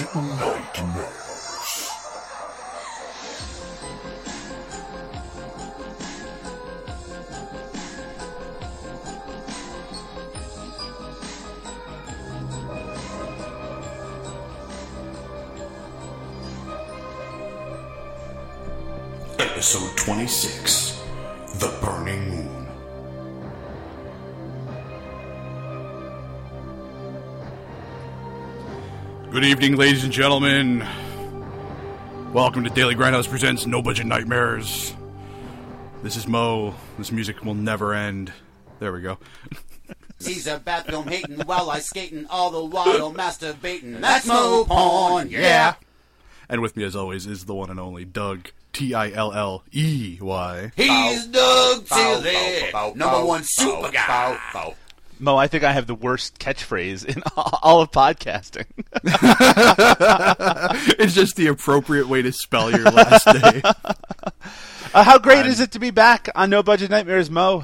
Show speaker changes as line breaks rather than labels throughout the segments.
Nightmares. Episode 26
Good evening, ladies and gentlemen. Welcome to Daily Grindhouse Presents No Budget Nightmares. This is Mo. This music will never end. There we go.
He's a bad film hating while I skating all the while masturbating. That's Mo Porn, yeah.
And with me, as always, is the one and only Doug T I L L E Y.
He's Doug
bow,
Tilly, number one super guy.
bow, bow.
Mo, I think I have the worst catchphrase in all of podcasting.
It's just the appropriate way to spell your last name.
Uh, how great is it to be back on No Budget Nightmares, Mo?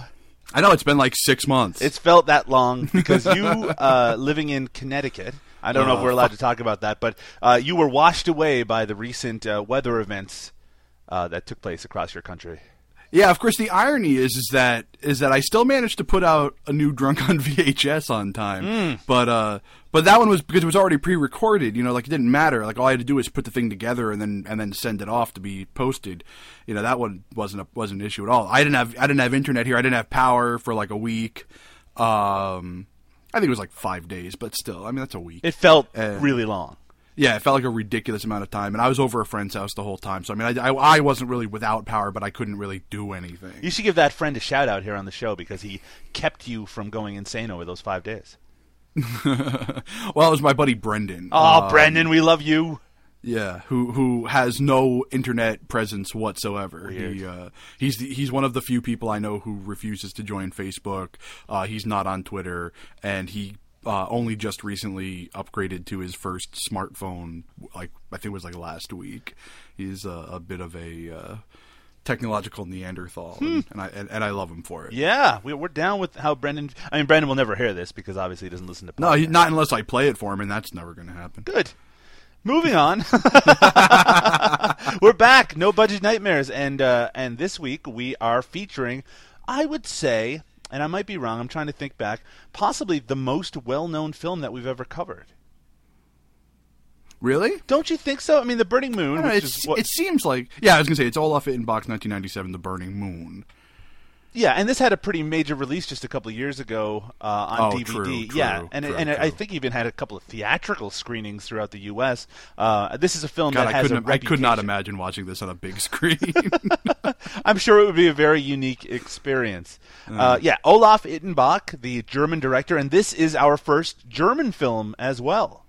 I know it's been like six months.
It's felt that long because you, uh, living in Connecticut, I don't know if
Oh,
we're allowed to talk about that, but uh, you were washed away by the recent uh, weather events uh, that took place across your country.
Yeah, of course. The irony is, is that is that I still managed to put out a new Drunk on VHS on time, but uh, but that one was because it was already pre-recorded. You know, like it didn't matter. Like all I had to do was put the thing together and then and then send it off to be posted. You know, that one wasn't a, wasn't an issue at all. I didn't have I didn't have internet here. I didn't have power for like a week. Um, I think it was like five days, but still, I mean that's a week.
It felt
Uh,
really long.
Yeah, it felt like a ridiculous amount of time, and I was over a friend's house the whole time. So I mean, I, I, I wasn't really without power, but I couldn't really do anything.
You should give that friend a shout out here on the show because he kept you from going insane over those five days.
well, it was my buddy Brendan.
Oh,
Uh,
Brendan, we love you.
yeah, who who has no internet presence whatsoever.
Weird.
He uh, he's the, he's one of the few people I know who refuses to join Facebook. Uh, he's not on Twitter, and he uh, only just recently upgraded to his first smartphone. Like I think it was like last week. He's a, a bit of a uh, technological Neanderthal, and, and I and, and I love him for it.
Hmm. Yeah, we, we're down with how Brendan. I mean, Brendan will never hear this because obviously he doesn't listen to.
No, he, not unless I play it for him, and that's never going to happen.
Good. Moving on. We're back. No budget nightmares, and uh, and this week we are featuring, I would say, and I might be wrong. I'm trying to think back. Possibly the most well-known film that we've ever covered.
Really?
Don't you think so? I mean, The Burning Moon. Which
it's,
is what,
It seems like yeah, I was gonna say it's Olaf Ittenbach, 1997, The Burning Moon.
Yeah, and this had a pretty major release just a couple of years ago uh, on
Oh,
DVD.
true, true,
yeah, and it- and it- I
true.
think even had a couple of theatrical screenings throughout the U.S. Uh, this is a film
God,
that
I
has
couldn't.
a
I could not imagine watching this on a big screen.
I'm sure it would be a very unique experience. Uh, yeah, Olaf Ittenbach, the German director, and this is our first German film as well.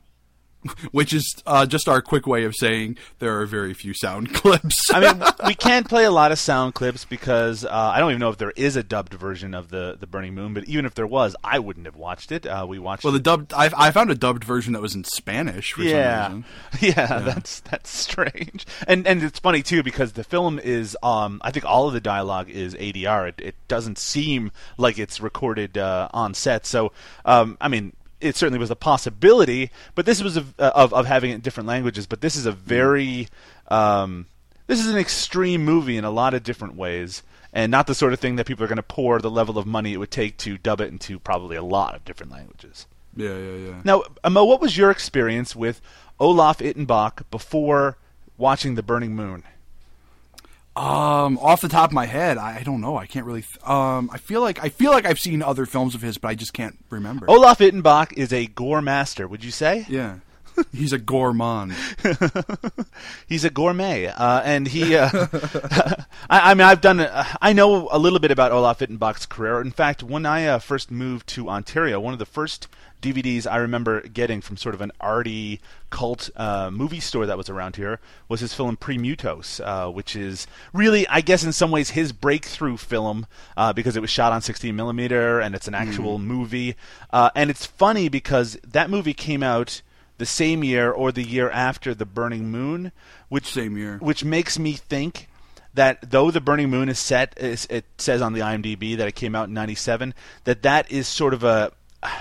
which is uh, just our quick way of saying there are very few sound clips.
I mean, we can't play a lot of sound clips because uh, I don't even know if there is a dubbed version of the the Burning Moon. But even if there was, I wouldn't have watched it. Uh, we watched.
well, the
it.
dubbed. I, I found a dubbed version that was in Spanish for
yeah.
some reason.
yeah, that's that's strange, and and it's funny too because the film is, um, I think all of the dialogue is ADR. It, it doesn't seem like it's recorded uh, on set. So, um, I mean, it certainly was a possibility, but this was a, of of having it in different languages. But this is a very, um, this is an extreme movie in a lot of different ways. And not the sort of thing that people are going to pour the level of money it would take to dub it into probably a lot of different languages.
Yeah, yeah, yeah.
Now, Mo, what was your experience with Olaf Ittenbach before watching The Burning Moon?
Um, off the top of my head, I, I don't know. I can't really. Th- um, I feel like I feel like I've seen other films of his, but I just can't remember.
Olaf Ittenbach is a gore master, would you say?
yeah, he's a gourmand.
He's a gourmet, uh, and he. Uh, I, I mean, I've done. Uh, I know a little bit about Olaf Ittenbach's career. In fact, when I uh, first moved to Ontario, one of the first DVDs I remember getting from sort of an arty cult uh, movie store that was around here was his film Premutos, uh, which is really, I guess, in some ways his breakthrough film uh, because it was shot on 16 millimeter and it's an actual movie. Uh, and it's funny because that movie came out the same year or the year after The Burning Moon, which
Same year.
which makes me think that though The Burning Moon is set, it says on the IMDb that it came out in '97, that that is sort of a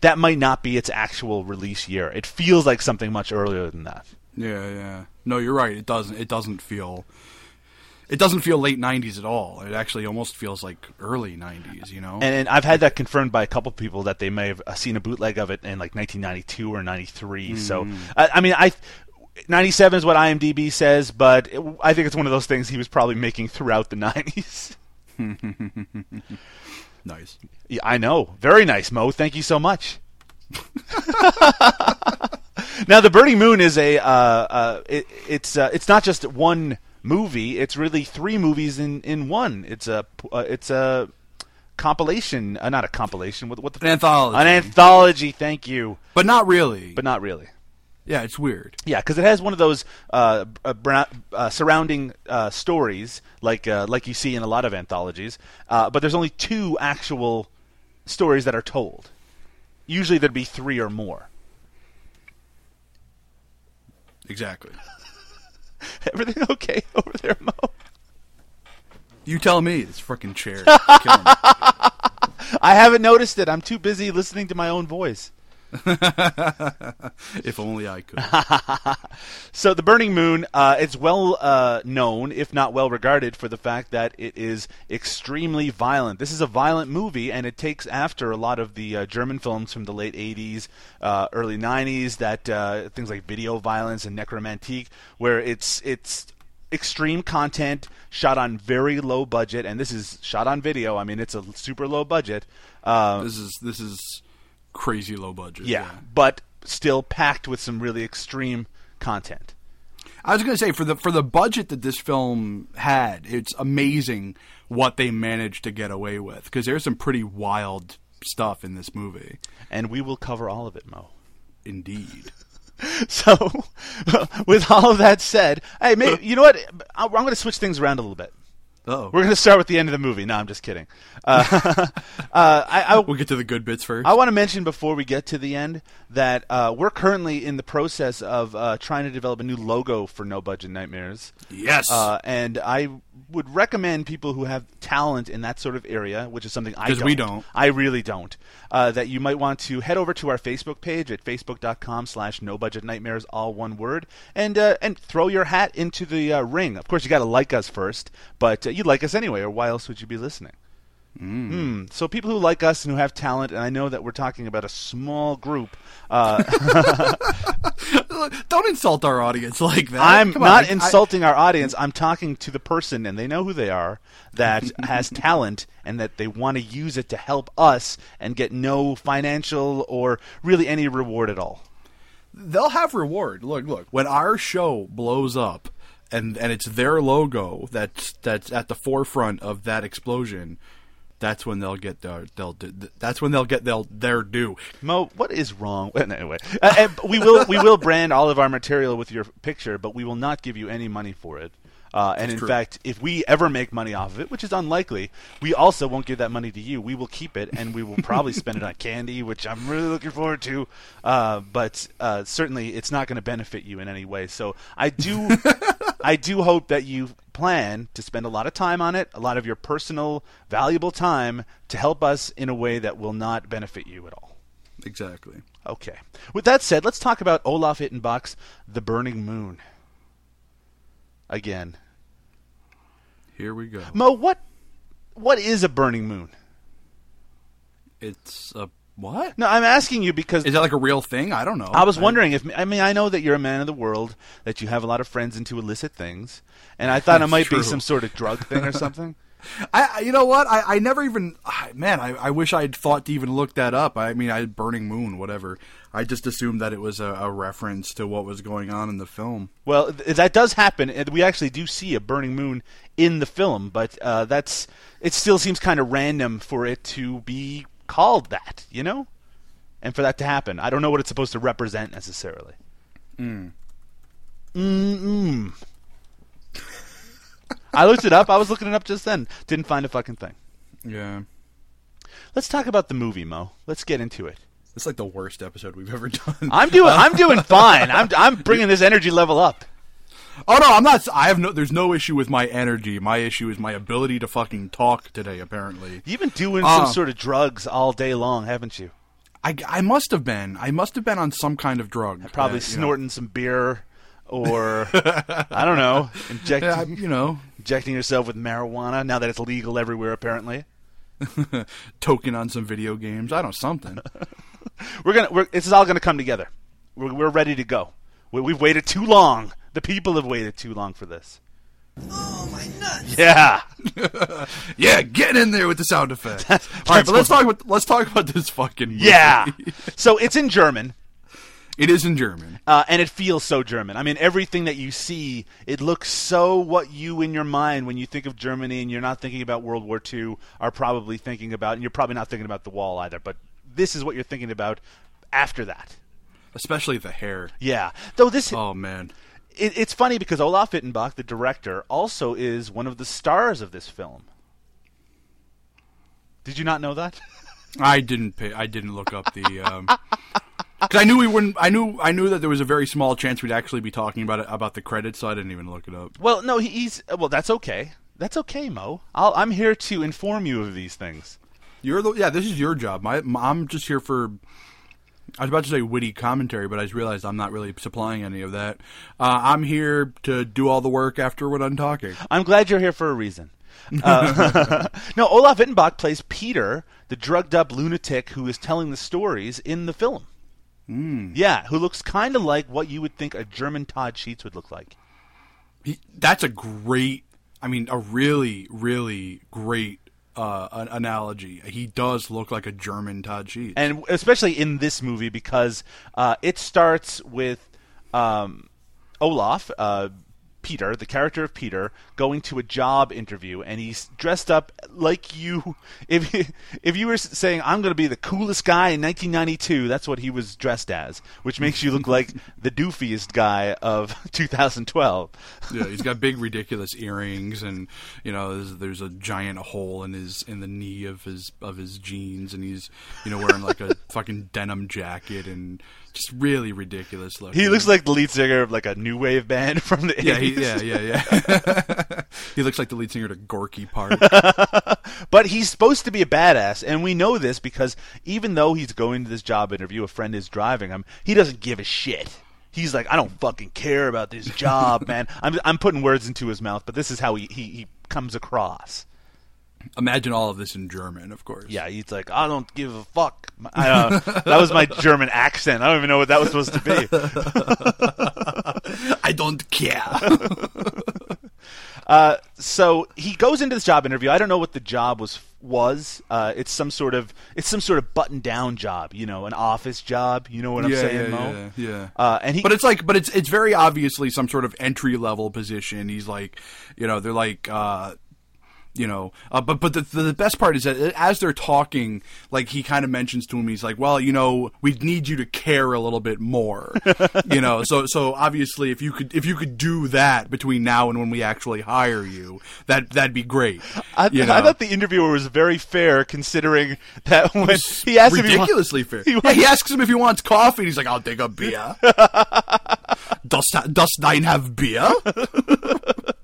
that might not be its actual release year. It feels like something much earlier than that.
Yeah, yeah. No, you're right. It doesn't. It doesn't feel. It doesn't feel late '90s at all. It actually almost feels like early '90s. You know.
And, and I've had that confirmed by a couple people that they may have uh, seen a bootleg of it in like 1992 or 93. So I, I mean, I 97 is what IMDb says, but it, I think it's one of those things he was probably making throughout the 90s.
nice.
Yeah, I know. Very nice, Mo. Thank you so much. now, the Burning Moon is a uh, uh, it, it's uh, it's not just one movie. It's really three movies in, in one. It's a uh, it's a compilation, uh, not a compilation. What, what the
An anthology.
An anthology. Thank you,
But not really.
but not really.
yeah, it's weird.
Yeah, because it has one of those uh, uh, uh, surrounding uh, stories, like uh, like you see in a lot of anthologies. Uh, but there's only two actual stories that are told. Usually there'd be three or more.
Exactly.
Everything okay over there, Mo?
You tell me. This freaking chair. is killing me.
I haven't noticed it. I'm too busy listening to my own voice.
if only I could.
So the Burning Moon, uh, it's well uh, known, if not well regarded, for the fact that it is extremely violent. This is a violent movie, and it takes after a lot of the uh, German films from the late '80s, uh, early '90s, that uh, things like video violence and Nekromantik, where it's it's extreme content shot on very low budget, and this is shot on video. I mean, it's a super low budget. Uh,
this is this is crazy low budget.
yeah, but still packed with some really extreme content.
I was going to say for the for the budget that this film had, it's amazing what they managed to get away with because there's some pretty wild stuff in this movie.
And we will cover all of it, Mo.
Indeed.
So, with all of that said, hey, maybe, you know what? I'm going to switch things around a little bit.
Oh,
We're going to start with the end of the movie. No, I'm just kidding. Uh, uh, I, I,
we'll get to the good bits first.
I want to mention before we get to the end that uh, we're currently in the process of uh, trying to develop a new logo for No Budget Nightmares.
yes.
Uh, and I would recommend people who have talent in that sort of area, which is something I
'Cause
don't.
we don't.
I really don't. Uh, that you might want to head over to our Facebook page at facebook.com slash no budget nightmares, all one word, and uh, and throw your hat into the uh, ring. Of course, you got to like us first, but uh, you'd like us anyway, or why else would you be listening? Mm. So people who like us and who have talent, and I know that we're talking about a small group. Uh,
Don't insult our audience like that.
I'm
Come on,
not
I- I-
insulting our audience. I'm talking to the person, and they know who they are, that has talent and that they want to use it to help us and get no financial or really any reward at all.
they'll have reward. Look, look. When our show blows up, and and it's their logo that's that's at the forefront of that explosion, that's when they'll get their they'll do, that's when they'll get their their due.
Mo, what is wrong? Anyway, uh, we will we will brand all of our material with your picture, but we will not give you any money for it. Uh, and in
true.
fact, if we ever make money off of it, which is unlikely, we also won't give that money to you. We will keep it, and we will probably spend it on candy, which I'm really looking forward to. Uh, but uh, certainly, it's not going to benefit you in any way. So I do, I do hope that you plan to spend a lot of time on it, a lot of your personal, valuable time to help us in a way that will not benefit you at all.
Exactly.
Okay. With that said, let's talk about Olaf Ittenbach's The Burning Moon. Again.
Here we go.
Mo, what what is a burning moon?
It's a what?
No, I'm asking you because
Is that like a real thing? I don't know.
I was wondering if I mean I know that you're a man of the world, that you have a lot of friends into illicit things, and I thought it might
true.
be some sort of drug thing or something.
I, you know what? I, I never even man. I, I wish I'd thought to even look that up. I mean, I Burning Moon, whatever. I just assumed that it was a, a reference to what was going on in the film.
Well, th- that does happen, and we actually do see a burning moon in the film, but uh, that's it. Still seems kind of random for it to be called that, you know, and for that to happen. I don't know what it's supposed to represent necessarily. Mm. Mm. I looked it up. I was looking it up just then. Didn't find a fucking thing.
Yeah,
Let's talk about the movie, Mo. Let's get into it.
it's like the worst episode we've ever done.
I'm doing. I'm doing fine. I'm. I'm bringing this energy level up.
oh no, I'm not. I have no. There's no issue with my energy. My issue is my ability to fucking talk today. Apparently,
You've been doing
Uh.
some sort of drugs all day long, haven't you?
I, I must have been. I must have been on some kind of drug.
Probably
that, you know-
snorting some beer, or I don't know, injecting
Yeah, you know,
injecting yourself with marijuana now that it's legal everywhere. Apparently,
token on some video games. I don't know something.
we're gonna. We're, this is all gonna come together. We're, we're ready to go. We, we've waited too long. The people have waited too long for this.
Oh, my nuts.
Yeah.
yeah, get in there with the sound effects. All right, but let's talk about let's talk about this fucking. Movie.
Yeah. so it's in German.
It is in German.
Uh, and it feels so German. I mean, everything that you see, it looks so what you in your mind when you think of Germany and you're not thinking about World War II are probably thinking about, and you're probably not thinking about the wall either. But this is what you're thinking about after that.
Especially the hair.
Yeah. Though this,
Oh man.
it, it's funny because Olaf Ittenbach, the director, also is one of the stars of this film. Did you not know that?
I didn't pay. I didn't look up the. Um, Because I knew we wouldn't. I knew. I knew that there was a very small chance we'd actually be talking about it about the credits, so I didn't even look it up.
Well, no, he's well. That's okay. That's okay, Mo. I'll, I'm here to inform you of these things.
You're the yeah. This is your job. My, I'm just here for. I was about to say witty commentary, but I just realized I'm not really supplying any of that. Uh, I'm here to do all the work after we're done talking.
I'm glad you're here for a reason. Uh, no, Olaf Ittenbach plays Peter, the drugged up lunatic who is telling the stories in the film. Mm. Yeah, who looks kind of like what you would think a German Todd Sheets would look like.
He, that's a great. I mean, a really, really great uh, an- analogy. He does look like a German Todd Sheets.
and especially in this movie because uh, it starts with um, Olaf, uh, Peter, the character of Peter, going to a job interview, and he's dressed up like you. If if you were saying I'm going to be the coolest guy in 1992, that's what he was dressed as, which makes you look like the doofiest guy of 2012.
yeah, he's got big, ridiculous earrings, and you know, there's, there's a giant hole in his in the knee of his of his jeans, and he's you know wearing like a fucking denim jacket, and just really ridiculous looking.
He looks like the lead singer of like a new wave band from the 80s.
yeah, he, yeah, yeah, yeah. he looks like the lead singer to Gorky Park.
But he's supposed to be a badass, and we know this because even though he's going to this job interview, a friend is driving him, he doesn't give a shit. He's like, I don't fucking care about this job, man. I'm, I'm putting words into his mouth, but this is how he, he, he comes across.
Imagine all of this in German, of course.
Yeah, he's like, I don't give a fuck. I, uh, that was my German accent. I don't even know what that was supposed to be.
I don't care.
Uh, so he goes into this job interview. I don't know what the job was was. Uh, it's some sort of it's some sort of button down job, you know, an office job. You know what I'm
yeah,
saying,
yeah,
Mo?
yeah, yeah.
Uh, and he,
but it's like, but it's it's very obviously some sort of entry level position. He's like, you know, they're like, uh, you know, uh, but but the the best part is that as they're talking, like he kind of mentions to him, he's like, well, you know, we need you to care a little bit more, you know. So so obviously, if you could if you could do that between now and when we actually hire you, that that'd be great.
I,
you
I thought the interviewer was very fair, considering that when he asked him, if he wa-
ridiculously fair.
he
yeah, he asks him if he wants coffee, and he's like, "I'll take a beer." does does thine have beer?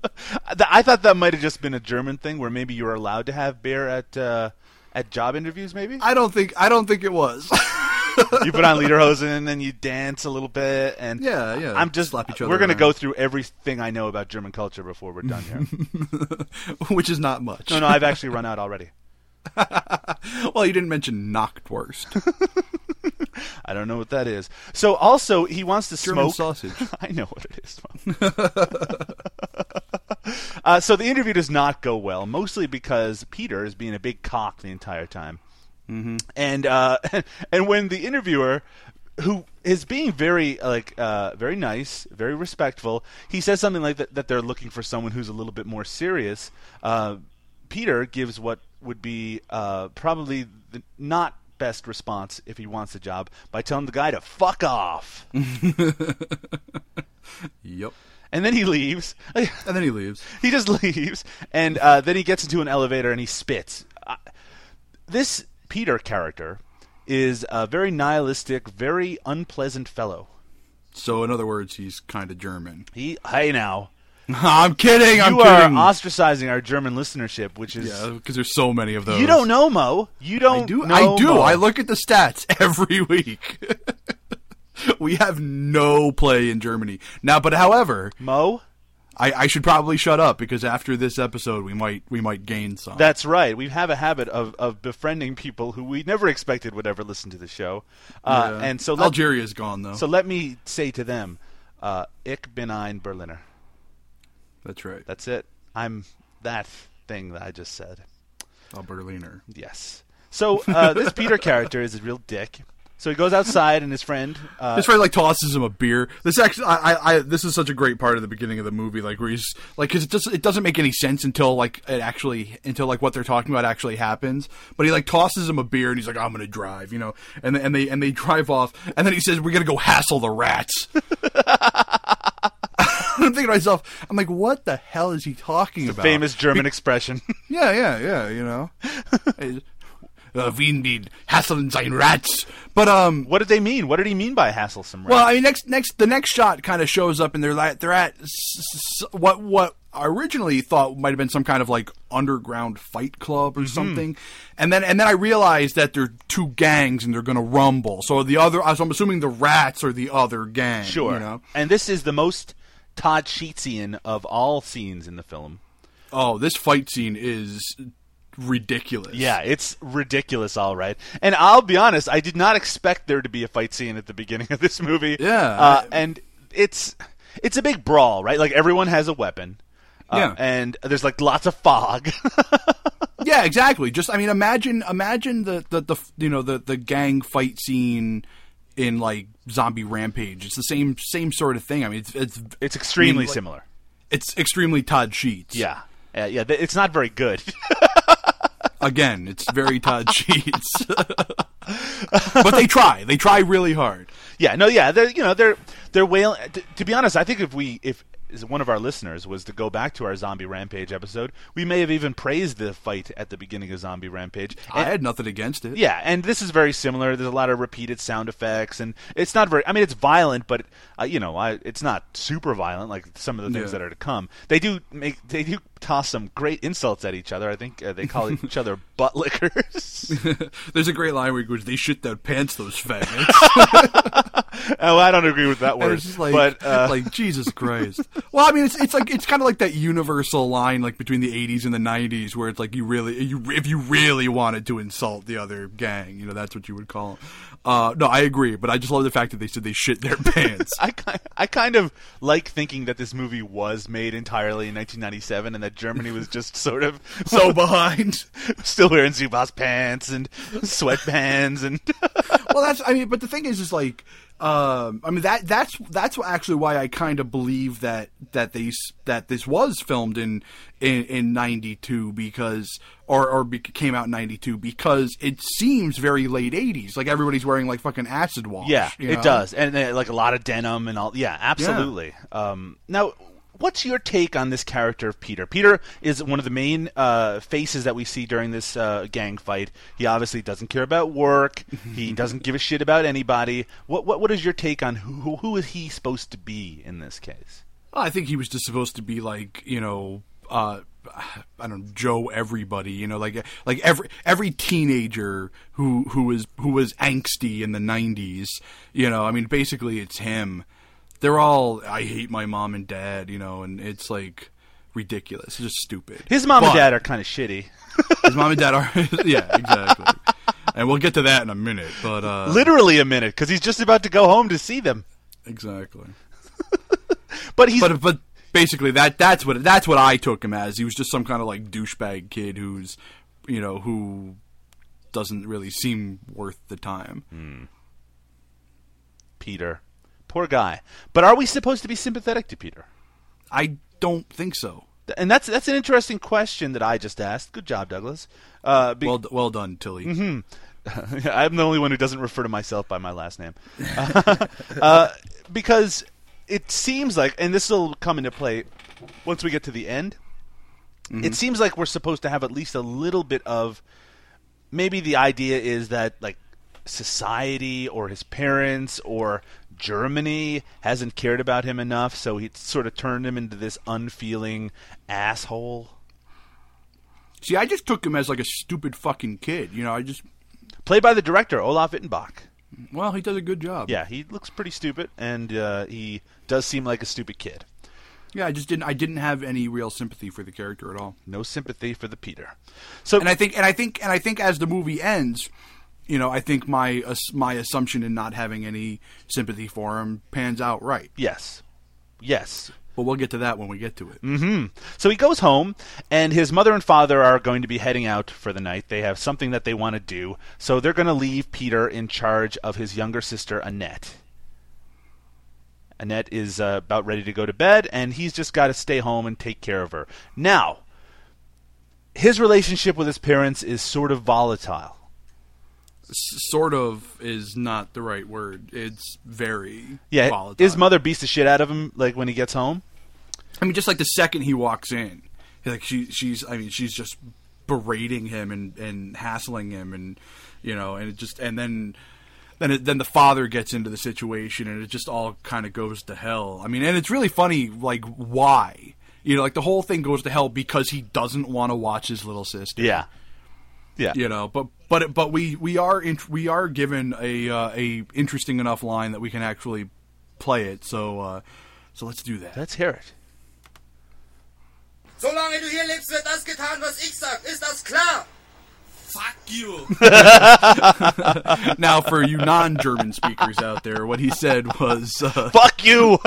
I thought that might have just been a German thing, where maybe you were allowed to have beer at uh, at job interviews. Maybe
I don't think I don't think it was.
you put on lederhosen and then you dance a little bit, and
Yeah, yeah.
I'm just
Slap each other
we're gonna go through everything I know about German culture before we're done here.
Which is not much.
no, no, I've actually run out already.
Well, you didn't mention Knockwurst.
I don't know what that is. So also he wants to
German
smoke
sausage.
I know what it is. Uh, so the interview does not go well, mostly because Peter is being a big cock the entire time, mm-hmm. and uh, and when the interviewer, who is being very like uh, very nice, very respectful, he says something like that that they're looking for someone who's a little bit more serious. Uh, Peter gives what would be uh, probably the not best response if he wants the job by telling the guy to fuck off.
yep.
And then he leaves.
And then he leaves.
he just leaves, and uh, then he gets into an elevator and he spits. Uh, this Peter character is a very nihilistic, very unpleasant fellow.
So, in other words, he's kind of German.
He, hey now,
I'm kidding. I'm
you are
kidding.
ostracizing our German listenership, which is
Yeah, because there's so many of those.
you don't know Mo. You don't
I do.
know
I do.
Mo.
I look at the stats every week. we have no play in Germany now, but however,
Mo.
I, I should probably shut up because after this episode, we might we might gain some.
That's right. We have a habit of, of befriending people who we never expected would ever listen to the show, uh,
Yeah.
and so let,
Algeria's gone though.
so let me say to them, uh, "Ich bin ein Berliner."
That's right.
That's it. I'm that thing that I just said.
A Berliner.
Yes. So uh, this Peter character is a real dick. So he goes outside, and his friend. Uh,
His friend like tosses him a beer. This actually, I, I, I, this is such a great part of the beginning of the movie, like where he's like, because it just it doesn't make any sense until like it actually until like what they're talking about actually happens. But he like tosses him a beer, and he's like, I'm gonna drive, you know, and and they and they drive off, and then he says, we're gonna go hassle the rats. I'm thinking to myself, I'm like, what the hell is he talking about?
famous German expression.
Yeah, yeah, yeah. You know, uh, we need hasseln sein rats. But um,
what did they mean? What did he mean by hassle some rats?
well, I mean, next, next, the next shot kind of shows up, and they're like, they're at s- s- what what I originally thought might have been some kind of like underground fight club
Mm-hmm.
or something, and then and then I realized that they're two gangs and they're going to rumble. So the other, so I'm assuming the rats are the other gang.
sure.
you know.
And this is the most Todd Sheetsian of all scenes in the film.
Oh, this fight scene is ridiculous.
Yeah, it's ridiculous, all right. And I'll be honest, I did not expect there to be a fight scene at the beginning of this movie.
Yeah,
uh,
I-
and it's it's a big brawl, right? Like everyone has a weapon. Uh,
Yeah.
and there's like lots of fog.
Yeah, exactly. Just I mean, imagine imagine the the, the you know the the gang fight scene in like Zombie Rampage. It's the same same sort of thing. I mean, it's it's
it's extremely
I mean, like,
similar.
It's extremely Todd Sheets.
Yeah, uh, yeah. th- It's not very good.
Again, it's very Todd Sheets. but they try. They try really hard.
Yeah, no, yeah, they're you know they're they're wailing. To, to be honest, I think if we if is one of our listeners was to go back to our Zombie Rampage episode, we may have even praised the fight at the beginning of Zombie Rampage.
I had nothing against it.
yeah, and this is very similar. There's a lot of repeated sound effects, and it's not very. I mean, it's violent, but uh, you know, I, it's not super violent like some of the things
Yeah.
that are to come. They do make they do toss some great insults at each other. I think uh, they call each other butt lickers.
There's a great line where he goes, "They shit their pants, those faggots."
oh, I don't agree with that word,
it's just like,
but uh,
like Jesus Christ. Well, I mean, it's it's like it's kind of like that universal line, like between the '80s and the '90s, where it's like you really, you if you really wanted to insult the other gang, you know, that's what you would call. Them. Uh, no, I agree, but I just love the fact that they said they shit their pants.
I ki- I kind of like thinking that this movie was made entirely in 1997 and that Germany was just sort of
so behind.
still wearing Zubaz pants and sweatbands and
well, that's I mean, but the thing is, is like, um, I mean that that's that's actually why I kind of believe that that they that this was filmed in in in '92 because or or be, came out in '92 because it seems very late '80s, like everybody's wearing like fucking acid wash.
yeah, it
know?
does, and uh, like a lot of denim and all. Yeah, absolutely. Um, now. What's your take on this character of Peter? Peter is one of the main uh, faces that we see during this uh, gang fight. He obviously doesn't care about work. he doesn't give a shit about anybody. What, what what is your take on who who, is he supposed to be in this case?
Well, I think he was just supposed to be like you know. Uh, I don't know, Joe everybody, you know, like like every every teenager who who was who was angsty in the '90s, you know. I mean, basically, it's him. They're all I hate my mom and dad, you know, and it's like ridiculous. It's just stupid.
His mom
But
and dad are kind of shitty.
his mom and dad are, yeah, exactly. and we'll get to that in a minute, but uh,
Literally a minute, because he's just about to go home to see them.
exactly.
But he's
but but basically that that's what that's what I took him as. He was just some kind of like douchebag kid who's you know who doesn't really seem worth the time.
Peter. Poor guy. But are we supposed to be sympathetic to Peter?
I don't think so.
And that's that's an interesting question that I just asked. Good job, Douglas. Uh, be-
Well well done, Tilly.
I'm the only one who doesn't refer to myself by my last name. uh, because it seems like, and this will come into play once we get to the end, it seems like we're supposed to have at least a little bit of maybe the idea is that, like, society or his parents or Germany hasn't cared about him enough, so he sort of turned him into this unfeeling asshole.
See, I just took him as like a stupid fucking kid. You know, I just
Played by the director Olaf Ittenbach.
well, he does a good job.
Yeah, he looks pretty stupid, and uh, he does seem like a stupid kid.
yeah. I just didn't. I didn't have any real sympathy for the character at all.
No sympathy for the Peter. So
And I think, and I think, and I think, as the movie ends, you know, I think my my assumption in not having any sympathy for him pans out right.
yes, yes.
But we'll get to that when we get to it.
So he goes home, and his mother and father are going to be heading out for the night. They have something that they want to do, so they're going to leave Peter in charge of his younger sister, Annette. Annette is uh, about ready to go to bed, and he's just got to stay home and take care of her. Now, his relationship with his parents is sort of volatile.
S- sort of is not the right word. It's very
Yeah,
volatile.
his mother beats the shit out of him, like when he gets home.
I mean, just like the second he walks in, like she, she's, I mean, she's just berating him and and hassling him, and you know, and it just, and then, then, it, then the father gets into the situation, and it just all kind of goes to hell. I mean, and it's really funny, like why, you know, like the whole thing goes to hell because he doesn't want to watch his little sister.
Yeah, yeah.
you know, but but but we we are in, we are given a uh, a interesting enough line that we can actually play it. So uh, so let's do that.
Let's hear it.
Solange du hier lebst, wird das getan, was ich sag. Ist das klar? Fuck you.
now, for you non-German speakers out there, what he said was, uh,
Fuck you!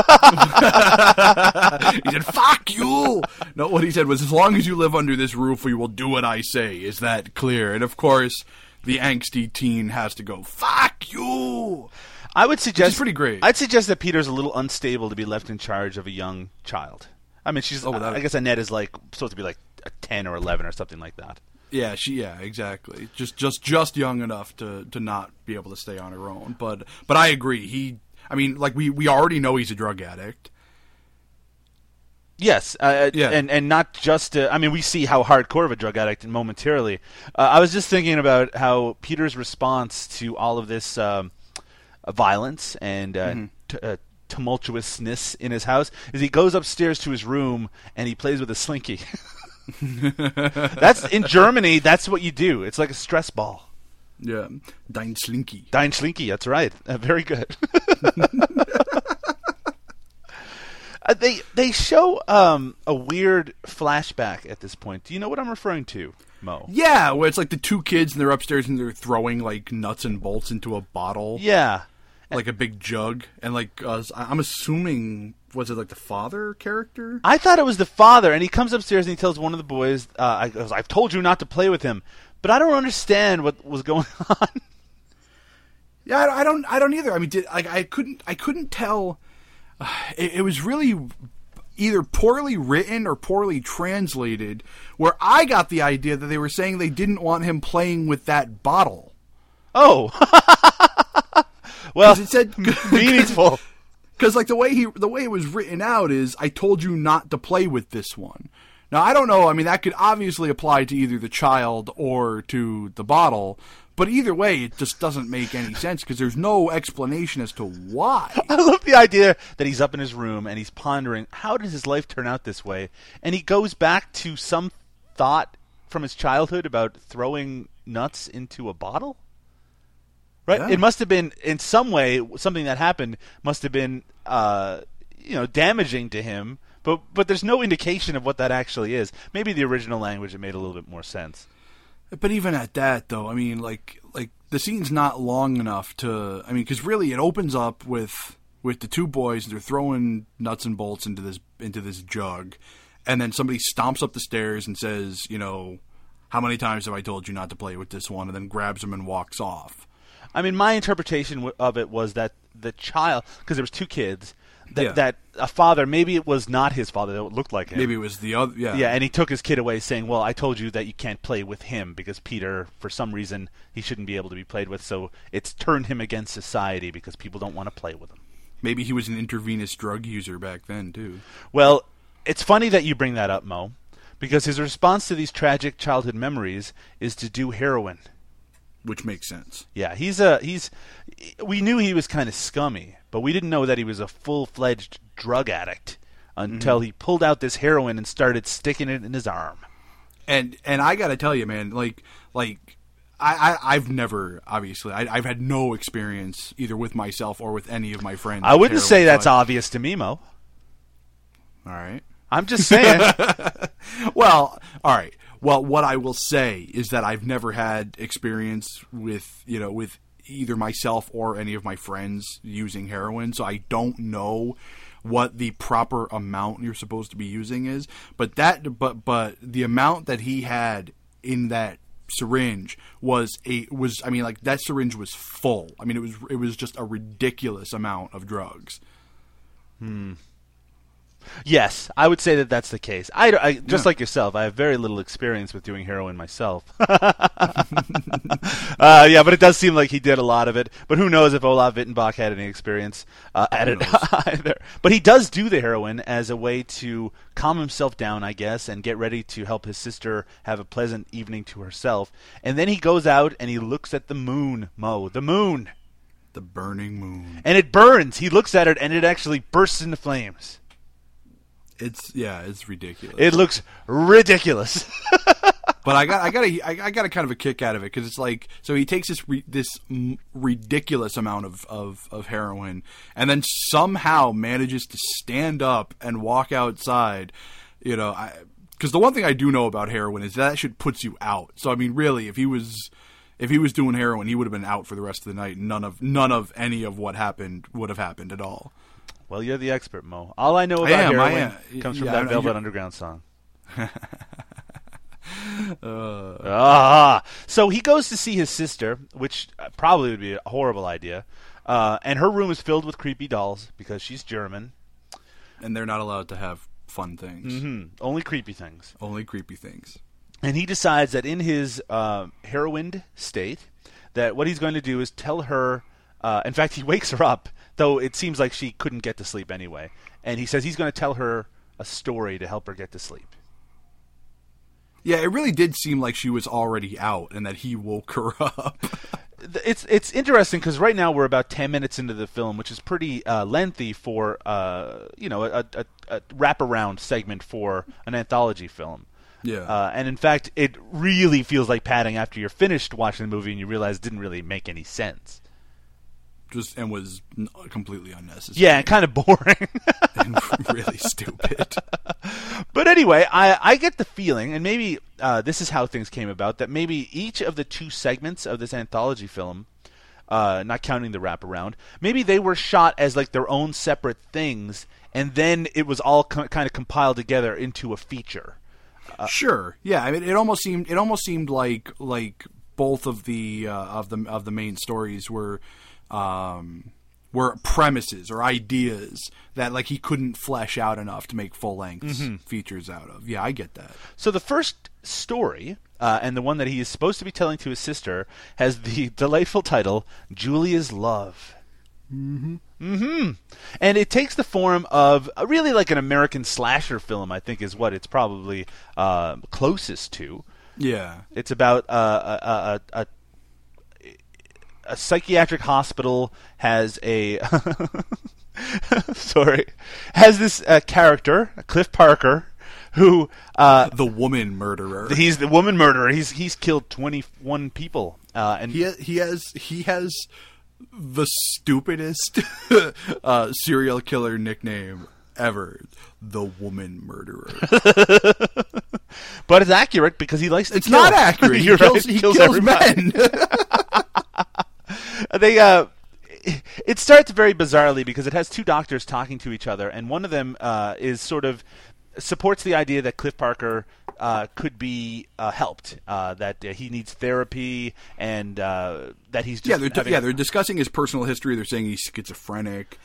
he said, "Fuck you." No, what he said was, "As long as you live under this roof, we will do what I say." Is that clear? And of course, the angsty teen has to go, "Fuck you."
I would suggest
pretty great.
I'd suggest that Peter's a little unstable to be left in charge of a young child. I mean, she's.
Oh, without-
I guess Annette is like supposed to be like a ten or eleven or something like that.
Yeah, she. Yeah, exactly. Just, just, just young enough to to not be able to stay on her own. But, but I agree. He. I mean, like we we already know he's a drug addict.
Yes, uh,
Yeah.
and and not just. Uh, I mean, we see how hardcore of a drug addict momentarily. Uh, I was just thinking about how Peter's response to all of this um, uh, violence and uh,
Mm-hmm.
t- uh, tumultuousness in his house is he goes upstairs to his room and he plays with a slinky. that's in Germany. That's what you do. It's like a stress ball.
Yeah, Dein Slinky.
Dein Schlinky, that's right. Uh, very good. Uh, they they show um, a weird flashback at this point. Do you know what I'm referring to, Mo?
Yeah, where it's like the two kids and they're upstairs and they're throwing like nuts and bolts into a bottle.
Yeah.
Like a big jug, and like uh, I'm assuming was it like the father character?
I thought it was the father, and he comes upstairs and he tells one of the boys, uh, I goes, "I've told you not to play with him," but I don't understand what was going on.
Yeah, I, I don't, I don't either. I mean, did, like I couldn't, I couldn't tell. It, it was really either poorly written or poorly translated. Where I got the idea that they were saying they didn't want him playing with that bottle.
oh, well,
it said
meaningful.
Because like the way he the way it was written out is I told you not to play with this one. Now I don't know. I mean that could obviously apply to either the child or to the bottle, but either way it just doesn't make any sense because there's no explanation as to why.
I love the idea that he's up in his room and he's pondering how did his life turn out this way, and he goes back to some thought from his childhood about throwing nuts into a bottle. Right?
Yeah.
It must have been in some way something that happened must have been uh, you know damaging to him, but but there's no indication of what that actually is. Maybe the original language it made a little bit more sense.
But even at that, though, I mean, like, like the scene's not long enough to. I mean, because really, it opens up with with the two boys. They're throwing nuts and bolts into this into this jug, and then somebody stomps up the stairs and says, you know, how many times have I told you not to play with this one? And then grabs them and walks off.
I mean, my interpretation of it was that the child, because there was two kids, that,
Yeah.
that a father, maybe it was not his father that looked like him.
Maybe it was the other. Yeah,
Yeah, and he took his kid away, saying, "Well, I told you that you can't play with him because Peter, for some reason, he shouldn't be able to be played with. So it's turned him against society because people don't want to play with him."
maybe he was an intravenous drug user back then too.
Well, it's funny that you bring that up, Mo, because his response to these tragic childhood memories is to do heroin.
Which makes sense.
Yeah, he's a he's. We knew he was kind of scummy, but we didn't know that he was a full fledged drug addict until
Mm-hmm.
he pulled out this heroin and started sticking it in his arm.
and and I gotta tell you, man, like like I, I I've never obviously I, I've had no experience either with myself or with any of my friends.
I wouldn't say that's
but-
obvious to me, Mo.
all right.
I'm just saying.
Well, all right. Well, what I will say is that I've never had experience with you know with either myself or any of my friends using heroin, so I don't know what the proper amount you're supposed to be using is. But that, but but the amount that he had in that syringe was a was I mean like that syringe was full. I mean it was it was just a ridiculous amount of drugs. Hmm.
Yes, I would say that that's the case. I, I- just like yourself, I have very little experience with doing heroin myself. uh, yeah, but it does seem like he did a lot of it. But who knows if Olaf Ittenbach had any experience uh, at it either. But he does do the heroin as a way to calm himself down, I guess, and get ready to help his sister have a pleasant evening to herself. And then he goes out and he looks at the moon, Mo, the moon,
The burning moon.
and it burns. He looks at it and it actually bursts into flames.
It's yeah, it's ridiculous.
It looks ridiculous.
But I got I got a I I got a kind of a kick out of it because it's like so he takes this re, this ridiculous amount of, of of heroin and then somehow manages to stand up and walk outside. You know, I because the one thing I do know about heroin is that shit puts you out. So I mean, really, if he was if he was doing heroin, he would have been out for the rest of the night. None of none of any of what happened would have happened at all.
Well, you're the expert, Mo. All I know
I
about
am, I
heroin
am.
comes from
Yeah,
that Velvet
you're-
Underground song. Ah, so he goes to see his sister, which uh, probably would be a horrible idea. Uh, and her room is filled with creepy dolls because she's German.
And they're not allowed to have fun things.
Hmm, only creepy things.
Only creepy things.
And he decides that in his uh, heroined state, that what he's going to do is tell her. Uh, in fact, he wakes her up, though it seems like she couldn't get to sleep anyway. And he says he's going to tell her a story to help her get to sleep.
Yeah, it really did seem like she was already out and that he woke her up.
It's it's interesting because right now we're about ten minutes into the film, which is pretty uh, lengthy for uh, you know a, a, a wraparound segment for an anthology film.
Yeah.
Uh, and in fact, it really feels like padding after you're finished watching the movie and you realize it didn't really make any sense.
Just and was n- completely unnecessary.
Yeah, kind of boring.
and really stupid.
but anyway, I, I get the feeling, and maybe uh, this is how things came about, that maybe each of the two segments of this anthology film, uh, not counting the wraparound, maybe they were shot as like their own separate things, and then it was all co- kind of compiled together into a feature.
sure. Yeah. I mean, it almost seemed it almost seemed like like both of the uh, of the of the main stories were um, were premises or ideas that like he couldn't flesh out enough to make full length features out of. Yeah, I get that.
So the first story, uh, and the one that he is supposed to be telling to his sister, has the delightful title "Julia's Love." Mm-hmm. Mm-hmm. And it takes the form of uh, really like an American slasher film. I think is what it's probably uh, closest to.
Yeah.
It's about uh, a, a, a, a psychiatric hospital has a sorry has this uh, character Cliff Parker who uh,
The woman murderer.
he's the woman murderer. He's he's killed twenty one people uh, and
he he has he has the stupidest uh, serial killer nickname ever. The woman murderer.
but it's accurate because he likes to
It's
kill.
not accurate. He kills,
right,
he
kills
kills
everybody.
men.
They uh it starts very bizarrely because it has two doctors talking to each other and one of them uh, is sort of supports the idea that Cliff Parker uh, could be uh, helped uh, that uh, he needs therapy and uh, that he's just
yeah, they're yeah they're discussing his personal history. They're saying he's schizophrenic.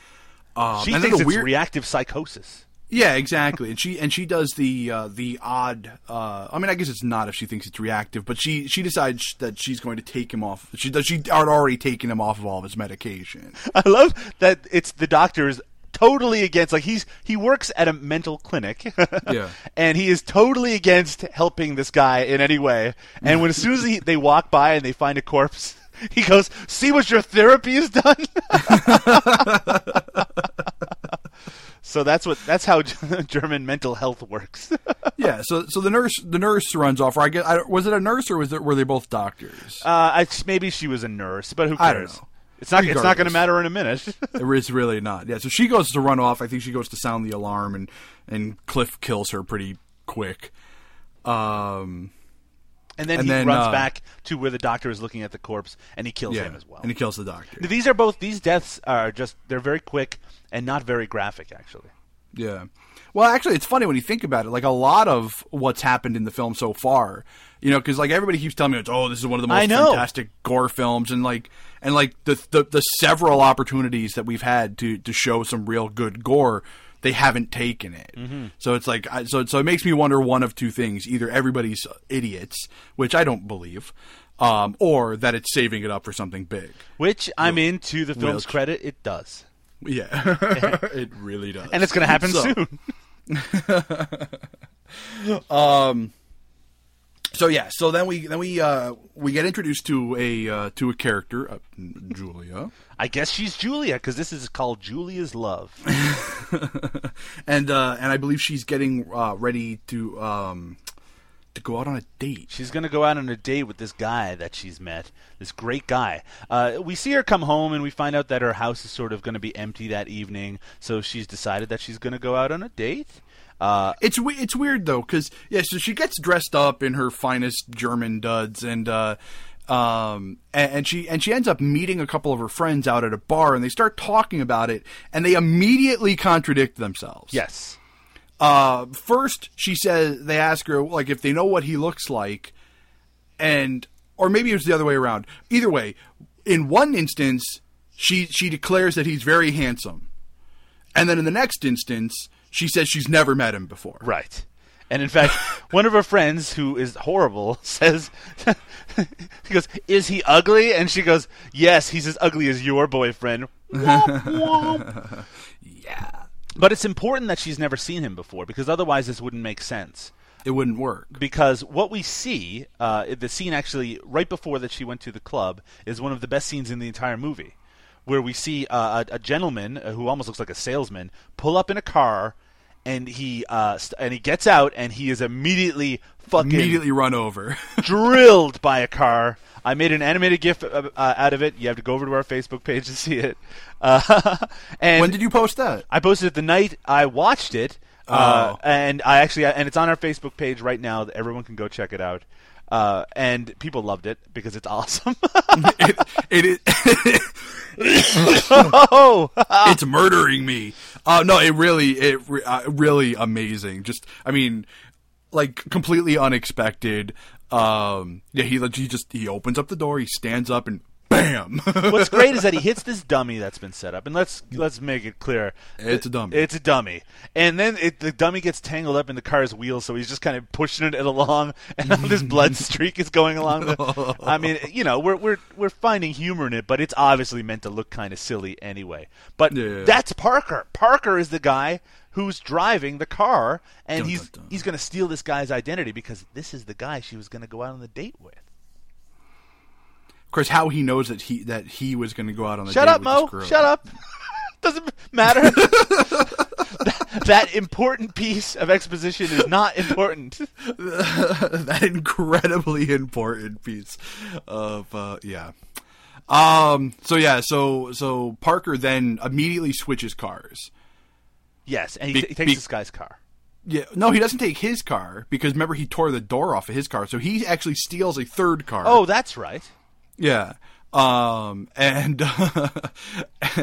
Um,
she
and
thinks it's
weird,
reactive psychosis
Yeah, exactly. And she and she does the uh, the odd. Uh, I mean, I guess it's not if she thinks it's reactive, but she she decides that she's going to take him off. She does. She had already taken him off of all of his medication.
I love that it's the doctors totally against like he's he works at a mental clinic.
Yeah.
And he is totally against helping this guy in any way. And when as soon as he, they walk by and they find a corpse, he goes, "See what your therapy has done." so that's what that's how German mental health works.
Yeah, so so the nurse the nurse runs off. Or I guess I, was it a nurse or was it were they both doctors?
uh, I, maybe she was a nurse, but who cares?
I don't know.
It's not. It's not going to matter in a minute.
It's really not. Yeah, so she goes to run off. I think she goes to sound the alarm, and and Cliff kills her pretty quick. Um,
And then
And
he
then,
runs
uh,
back to where the doctor is looking at the corpse, and he kills him as well.
and he kills the doctor.
These are both these deaths are just they're very quick and not very graphic actually.
Yeah. Well, actually, it's funny when you think about it. Like a lot of what's happened in the film so far, you know, because like everybody keeps telling me, it's, "Oh, this is one of the most
know.
fantastic gore films," and like, and like the, the the several opportunities that we've had to to show some real good gore, they haven't taken it.
Mm-hmm.
So it's like, so so it makes me wonder one of two things: either everybody's idiots, which I don't believe, um, or that it's saving it up for something big.
Which I'm into the film's
Which-
credit it does.
Yeah, it really does,
And it's going to happen
So-
soon.
So yeah, so then we then we uh, we get introduced to a uh, to a character, uh, Julia,
I guess she's Julia cuz this is called Julia's Love.
and uh, and I believe she's getting uh, ready to um, to go out on a date.
She's going to go out on a date with this guy that she's met, this great guy. Uh, we see her come home, and we find out that her house is sort of going to be empty that evening. So she's decided that she's going to go out on a date. Uh,
It's it's weird though, because yeah, so she gets dressed up in her finest German duds, and uh, um, and, and she and she ends up meeting a couple of her friends out at a bar, and they start talking about it, and they immediately contradict themselves.
yes.
Uh, first, she says they ask her like if they know what he looks like, and or maybe it was the other way around. Either way, in one instance, she she declares that he's very handsome, and then in the next instance, she says she's never met him before.
Right. And in fact, one of her friends who is horrible says, he goes, Is he ugly? And she goes, Yes, he's as ugly as your boyfriend. Womp, womp.
Yeah,
but it's important that she's never seen him before because otherwise this wouldn't make sense.
it wouldn't work.
Because what we see, uh, the scene actually right before that she went to the club, is one of the best scenes in the entire movie, where we see uh, a, a gentleman uh, who almost looks like a salesman pull up in a car, and he uh, st- and he gets out, and he is immediately fucking
Immediately run over.
drilled by a car. I made an animated GIF uh, uh, out of it. You have to go over to our Facebook page to see it. Uh, and
when did you post that?
I posted it the night I watched it, uh,
Oh.
and I actually and it's on our Facebook page right now. Everyone can go check it out. Uh, and people loved it because it's awesome.
it, it is.
oh,
it's murdering me. Uh, no, it really, it uh, really amazing. Just, I mean, like completely unexpected. Um, yeah, he he just he opens up the door, he stands up, and bam.
what's great is that he hits this dummy that's been set up, and let's let's make it clear,
It's a dummy.
It's a dummy, and then it, the dummy gets tangled up in the car's wheels, so he's just kind of pushing it along, and this blood streak is going along. The, I mean, you know, we're we're we're finding humor in it, but it's obviously meant to look kind of silly anyway. But
Yeah.
that's Parker. Parker is the guy who's driving the car, and
Dun,
he's
dun, dun.
he's going to steal this guy's identity because this is the guy she was going to go out on the date with.
Course, how he knows that he that he was going to go out on the
Shut up, Mo. Shut up. Doesn't matter. that, that important piece of exposition is not important.
that incredibly important piece of uh, yeah. Um. So yeah. So so Parker then immediately switches cars.
Yes, and he,
Be-
he takes
be-
this guy's car.
Yeah, no, he doesn't take his car because remember he tore the door off of his car, so he actually steals a third car.
Oh, that's right.
Yeah, um, and,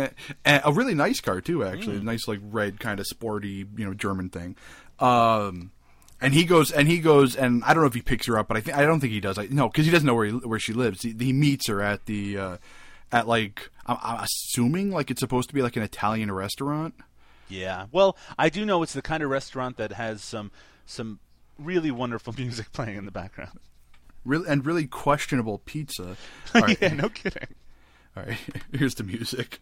and a really nice car too, actually, a nice like red kind of sporty, you know, German thing. Um, and he goes and he goes and I don't know if he picks her up, but I think I don't think he does. I, no, because he doesn't know where he, where she lives. He, he meets her at the uh, at like I'm, I'm assuming like it's supposed to be like an Italian restaurant.
Yeah. Well, I do know it's the kind of restaurant that has some some really wonderful music playing in the background.
Really and really questionable pizza. All right.
yeah, no kidding.
All right, here's the music.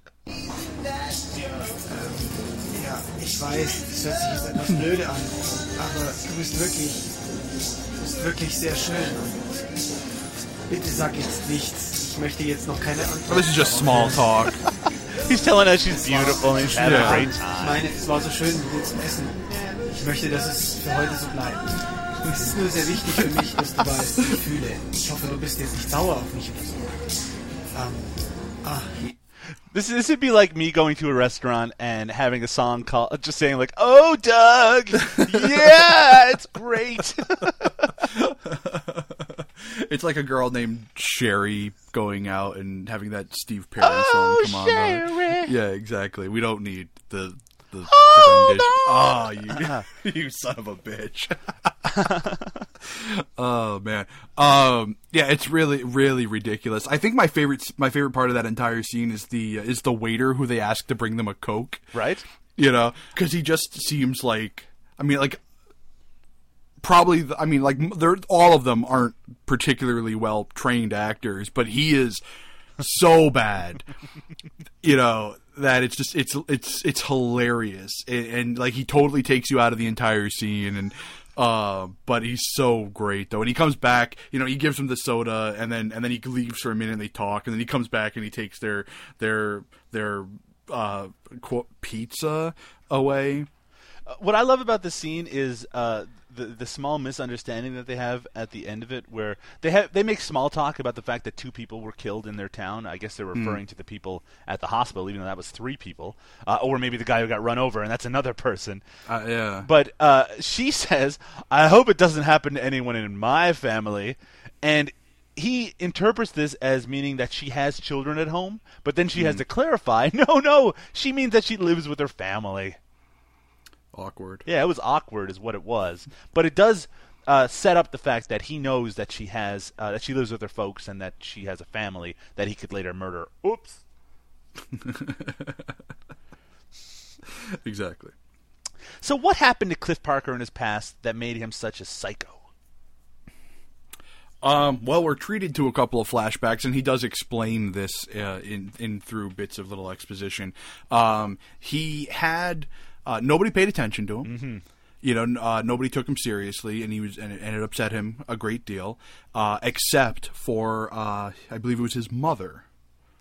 Ich weiß, das hört sich jetzt etwas blöde an, aber du bist wirklich, du bist wirklich sehr schön. Bitte sag jetzt nichts. Ich möchte jetzt noch keine Antwort.
This is just small talk.
He's telling us she's beautiful and he's having a
Yeah.
great
Ich
time.
meine, es war so schön mit dir zu essen. Ich möchte, dass es für heute so bleibt. Es ist nur sehr wichtig für mich, dass du weißt, wie ich fühle. Ich hoffe, du bist jetzt nicht sauer auf mich oder so. Ähm, ah,
This this would be like me going to a restaurant and having a song called just saying like, "Oh, Doug, yeah, it's great."
it's like a girl named Sherry going out and having that Steve Perry
Oh,
song come on.
Sherry.
Yeah, exactly. We don't need the the, the rendition. Oh, you you son of a bitch. oh man. Um yeah, it's really really ridiculous. I think my favorite my favorite part of that entire scene is the uh, is the waiter who they ask to bring them a coke.
right?
You know, cuz he just seems like I mean like probably I mean like they're all of them aren't particularly well trained actors, but he is so bad. you know, that it's just it's it's it's hilarious. And, and like he totally takes you out of the entire scene and uh, but he's so great though, and he comes back. You know, he gives them the soda, and then and then he leaves for a minute, and they talk, and then he comes back and he takes their their their uh, quote, pizza away.
What I love about this scene is uh, the the small misunderstanding that they have at the end of it, where they have they make small talk about the fact that two people were killed in their town. I guess they're referring to the people at the hospital, even though that was three people, uh, or maybe the guy who got run over, and that's another person.
Uh, yeah,
But uh, she says, "I hope it doesn't happen to anyone in my family," and he interprets this as meaning that she has children at home. But then she has to clarify, "No, no, she means that she lives with her family."
Awkward.
Yeah, it was awkward, is what it was. But it does uh, set up the fact that he knows that she has uh, that she lives with her folks and that she has a family that he could later murder. Oops.
Exactly.
So what happened to Cliff Parker in his past that made him such a psycho?
Um, well, we're treated to a couple of flashbacks, and he does explain this uh, in in through bits of little exposition. Um, he had uh, nobody paid attention to him. Mm-hmm. You know, uh, nobody took him seriously, and he was and it, and it upset him a great deal, uh, except for uh, I believe it was his mother.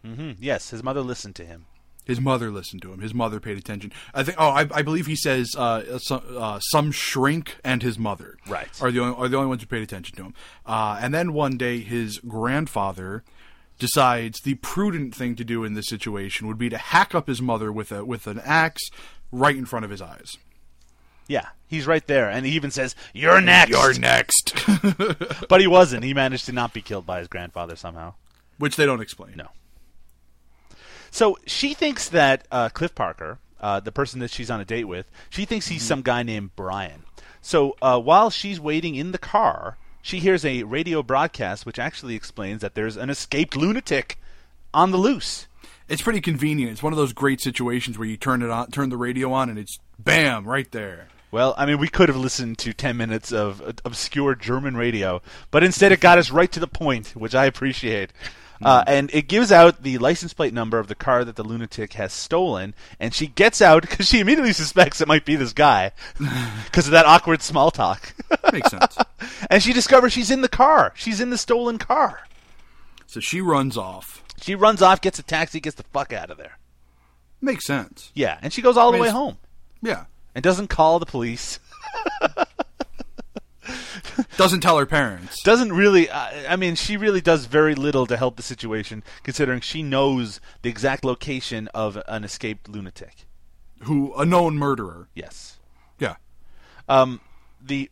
Hmm, Yes, his mother listened to him.
His mother listened to him. His mother paid attention. I think. Oh, I, I believe he says uh, some, uh, some shrink and his mother
Right.
are the only are the only ones who paid attention to him. Uh, and then one day, his grandfather decides the prudent thing to do in this situation would be to hack up his mother with a with an axe right in front of his eyes.
Yeah, he's right there, and he even says, "You're next."
You're next,
But he wasn't. He managed to not be killed by his grandfather somehow.
which they don't explain.
No. So she thinks that uh, Cliff Parker, uh, the person that she's on a date with, she thinks he's some guy named Brian. So uh, while she's waiting in the car, she hears a radio broadcast which actually explains that there's an escaped lunatic on the loose.
It's pretty convenient. It's one of those great situations where you turn it on, turn the radio on, and it's bam right there.
Well, I mean, we could have listened to 10 minutes of obscure German radio, but instead it got us right to the point, which I appreciate. Uh, and it gives out the license plate number of the car that the lunatic has stolen, and she gets out because she immediately suspects it might be this guy because of that awkward small talk.
Makes sense.
and she discovers she's in the car. She's in the stolen car.
so she runs off.
She runs off, gets a taxi, gets the fuck out of there.
Makes sense.
Yeah, and she goes all the
mean,
way home
Yeah.
and doesn't call the police.
Doesn't tell her parents.
doesn't really I I mean she really does very little to help the situation considering she knows the exact location of an escaped lunatic
Who a known murderer.
yes
Yeah.
um the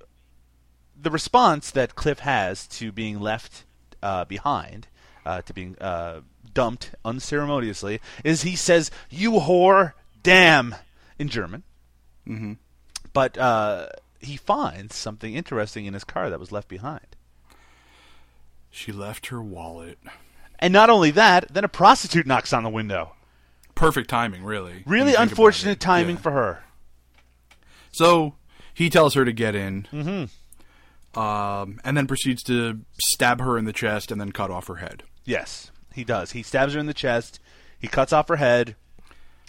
the response that cliff has to being left uh, behind uh, to being uh, dumped unceremoniously is he says you whore damn in german mm-hmm. but uh, he finds something interesting in his car that was left behind
She left her wallet.
and not only that then a prostitute knocks on the window
Perfect timing, really.
Really
you think about
unfortunate timing
Yeah.
for her.
So he tells her to get in. Mm-hmm. Um, and then proceeds to stab her in the chest and then cut off her head.
Yes, he does. He stabs her in the chest. He cuts off her head.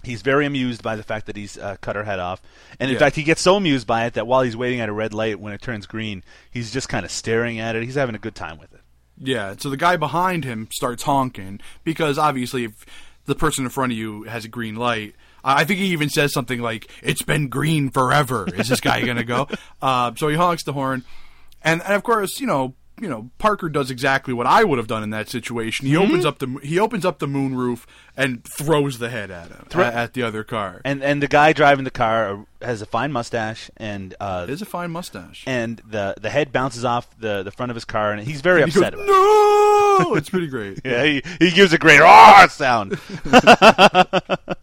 He's very amused by the fact that he's uh, cut her head off, and in
Yeah.
fact, he gets so amused by it that while he's waiting at a red light, when it turns green, he's just kind of staring at it. He's having a good time with it.
Yeah, so the guy behind him starts honking because obviously if the person in front of you has a green light, I I think he even says something like "It's been green forever." Is this guy gonna go? Uh, so he honks the horn, and and of course you know you know Parker does exactly what I would have done in that situation. He opens up the he opens up the moonroof and throws the head at him at, at the other car.
And and the guy driving the car has a fine mustache, and uh,
it is a fine mustache.
and the the head bounces off the, the front of his car, and he's very
he goes,
upset about it.
"No!" It's pretty great.
Yeah, he, he gives a great ah sound.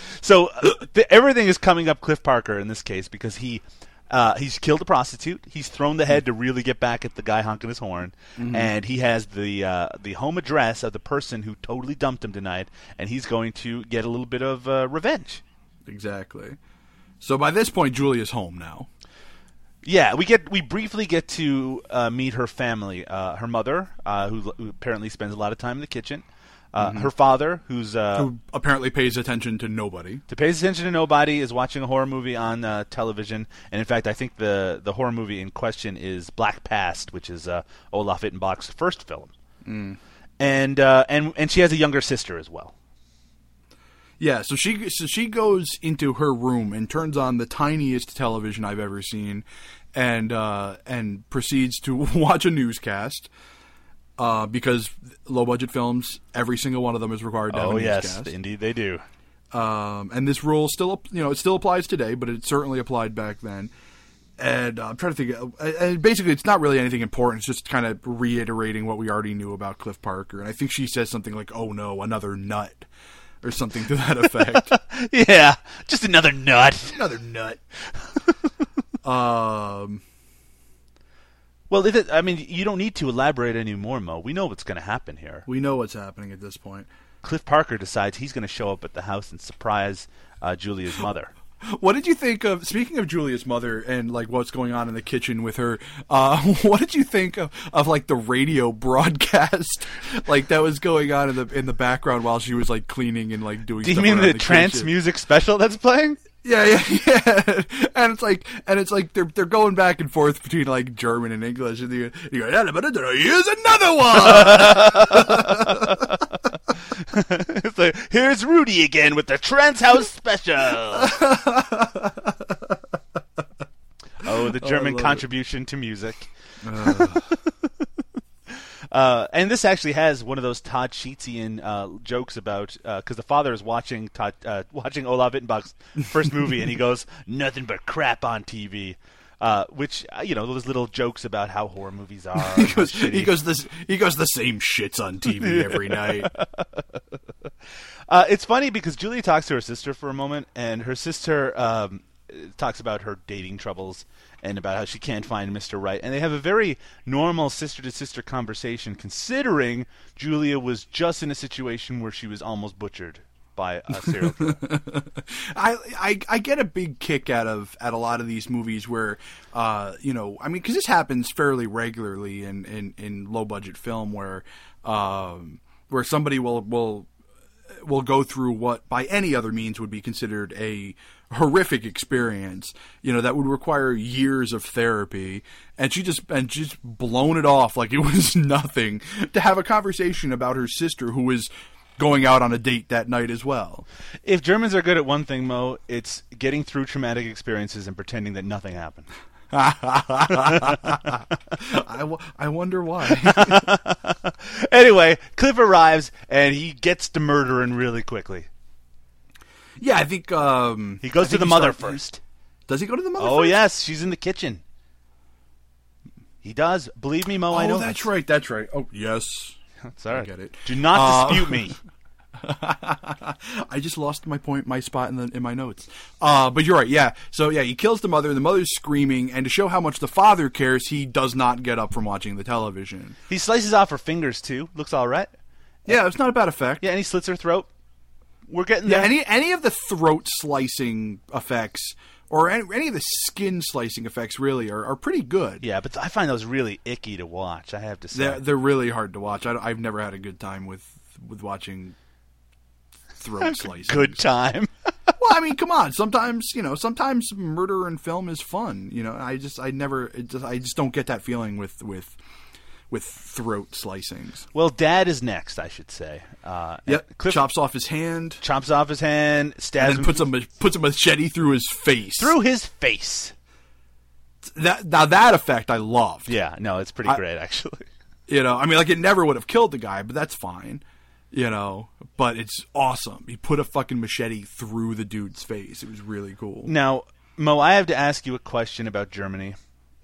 so uh, th- everything is coming up Cliff Parker in this case because he uh, he's killed a prostitute. He's thrown the head to really get back at the guy honking his horn, and he has the uh, the home address of the person who totally dumped him tonight, and he's going to get a little bit of uh, revenge.
Exactly. So by this point, Julia's home now.
Yeah, we get we briefly get to uh, meet her family. Uh, her mother, uh, who, who apparently spends a lot of time in the kitchen. Uh, Her father, who's uh,
Who apparently pays attention to nobody.
to pays attention to nobody, is watching a horror movie on uh, television, and in fact, I think the the horror movie in question is Black Past, which is uh, Olaf Ittenbach's first film, and uh, and and she has a younger sister as well.
Yeah, so she so she goes into her room and turns on the tiniest television I've ever seen, and uh, and proceeds to watch a newscast. Uh, because low budget films, every single one of them is required to have
Oh
a
yes,
newscast.
indeed they do.
um, and this rule still, you know, it still applies today, but it certainly applied back then. And uh, I'm trying to think. Uh, and basically, it's not really anything important. It's just kind of reiterating what we already knew about Cliff Parker. And I think she says something like, "Oh no, another nut," or something to that effect.
Yeah, just another nut.
another nut. um.
Well, it, I mean, you don't need to elaborate anymore, Mo. We know what's going to happen here.
We know what's happening at this point.
Cliff Parker decides he's going to show up at the house and surprise uh, Julia's mother.
What did you think of? Speaking of Julia's mother and like what's going on in the kitchen with her, uh, what did you think of, of like the radio broadcast like that was going on in the in the background while she was like cleaning and like doing?
Do you mean
around
the, trance
kitchen?
music special that's playing?
Yeah, yeah, yeah. And it's like, and it's like they're they're going back and forth between like German and English, and you you go, "Yeah, but here's another one.
it's like, here's Rudy again with the Trance House special. oh, the German
love it.
contribution to music. Uh, and this actually has one of those Todd Sheetsian uh, jokes about because the father is watching Todd, uh, watching Olaf Ittenbach's first movie, and he goes, "Nothing but crap on TV," uh, which uh, you know those little jokes about how horror movies are.
he goes, he goes this, he goes the same shits on TV every night.
Uh, it's funny because Julia talks to her sister for a moment, and her sister um, talks about her dating troubles and about how she can't find Mr. Right. And they have a very normal sister to sister conversation, considering Julia was just in a situation where she was almost butchered by a serial killer.
I, I I get a big kick out of at a lot of these movies where, uh, you know, I mean, because this happens fairly regularly in, in, in low budget film where, um, where somebody will will will go through what by any other means would be considered a horrific experience you know that would require years of therapy and she just and just blown it off like it was nothing to have a conversation about her sister who was going out on a date that night as well
if Germans are good at one thing, Mo, it's getting through traumatic experiences and pretending that nothing happened.
I, w- I wonder why
Anyway, Cliff arrives and he gets to murdering really quickly.
yeah i think um
He goes
I
to the mother
start-
first.
does he go to the mother
Oh
first?
yes, she's in the kitchen. He does. Believe me, Mo.
oh
I know
that's right that's right oh yes
Sorry.
get it.
Do not
Uh,
dispute me.
I just lost my point, my spot in the in my notes. Uh, but you're right, yeah. So yeah, he kills the mother. The mother's screaming, and to show how much the father cares, he does not get up from watching the television.
He slices off her fingers too. Looks all right.
Yeah, it's not a bad effect.
Yeah, and he slits her throat. We're getting
yeah.
there.
Any any of the throat slicing effects, or any, any of the skin slicing effects, really are, are pretty good.
yeah, but I find those really icky to watch. I have to say.
They're they're really hard to watch. I, have never had a good time with with watching throat slicing.
Good time.
well, I mean, come on. Sometimes you know, sometimes murder in film is fun. You know, I just, I never, it just, I just don't get that feeling with with with throat slicings.
Well, Dad is next, I should say. Uh,
Yep,
Cliff
chops off his hand
chops off his hand, stabs
and puts a puts a machete through his face.
through his face.
that now that effect I loved.
Yeah, no, it's pretty
I-
great actually.
You know, I mean, like it never would have killed the guy, but that's fine. You know, but it's awesome. He put a fucking machete through the dude's face. It was really cool.
Now, Mo, I have to ask you a question about Germany,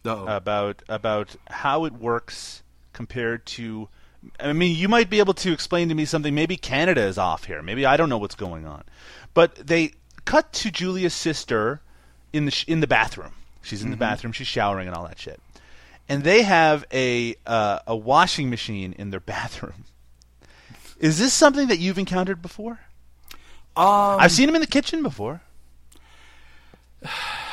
Uh-oh.
about about how it works compared to. I mean, you might be able to explain to me something. Maybe Canada is off here. Maybe I don't know what's going on. But they cut to Julia's sister in the sh- in the bathroom. She's in the bathroom. She's showering and all that shit. And they have a uh, a washing machine in their bathroom. Is this something that you've encountered before?
um,
I've seen them in the kitchen before.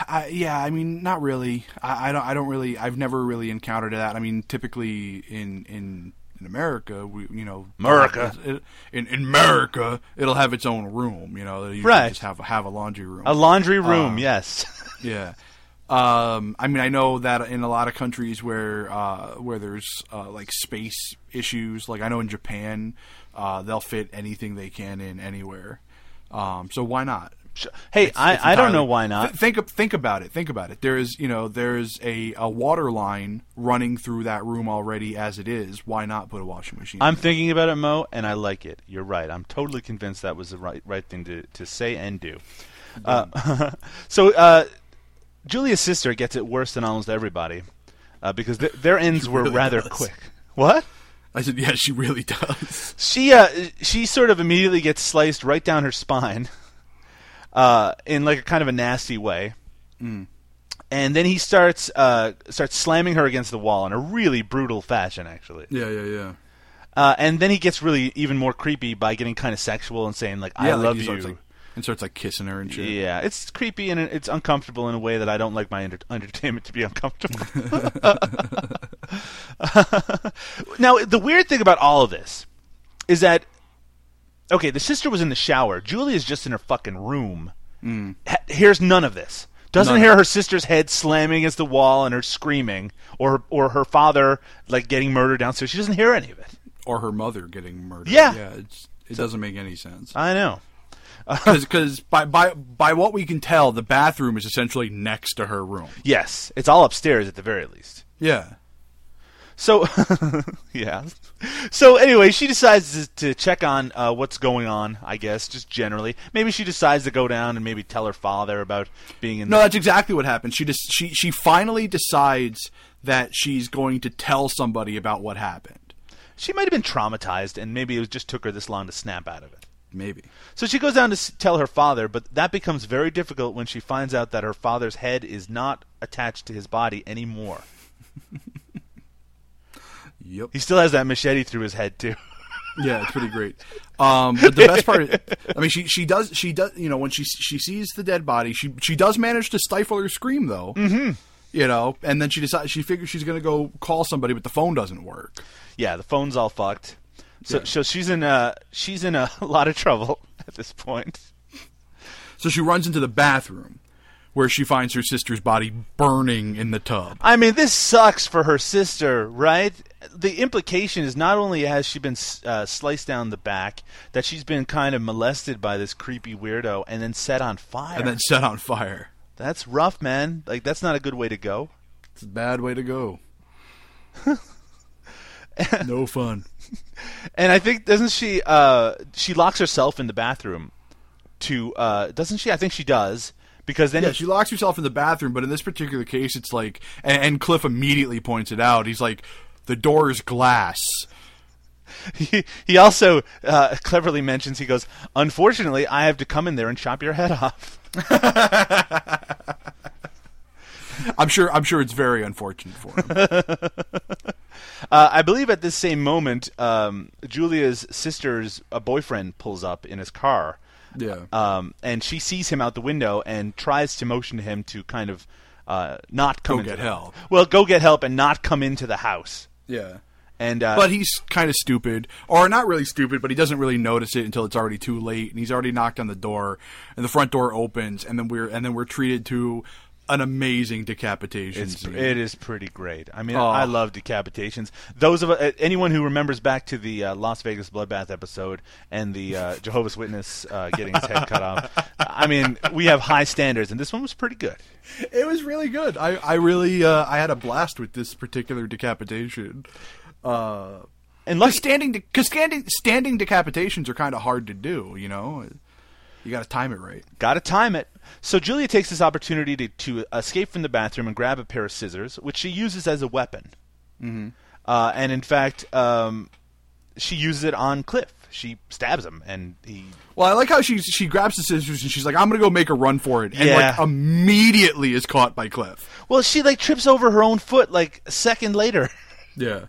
I, yeah, I mean, not really. I, I don't. I don't really. I've never really encountered that. I mean, typically in in in America, we you know,
America.
it- in in America, it'll have its own room. You know, usually
Right.
Just have have a laundry room.
A laundry room,
Uh,
yes.
Yeah. Um, I mean, I know that in a lot of countries where uh, where there's uh, like space issues, like I know in Japan, uh, they'll fit anything they can in anywhere. Um, so why not?
Hey,
It's-
I,
it's
I don't know why not.
Th- think think about it. Think about it. There is you know there is a, a water line running through that room already as it is. Why not put a washing machine?
I'm
in?
thinking about it, Mo, and I like it. You're right. I'm totally convinced that was the right right thing to, to say and do. Uh, so uh, Julia's sister gets it worse than almost everybody uh, because th- their ends were rather quick. What?
I said, yeah, she really does.
She uh, she sort of immediately gets sliced right down her spine, uh, in like a kind of a nasty way.
Mm.
And then he starts uh, starts slamming her against the wall in a really brutal fashion, actually.
Yeah, yeah, yeah.
Uh, and then he gets really even more creepy by getting kind of sexual and saying like, "I
yeah, like,
love you."
like, and starts like kissing her and shit.
yeah, it's creepy and it's uncomfortable in a way that I don't like my enter- entertainment to be uncomfortable. now, the weird thing about all of this is that okay, the sister was in the shower. Julia's just in her fucking room. Ha- hears none of this. Doesn't
Mm. None
hear her sister's head slamming against the wall and her screaming, or or her father like getting murdered downstairs. She doesn't hear any of it.
Or her mother getting murdered.
Yeah.
yeah. It's, it doesn't make any sense.
I know.
because by by by what we can tell, the bathroom is essentially next to her room.
Yes, it's all upstairs at the very least.
Yeah,
So, yeah. So anyway, she decides to, check on uh, what's going on. I guess just generally, maybe she decides to go down and maybe tell her father about being in.
no,
the,
that's exactly what happens. She just she she finally decides that she's going to tell somebody about what happened.
she might have been traumatized, and maybe it just took her this long to snap out of it.
Maybe.
So she goes down to s- tell her father, but that becomes very difficult when she finds out that her father's head is not attached to his body anymore.
Yep.
He still has that machete through his head too.
Yeah, it's pretty great. Um, but the best part, I mean, she she does she does you know when she she sees the dead body, she she does manage to stifle her scream though. Mm-hmm. You know, and then she decides she figures she's going to go call somebody, but the phone doesn't work.
yeah, the phone's all fucked. So,
Yeah.
so she's in a she's in a lot of trouble at this point.
So she runs into the bathroom, where she finds her sister's body burning in the tub.
I mean, this sucks for her sister, right? The implication is not only has she been uh, sliced down the back, that she's been kind of molested by this creepy weirdo and then set on fire.
and then set on fire.
that's rough, man. Like that's not a good way to go.
It's a bad way to go. no fun.
And I think doesn't she? Uh, she locks herself in the bathroom. To uh, doesn't she? I think she does because then
Yeah, she locks herself in the bathroom, but in this particular case, it's like, and, and Cliff immediately points it out. He's like, the door is glass.
he, he also uh, cleverly mentions he goes, "Unfortunately, I have to come in there and chop your head off."
I'm sure. I'm sure it's very unfortunate for him.
Uh, I believe at this same moment, um, Julia's sister's uh, boyfriend pulls up in his car,
yeah.
um, and she sees him out the window and tries to motion to him to kind of uh, not come
Go
into
get
the-
help.
Well, go get help and not come into the house.
yeah.
And uh,
But he's kind of stupid, or not really stupid, but he doesn't really notice it until it's already too late, and he's already knocked on the door, and the front door opens, and then we're and then we're treated to an amazing decapitation.
It's,
scene.
it is pretty great. I mean,
Oh.
I love decapitations. Those of uh, anyone who remembers back to the uh, Las Vegas bloodbath episode and the uh, Jehovah's Witness uh, getting his head cut off. I mean, we have high standards, and this one was pretty good.
It was really good. I I really uh, I had a blast with this particular decapitation. Uh,
And
like standing because standing standing decapitations are kind of hard to do. You know, you got to time it right.
Got to time it. So Julia takes this opportunity to, to escape from the bathroom and grab a pair of scissors, which she uses as a weapon. Mm-hmm. Uh, and in fact, um, she uses it on Cliff. She stabs him, and he.
Well, I like how she she grabs the scissors and she's like, "I'm gonna go make a run for it," and
Yeah.
like immediately is caught by Cliff.
Well, she like trips over her own foot like a second later.
Yeah.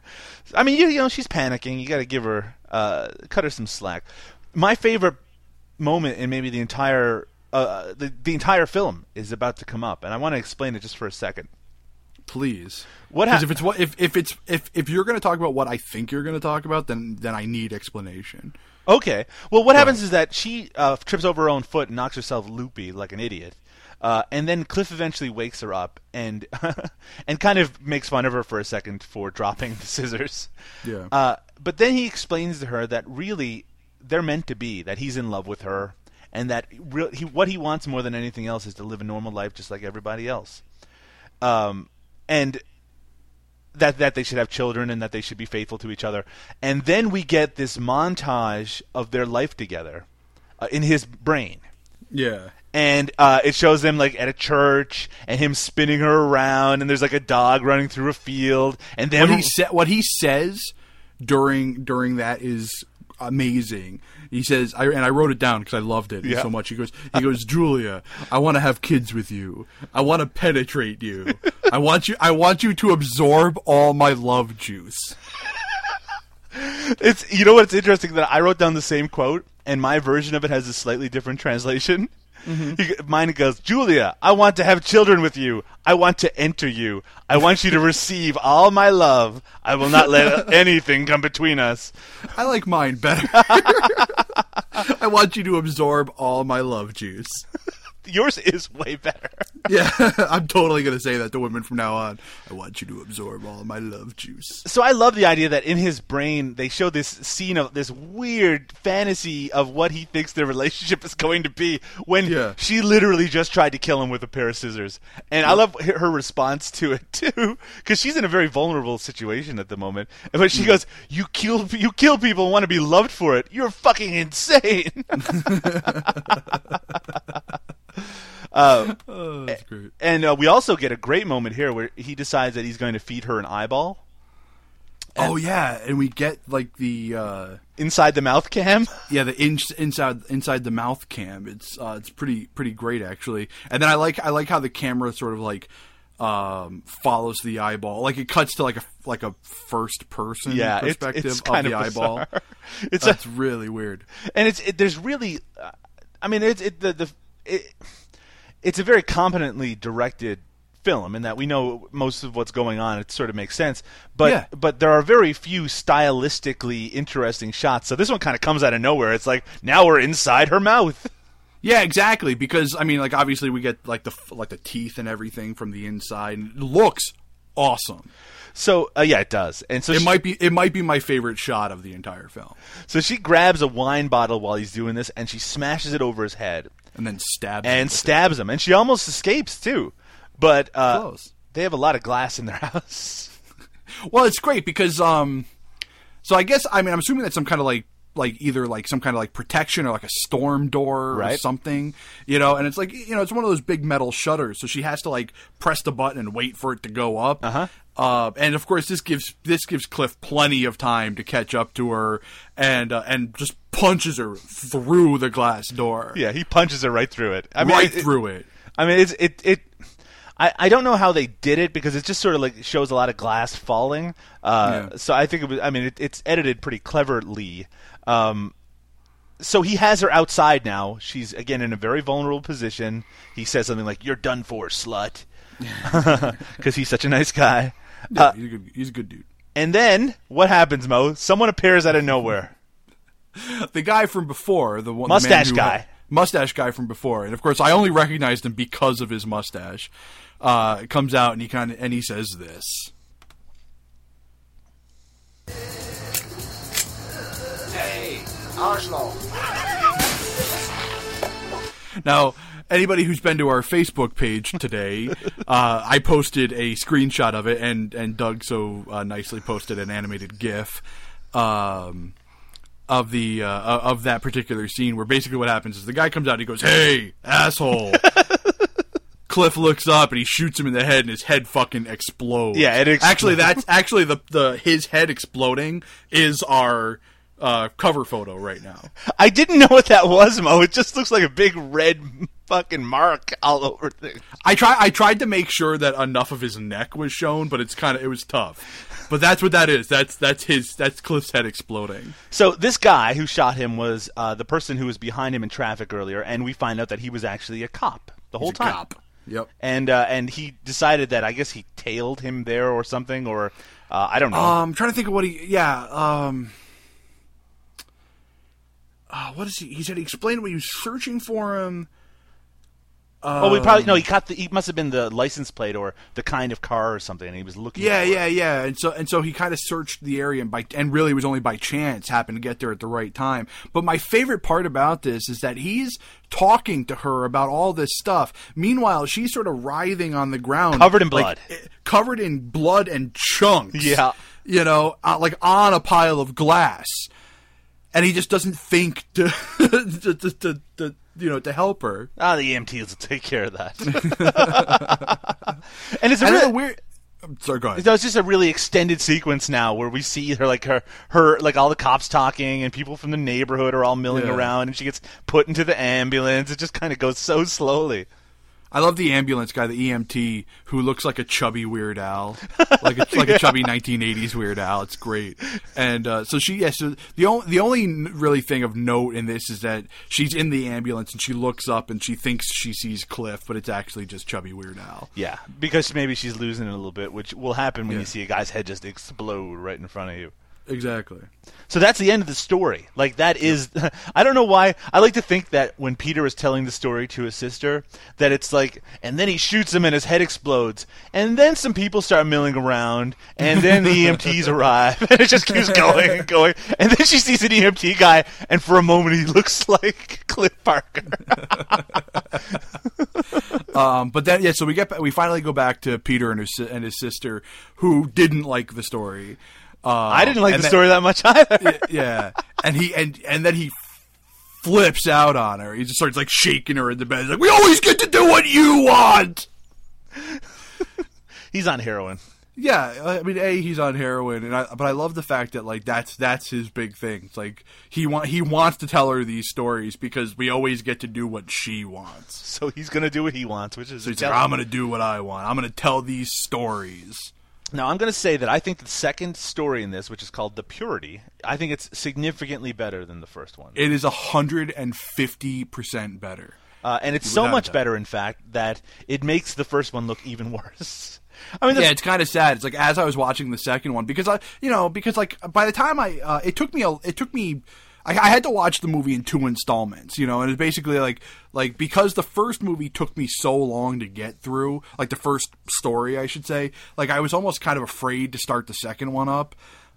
I mean, you, you know, she's panicking. You got to give her, uh, cut her some slack. My favorite moment in maybe the entire, uh, the, the entire film is about to come up, and I want to explain it just for a second.
Please.
What
Because
hap-
if it's what if, if it's if if you're going to talk about what I think you're going to talk about, then then I need explanation.
Okay. Well, what happens is that she uh, trips over her own foot and knocks herself loopy like an idiot. Uh, and then Cliff eventually wakes her up and and kind of makes fun of her for a second for dropping the scissors.
Yeah.
Uh, but then he explains to her that really they're meant to be, that he's in love with her, and that real, he, what he wants more than anything else is to live a normal life just like everybody else. Um, and that that they should have children and that they should be faithful to each other. And then we get this montage of their life together uh, in his brain.
Yeah.
And uh, it shows them like at a church and him spinning her around, and there's like a dog running through a field, and then
What he sa- what he says during during that is amazing. He says, I, and I wrote it down because I loved it
Yeah.
so much. He goes, he goes, Julia, I want to have kids with you. I want to penetrate you. I want you. I want you to absorb all my love juice.
It's you know what's interesting that I wrote down the same quote and my version of it has a slightly different translation. Mm-hmm. He, mine goes, Julia, I want to have children with you. I want to enter you. I want you to receive all my love. I will not let anything come between us.
I like mine better. I want you to absorb all my love juice.
Yours is way better.
Yeah, I'm totally gonna say that to women from now on. I want you to absorb all my love juice.
So I love the idea that in his brain they show this scene of this weird fantasy of what he thinks their relationship is going to be when
Yeah.
she literally just tried to kill him with a pair of scissors. And I love her response to it too cuz she's in a very vulnerable situation at the moment. But she mm. goes, "You kill you kill people and want to be loved for it. You're fucking insane."
Oh, that's great.
and uh, we also get a great moment here where he decides that he's going to feed her an eyeball
Oh yeah, and we get like the uh,
inside the mouth cam.
yeah the in- inside inside the mouth cam. It's uh, it's pretty pretty great actually. And then I like I like how the camera sort of like um, follows the eyeball. Like it cuts to like a like a first person
Yeah,
perspective
it's
of
kind
the
of
eyeball.
It's a-
That's really weird.
and it's it, there's really, uh, I mean, it's it, the the it, it's a very competently directed film in that we know most of what's going on. It sort of makes sense, but
Yeah.
but there are very few stylistically interesting shots. So this one kind of comes out of nowhere. It's like now we're inside her mouth.
Yeah, exactly. Because I mean, like obviously we get like the like the teeth and everything from the inside, and it looks awesome.
So uh, yeah, it does. And so
It
she,
might be it might be my favorite shot of the entire film,
so she grabs a wine bottle while he's doing this, and she smashes it over his head
and then stabs him
and
it.
stabs him, and she almost escapes too. But uh,
Close.
they have a lot of glass in their house.
Well, it's great because um, so I guess I mean I'm assuming that's some kind of like like either like some kind of like protection or like a storm door or something, you know. And it's like you know it's one of those big metal shutters, so she has to like press the button and wait for it to go up.
Uh-huh.
Uh, and of course, this gives this gives Cliff plenty of time to catch up to her, and uh, and just punches her through the glass door,
Yeah, he punches her right through it. I mean,
right
it-
through it.
I mean, it's it it. I, I don't know how they did it because it just sort of like shows a lot of glass falling. Uh,
Yeah.
So I think it was. I mean, it, it's edited pretty cleverly. Um, so he has her outside now. She's again in a very vulnerable position. He says something like, "You're done for, slut," because he's such a nice guy.
Yeah,
Uh,
he's a good he's a good dude.
And then what happens, Mo? Someone appears out of nowhere.
the guy from before, the one the
Mustache
who-
guy.
mustache guy from before, and of course I only recognized him because of his mustache. Uh, comes out and he kind of and he says this. Now, anybody who's been to our Facebook page today, uh, I posted a screenshot of it, and and Doug so uh, nicely posted an animated GIF um, of the uh, of that particular scene, where basically what happens is the guy comes out and he goes, "Hey, asshole." Cliff looks up and he shoots him in the head, and his head fucking explodes.
Yeah, it explodes.
actually that's actually the the his head exploding is our uh, cover photo right now.
I didn't know what that was, Mo. It just looks like a big red fucking mark all over things.
I try. I tried to make sure that enough of his neck was shown, but it's kind of it was tough. But that's what that is. That's that's his. That's Cliff's head exploding.
So this guy who shot him was uh, the person who was behind him in traffic earlier, and we find out that he was actually a cop the whole
He's a
time.
cop. Yep.
And uh, and he decided that I guess he tailed him there or something, or uh, I don't know.
Um, I'm trying to think of what he. Yeah. Um. Uh, what is he? He said he explained when he was searching for him.
oh, we probably no. He caught the. He must have been the license plate or the kind of car or something, and he was looking.
Yeah, yeah,
it.
yeah. And so and so he kind of searched the area and by and really it was only by chance happened to get there at the right time. But my favorite part about this is that he's talking to her about all this stuff. Meanwhile, she's sort of writhing on the ground,
Covered in blood.
eh, covered in blood and chunks.
Yeah.
you know, uh, like on a pile of glass. And he just doesn't think to, to, to, to, you know to help her.
Ah, the EMTs will take care of that. and it's a really
weird. I'm Sorry, go ahead.
Was just a really extended sequence now where we see her like her her like all the cops talking and people from the neighborhood are all milling
Yeah.
around and she gets put into the ambulance. It just kind of goes so slowly.
I love the ambulance guy, the EMT, who looks like a chubby Weird Al, like a, like a chubby 1980s Weird Al. It's great. And uh, so she, yeah. So the only the only really thing of note in this is that she's in the ambulance and she looks up and she thinks she sees Cliff, but it's actually just chubby Weird Al.
Yeah, because maybe she's losing it a little bit, which will happen when
Yeah.
you see a guy's head just explode right in front of you.
Exactly.
So that's the end of the story. Like that is I don't know why I like to think that when Peter is telling the story to his sister that it's like and then he shoots him and his head explodes and then some people start milling around and then the EMTs arrive and it just keeps going and going and then she sees an EMT guy and for a moment he looks like Cliff Parker.
Um, but then, yeah. So we get we finally go back to Peter and his and his sister, who didn't like the story. Uh,
I didn't like the
then-
story that much either.
yeah, and he and and then he flips out on her. He just starts like shaking her in the bed. He's like, "We always get to do what you want."
He's on heroin.
Yeah, I mean, a he's on heroin, and I, but I love the fact that like that's that's his big thing. It's like he want he wants to tell her these stories because we always get to do what she wants.
So he's going to do what he wants, which is
So he's like, I'm gonna do what I want. I'm gonna tell these stories.
Now, I'm going to say that I think the second story in this, which is called The Purity, I think it's significantly better than the first one.
It is hundred and fifty percent better.
Uh, and it's so
Without a
much better, in fact, that it makes the first one look even worse. I mean,
yeah,
yeah,
it's kind of sad. It's like as I was watching the second one because I, you know, because like by the time I, uh, it took me a, it took me, I, I had to watch the movie in two installments, you know, and it's basically like, like because the first movie took me so long to get through, like the first story, I should say, like I was almost kind of afraid to start the second one up.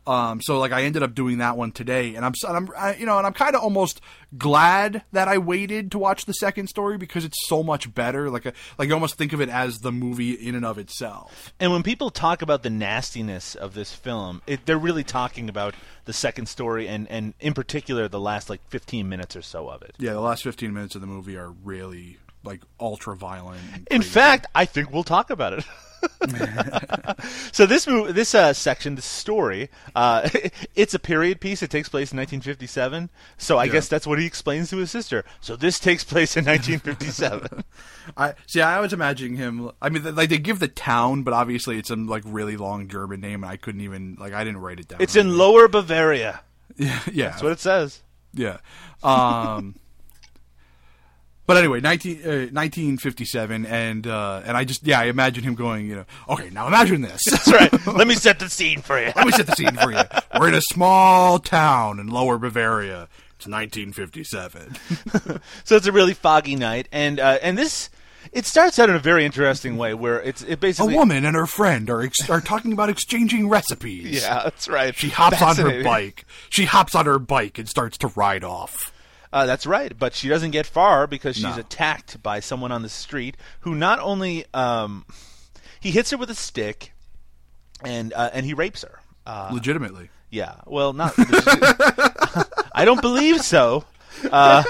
Um, so like I ended up doing that one today, and I'm, and I'm, I, you know, and I'm kind of almost glad that I waited to watch the second story because it's so much better. Like, a, like you almost think of it as the movie in and of itself.
and when people talk about the nastiness of this film, it, they're really talking about the second story and, and, in particular, the last like 15 minutes or so of it.
Yeah, the last 15 minutes of the movie are really like ultra violent.
In fact, I think we'll talk about it. so this mov- this uh, section, this story, uh, it's a period piece. It takes place in 1957. So I guess that's what he explains to his sister. So this takes place in 1957.
I see. I was imagining him. I mean, like they give the town, but obviously it's some like really long German name, and I couldn't even like I didn't write it down.
it's in Lower Bavaria.
yeah, yeah,
That's what it says.
yeah. Um, But anyway, 19, uh, 1957, and uh, and I just yeah, I imagine him going, you know, okay, now imagine this.
That's right. Let me set the scene for you.
Let me set the scene for you. We're in a small town in Lower Bavaria. It's 1957.
so it's a really foggy night, and uh, and this it starts out in a very interesting way where it's it basically a
woman and her friend are ex- are talking about exchanging recipes.
Yeah, that's right.
She hops on her bike. She hops on her bike and starts to ride off.
Uh, that's right, but she doesn't get far because she's
No.
attacked by someone on the street who not only um, he hits her with a stick, and uh, and he rapes her. Uh,
Legitimately.
yeah, well, not. I don't believe so. Uh,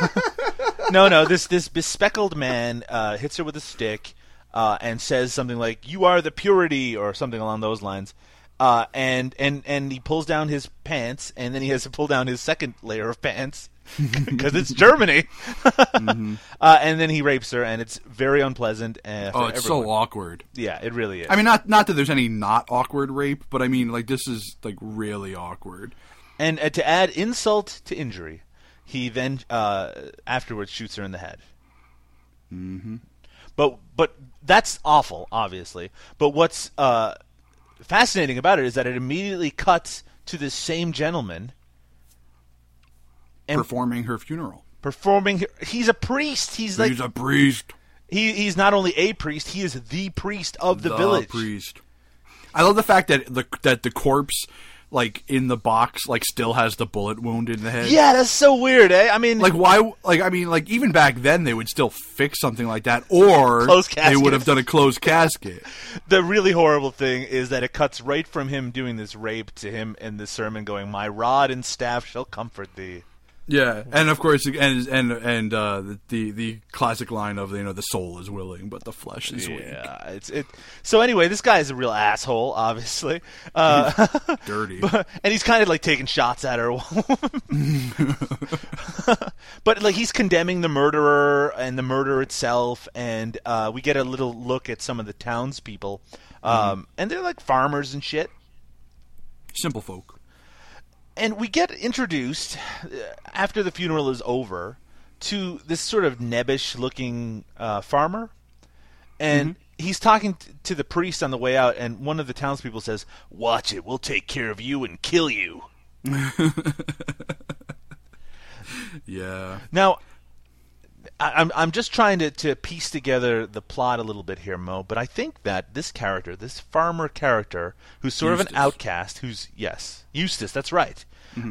no, no. This this bespeckled man uh, hits her with a stick uh, and says something like "You are the purity" or something along those lines. Uh, and and and he pulls down his pants, and then he has to pull down his second layer of pants because it's Germany. uh, and then he rapes her, and it's very unpleasant. Uh, for
Oh, it's
everyone.
so awkward.
Yeah, it really is.
I mean, not not that there's any not awkward rape, but I mean, like this is like really awkward.
And uh, to add insult to injury, he then uh, afterwards shoots her in the head. Mm-hmm. But but that's awful, obviously. But what's uh, fascinating about it is that it immediately cuts to this same gentleman And-
performing her funeral.
performing. He's a priest. He's like
He's a priest.
he, he's not only a priest, he is the priest of the, village.
priest. I love the fact that the that the corpse, like in the box, like still has the bullet wound in the head.
Yeah, that's so weird, eh? I mean,
Like why? Like I mean, like even back then they would still fix something like that, or they would have done a closed casket.
the really horrible thing is that it cuts right from him doing this rape to him in the sermon going, "My rod and staff shall comfort thee."
Yeah, and of course, and and and uh, the, the classic line of you know the soul is willing, but the flesh is weak.
Yeah, it's it. So anyway, this guy is a real asshole, obviously, uh,
Dirty.
and he's kind of like taking shots at her. but like he's condemning the murderer and the murder itself, and uh, we get a little look at some of the townspeople, um, and they're like farmers and shit.
Simple folk.
And we get introduced uh, after the funeral is over to this sort of nebbish looking uh, farmer and he's talking t- to the priest on the way out and one of the townspeople says watch it we'll take care of you and kill you
Yeah.
now I- I'm I'm just trying to, to piece together the plot a little bit here, Mo. But I think that this character, this farmer character, who's sort of an outcast, who's yes, Eustace. That's right.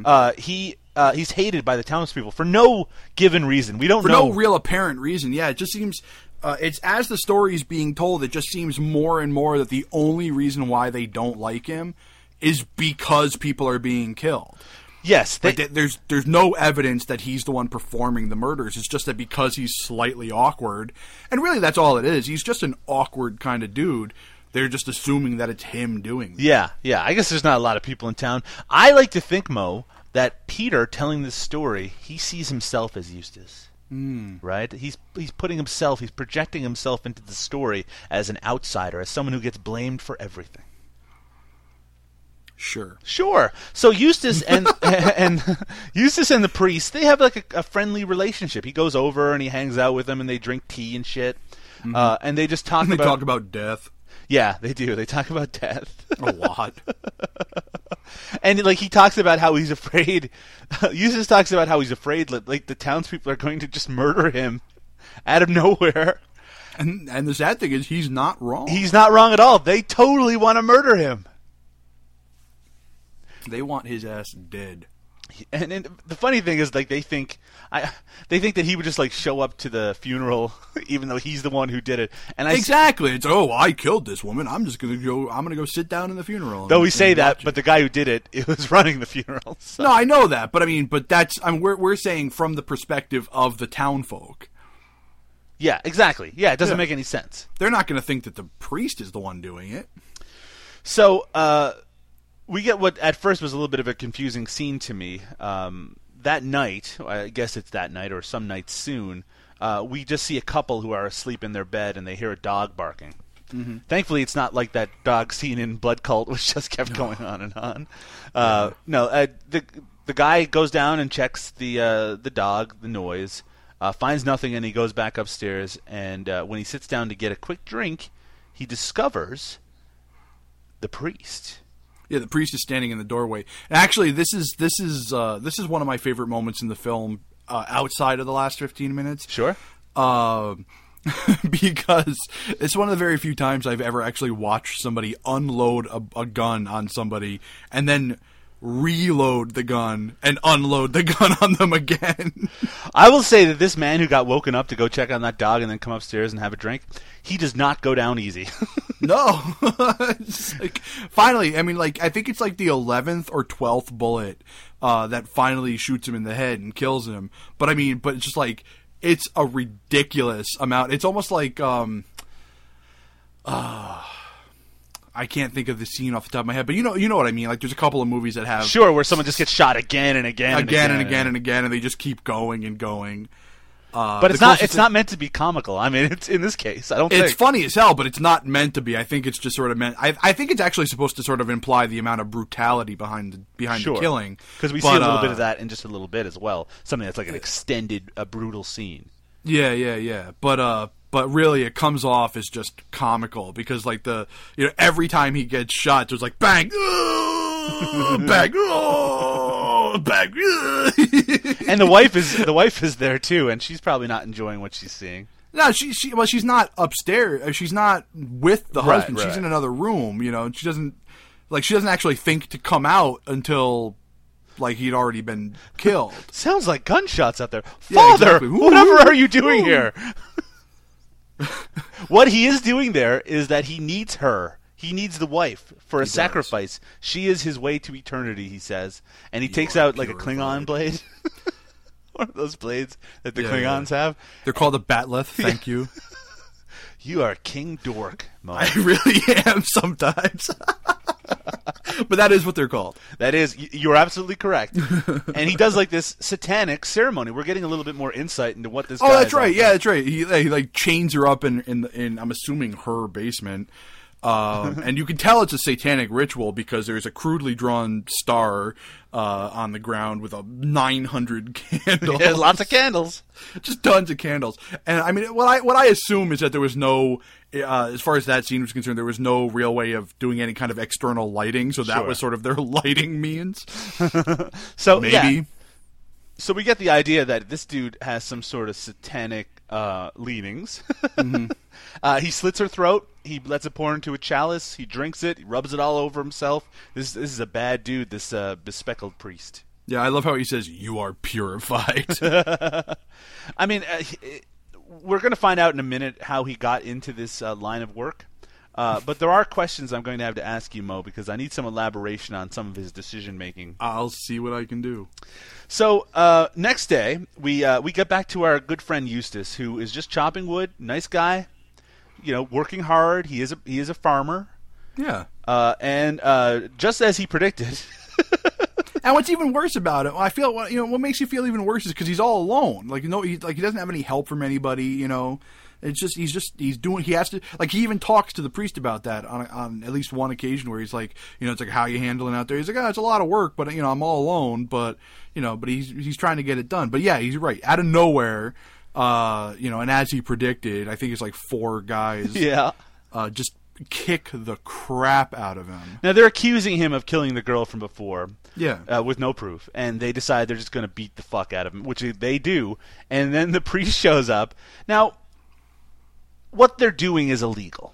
Uh, he uh, he's hated by the townspeople for no given reason. We don't
for
know.
no real apparent reason. Yeah, it just seems uh, it's as the story is being told. It just seems more and more that the only reason why they don't like him is because people are being killed.
yes, they,
Like there's there's no evidence that he's the one performing the murders. It's just that because he's slightly awkward, and really that's all it is. He's just an awkward kind of dude. They're just assuming that it's him doing.
yeah, yeah. I guess there's not a lot of people in town. I like to think, Mo, that Peter telling this story, he sees himself as Eustace. Mm. Right? He's he's putting himself, he's projecting himself into the story as an outsider, as someone who gets blamed for everything.
Sure.
Sure. So Eustace and and Eustace and the priest, they have like a, a friendly relationship. He goes over and he hangs out with them, and they drink tea and shit. Uh, and they just talk
Mm-hmm. They
about
talk about death
yeah, they do. They talk about death,
a lot.
and like he talks about how he's afraid. Eustace talks about how he's afraid that like the townspeople are going to just murder him out of nowhere.
and and the sad thing is he's not wrong.
He's not wrong at all. They totally want to murder him.
they want his ass dead.
and, and the funny thing is like they think I they think that he would just like show up to the funeral even though he's the one who did it and I
Exactly. It's oh, I killed this woman. I'm just gonna go. I'm gonna go sit down in the funeral.
though we say that but the guy who did it it was running the funeral so.
no, I know that, but I mean, but that's I mean, we're we're saying from the perspective of the town folk.
yeah exactly yeah it doesn't
Yeah.
make any sense
They're not going to think that the priest is the one doing it.
so uh we get what at first was a little bit of a confusing scene to me um that night I guess it's that night or some night soon uh, we just see a couple who are asleep in their bed and they hear a dog barking Thankfully, it's not like that dog scene in Blood Cult, which just kept going on and on. Uh, no, uh, the the guy goes down and checks the uh, the dog, the noise, uh, finds nothing, and he goes back upstairs. And uh, when he sits down to get a quick drink, he discovers the priest.
Yeah, the priest is standing in the doorway. And actually, this is this is uh, this is one of my favorite moments in the film uh, outside of the last fifteen minutes.
Sure.
Um, because it's one of the very few times I've ever actually watched somebody unload a, a gun on somebody and then reload the gun and unload the gun on them again.
I will say that this man who got woken up to go check on that dog and then come upstairs and have a drink, he does not go down easy.
no, like finally, I mean, like I think it's like the eleventh or twelfth bullet uh, that finally shoots him in the head and kills him. But I mean, but it's just like it's a ridiculous amount. It's almost like um, uh, I can't think of the scene off the top of my head, but you know, you know what I mean. Like there's a couple of movies that have
sure, where someone just gets shot again and again, and
again and again and again, and they just keep going and going. Uh,
But it's not it's
thing-
not meant to be comical. I mean, it's in this case. I don't think
It's
think.
funny as hell, but it's not meant to be. I think it's just sort of meant. I, I think it's actually supposed to sort of imply the amount of brutality behind the behind
Sure.
the killing.
because we see a little
uh,
bit of that in just a little bit as well. Something that's like an extended, a brutal scene.
Yeah, yeah, yeah. But uh, but really, it comes off as just comical because like the you know every time he gets shot, there's like bang, bang, bang. "Ugh."
And the wife is the wife is there too, and she's probably not enjoying what she's seeing.
No, she she well, she's not upstairs. uh, She's not with the
Right,
husband. She's in another room. You know, and she doesn't like she doesn't actually think to come out until like he'd already been killed.
Sounds like gunshots out there.
Yeah,
Father,
exactly.
whatever are you doing here? what he is doing there is that he needs her. He needs the wife for a sacrifice. She is his way to eternity, he says. And he takes out like a. Klingon blade. One of those blades that the
Yeah,
Klingons have.
They're called a bat'leth. Thank you.
You are King Dork, Mo.
I really am sometimes. but that is what they're called.
That is, you're absolutely correct. and he does like this satanic ceremony. We're getting a little bit more insight into what this.
Oh,
guy
that's right. Yeah, that's right. He, he like chains her up in in, in I'm assuming her basement. Um, and you can tell it's a satanic ritual because there's a crudely drawn star uh, on the ground with a 900 candles.
Yeah, lots of candles.
just tons of candles. And I mean, what I what I assume is that there was no, uh, as far as that scene was concerned, there was no real way of doing any kind of external lighting. So that
Sure.
was sort of their lighting means.
So
Maybe.
yeah. So we get the idea that this dude has some sort of satanic uh, leanings.
Mm-hmm.
uh, he slits her throat. He lets it pour into a chalice. He drinks it. He rubs it all over himself. This this is a bad dude. This uh, bespeckled priest.
Yeah, I love how he says, "You are purified."
I mean, uh, we're going to find out in a minute how he got into this uh, line of work. Uh, but there are questions I'm going to have to ask you, Mo, because I need some elaboration on some of his decision making.
I'll see what I can do.
So uh, next day, we uh, we get back to our good friend Eustace, who is just chopping wood. Nice guy, you know, working hard. He is a he is a farmer,
Yeah.
uh, and uh, just as he predicted,
And what's even worse about it, I feel, what- you know, what makes you feel even worse is because he's all alone. Like, you know, he, like he doesn't have any help from anybody. You know, it's just he's just he's doing. He has to like he even talks to the priest about that on on at least one occasion where he's like, you know, it's like how you handling out there. He's like, oh, it's a lot of work, but you know, I'm all alone. But you know, but he's he's trying to get it done. But yeah, he's right. Out of nowhere, uh, you know, and as he predicted, I think it's like four guys.
yeah.
Uh, just kick the crap out of him.
Now they're accusing him of killing the girl from before.
Yeah.
Uh, with no proof, and they decide they're just going to beat the fuck out of him, which they do. And then the priest shows up. Now, what they're doing is illegal.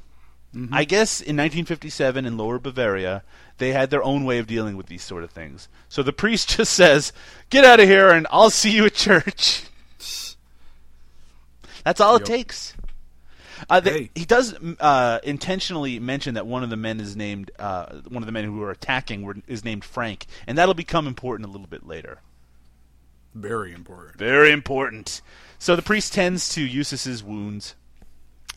I guess in 1957 in Lower Bavaria, they had their own way of dealing with these sort of things. So the priest just says, "Get out of here, and I'll see you at church." That's all it takes. Uh, the-
Hey.
He does uh, intentionally mention that one of the men is named uh, one of the men who are attacking were, is named Frank, and that'll become important a little bit later.
Very important.
Very important. So the priest tends to Eustace's wounds,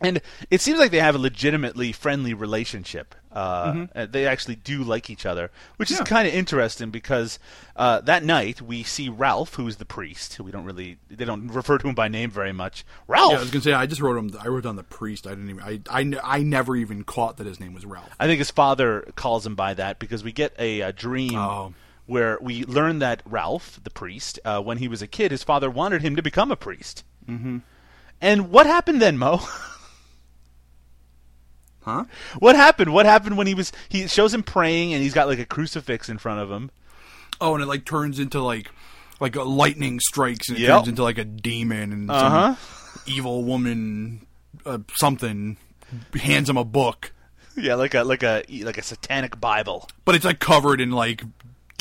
and it seems like they have a legitimately friendly relationship. Uh, uh, They actually do like each other, which is kind of interesting because uh, that night we see Ralph, who's the priest. Who we don't really they don't refer to him by name very much. Ralph.
Yeah, I was gonna say I just wrote him. I wrote down the priest. I didn't even. I, I, I never even caught that his name was Ralph.
I think his father calls him by that because we get a, a dream
Oh.
where we learn that Ralph, the priest, uh, when he was a kid, his father wanted him to become a priest. Mm-hmm. And what happened then, Mo?
Huh?
What happened? What happened when he was? He shows him praying, and he's got like a crucifix in front of him.
Oh, and it like turns into like like a lightning strikes and it
Yep.
turns into like a demon and
Uh-huh.
some evil woman uh, something hands him a book,
Yeah, like a like a like a satanic Bible.
but it's like covered in like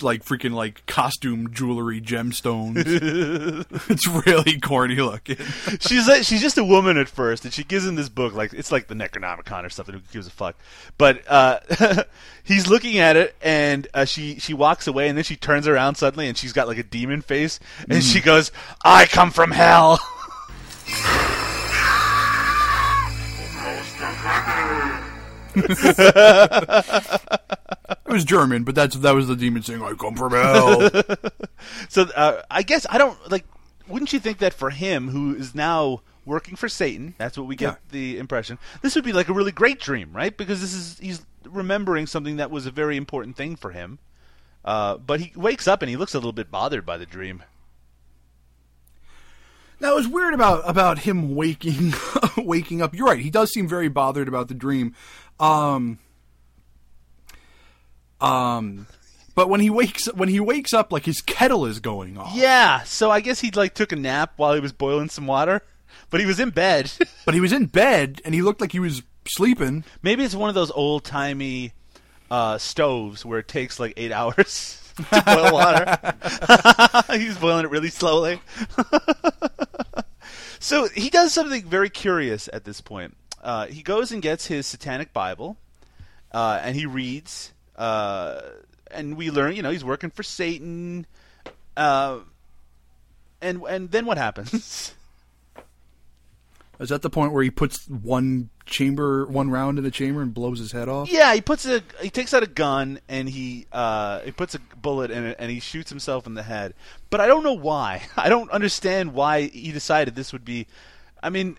like freaking like costume jewelry gemstones. it's really corny looking.
she's like, she's just a woman at first, and she gives him this book like it's like the Necronomicon or something. Who gives a fuck? But uh, he's looking at it, and uh, she she walks away, and then she turns around suddenly, and she's got like a demon face, and she goes, "I come from hell."
It was German, but that's that was the demon saying, "I come from hell."
so uh, I guess I don't like. Wouldn't you think that for him, who is now working for Satan, that's what we get
Yeah.
the impression. This would be like a really great dream, right? Because this is he's remembering something that was a very important thing for him. Uh, but he wakes up and he looks a little bit bothered by the dream.
Now it was weird about about him waking waking up. You're right. He does seem very bothered about the dream. Um, um, but when he wakes when he wakes up, like his kettle is going off.
Yeah, so I guess he like took a nap while he was boiling some water, but he was in bed.
But he was in bed and he looked like he was sleeping.
Maybe it's one of those old timey uh, stoves where it takes like eight hours to boil water. He's boiling it really slowly. so he does something very curious at this point. Uh, he goes and gets his satanic Bible, uh, and he reads. Uh, and we learn, you know, he's working for Satan. Uh, and and then what happens?
Is that the point where he puts one chamber, one round in the chamber and blows his head off?
Yeah, he puts a he takes out a gun and he uh he puts a bullet in it and he shoots himself in the head. But I don't know why. I don't understand why he decided this would be. I mean,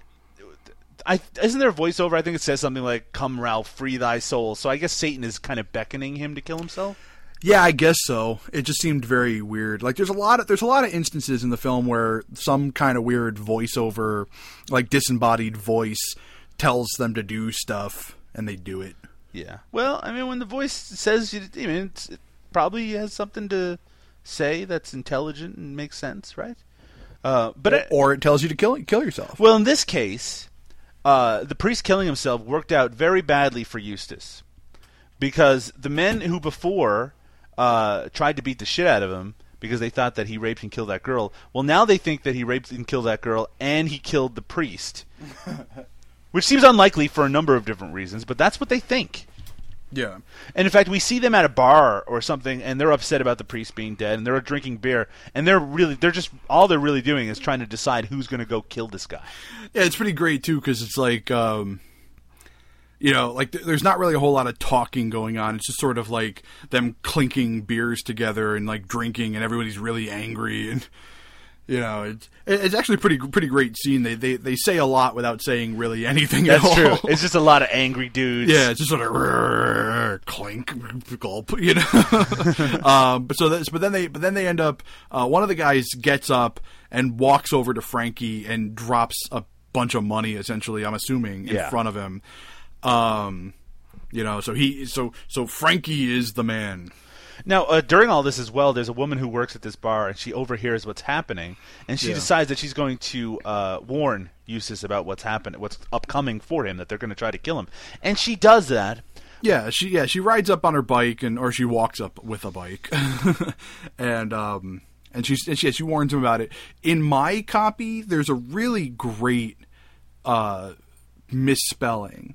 I isn't there a voiceover? I think it says something like "Come, Ralph, free thy soul." So I guess Satan is kind of beckoning him to kill himself.
Yeah, I guess so. It just seemed very weird. Like there's a lot of there's a lot of instances in the film where some kind of weird voiceover, like disembodied voice, tells them to do stuff and they do it.
Yeah. Well, I mean, when the voice says, you- I mean, it's, it probably has something to say that's intelligent and makes sense, right? Uh, but it,
Or it tells you to kill kill yourself.
Well, in this case, uh, the priest killing himself worked out very badly for Eustace because the men who before uh, tried to beat the shit out of him because they thought that he raped and killed that girl. Well, now they think that he raped and killed that girl and he killed the priest, which seems unlikely for a number of different reasons, but that's what they think.
Yeah.
And in fact, we see them at a bar or something, and they're upset about the priest being dead, and they're drinking beer, and they're really, they're just, all they're really doing is trying to decide who's going to go kill this guy.
Yeah, it's pretty great too because it's like, um, you know, like th- there's not really a whole lot of talking going on. It's just sort of like them clinking beers together and like drinking, and everybody's really angry, and you know, it's it's actually a pretty pretty great scene. They they they say a lot without saying really anything.
That's
at
true.
all.
It's just a lot of angry dudes.
Yeah, it's just sort of "Rrrr, clink, gulp, you know. um, but so that's, but then they, but then they end up. Uh, one of the guys gets up and walks over to Frankie and drops a bunch of money, essentially. I'm assuming in
Yeah.
front of him. Um, you know, so he, so so Frankie is the man.
Now, uh, during all this as well, there's a woman who works at this bar, and she overhears what's happening, and she
Yeah.
decides that she's going to uh, warn Eustace about what's happening, what's upcoming for him, that they're going to try to kill him, and she does that.
Yeah, she yeah she rides up on her bike and or she walks up with a bike, and um and she and she, she warns him about it. In my copy, there's a really great uh misspelling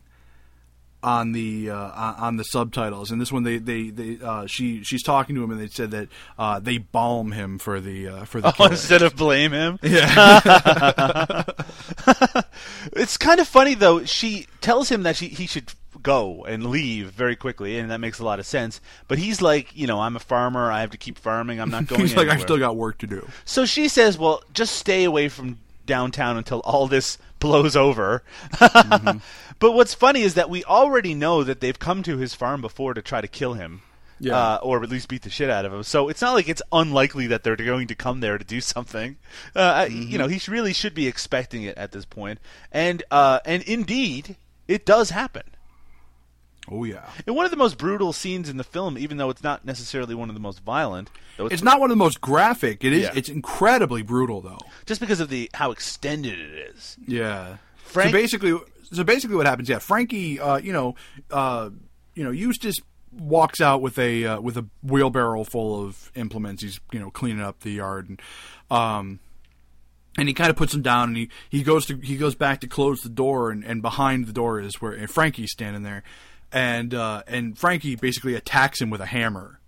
on the uh, on the subtitles. And this one, they they, they uh, she she's talking to him and they said that uh, they balm him for the uh, for the
Oh, instead of blame him.
yeah
it's kind of funny though. She tells him that she, he should go and leave very quickly, and that makes a lot of sense. But he's like, you know, I'm a farmer. I have to keep farming. I'm not going.
he's like I've still got work to do.
So she says, "Well, just stay away from downtown until all this blows over."
Mm-hmm.
But what's funny is that we already know that they've come to his farm before to try to kill him.
Yeah.
uh, or at least beat the shit out of him. So it's not like it's unlikely that they're going to come there to do something. Uh, You know, he really should be expecting it at this point. and uh, and indeed, it does happen.
Oh yeah.
And one of the most brutal scenes in the film, even though it's not necessarily one of the most violent, though
It's not one of the most graphic. It is.
Yeah.
It's incredibly brutal, though.
just because of the how extended it is.
Yeah.
Frank-
so basically, so basically, what happens? Yeah, Frankie. Uh, you know, uh, you know, Eustace walks out with a uh, with a wheelbarrow full of implements. He's you know cleaning up the yard, and um, and he kind of puts them down, and he, he goes to he goes back to close the door, and, and behind the door is where and Frankie's standing there, and uh, and Frankie basically attacks him with a hammer,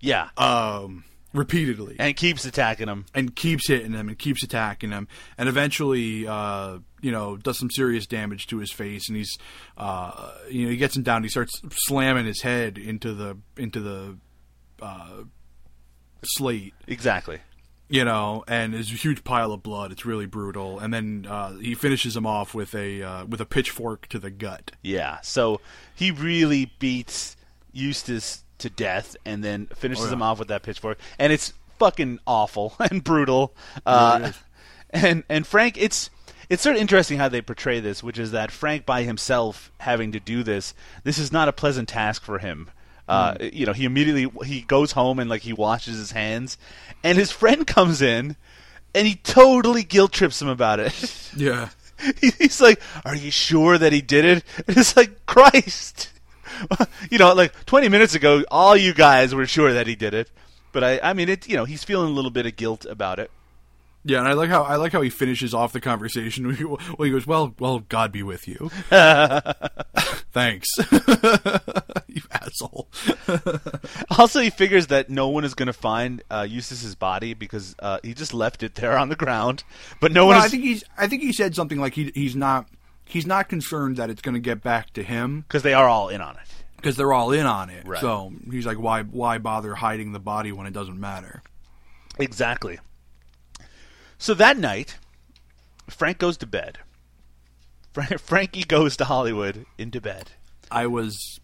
Yeah,
um, repeatedly
and keeps attacking him.
and keeps hitting him and keeps attacking him and eventually uh, you know does some serious damage to his face and he's uh, you know he gets him down he starts slamming his head into the into the uh, slate
Exactly.
you know and there's a huge pile of blood it's really brutal and then uh, he finishes him off with a uh, with a pitchfork to the gut
Yeah. So he really beats Eustace to death, and then finishes
Oh, yeah.
him off with that pitchfork, and it's fucking awful and brutal. Uh, and and Frank, it's it's sort of interesting how they portray this, which is that Frank by himself having to do this, this is not a pleasant task for him. Uh,
Hmm.
You know, he immediately he goes home and like he washes his hands, and his friend comes in, and he totally guilt trips him about it.
yeah
He's like, "Are you sure that he did it?" And it's like, Christ, you know, like 20 minutes ago, all you guys were sure that he did it, but I, I mean, it, you know, he's feeling a little bit of guilt about it.
Yeah and I like how I like how he finishes off the conversation well he goes well well God be with you thanks you asshole
Also, he figures that no one is going to find uh, Eustace's body because uh, he just left it there on the ground, but no one
Well,
is
I think he's. I think he said something like he he's not he's not concerned that it's going to get back to him
because they are all in on it.
because they're all in on it.
Right.
So he's like, why why bother hiding the body when it doesn't matter?
Exactly. So that night, Frank goes to bed. Fra- Frankie goes to Hollywood into bed.
I was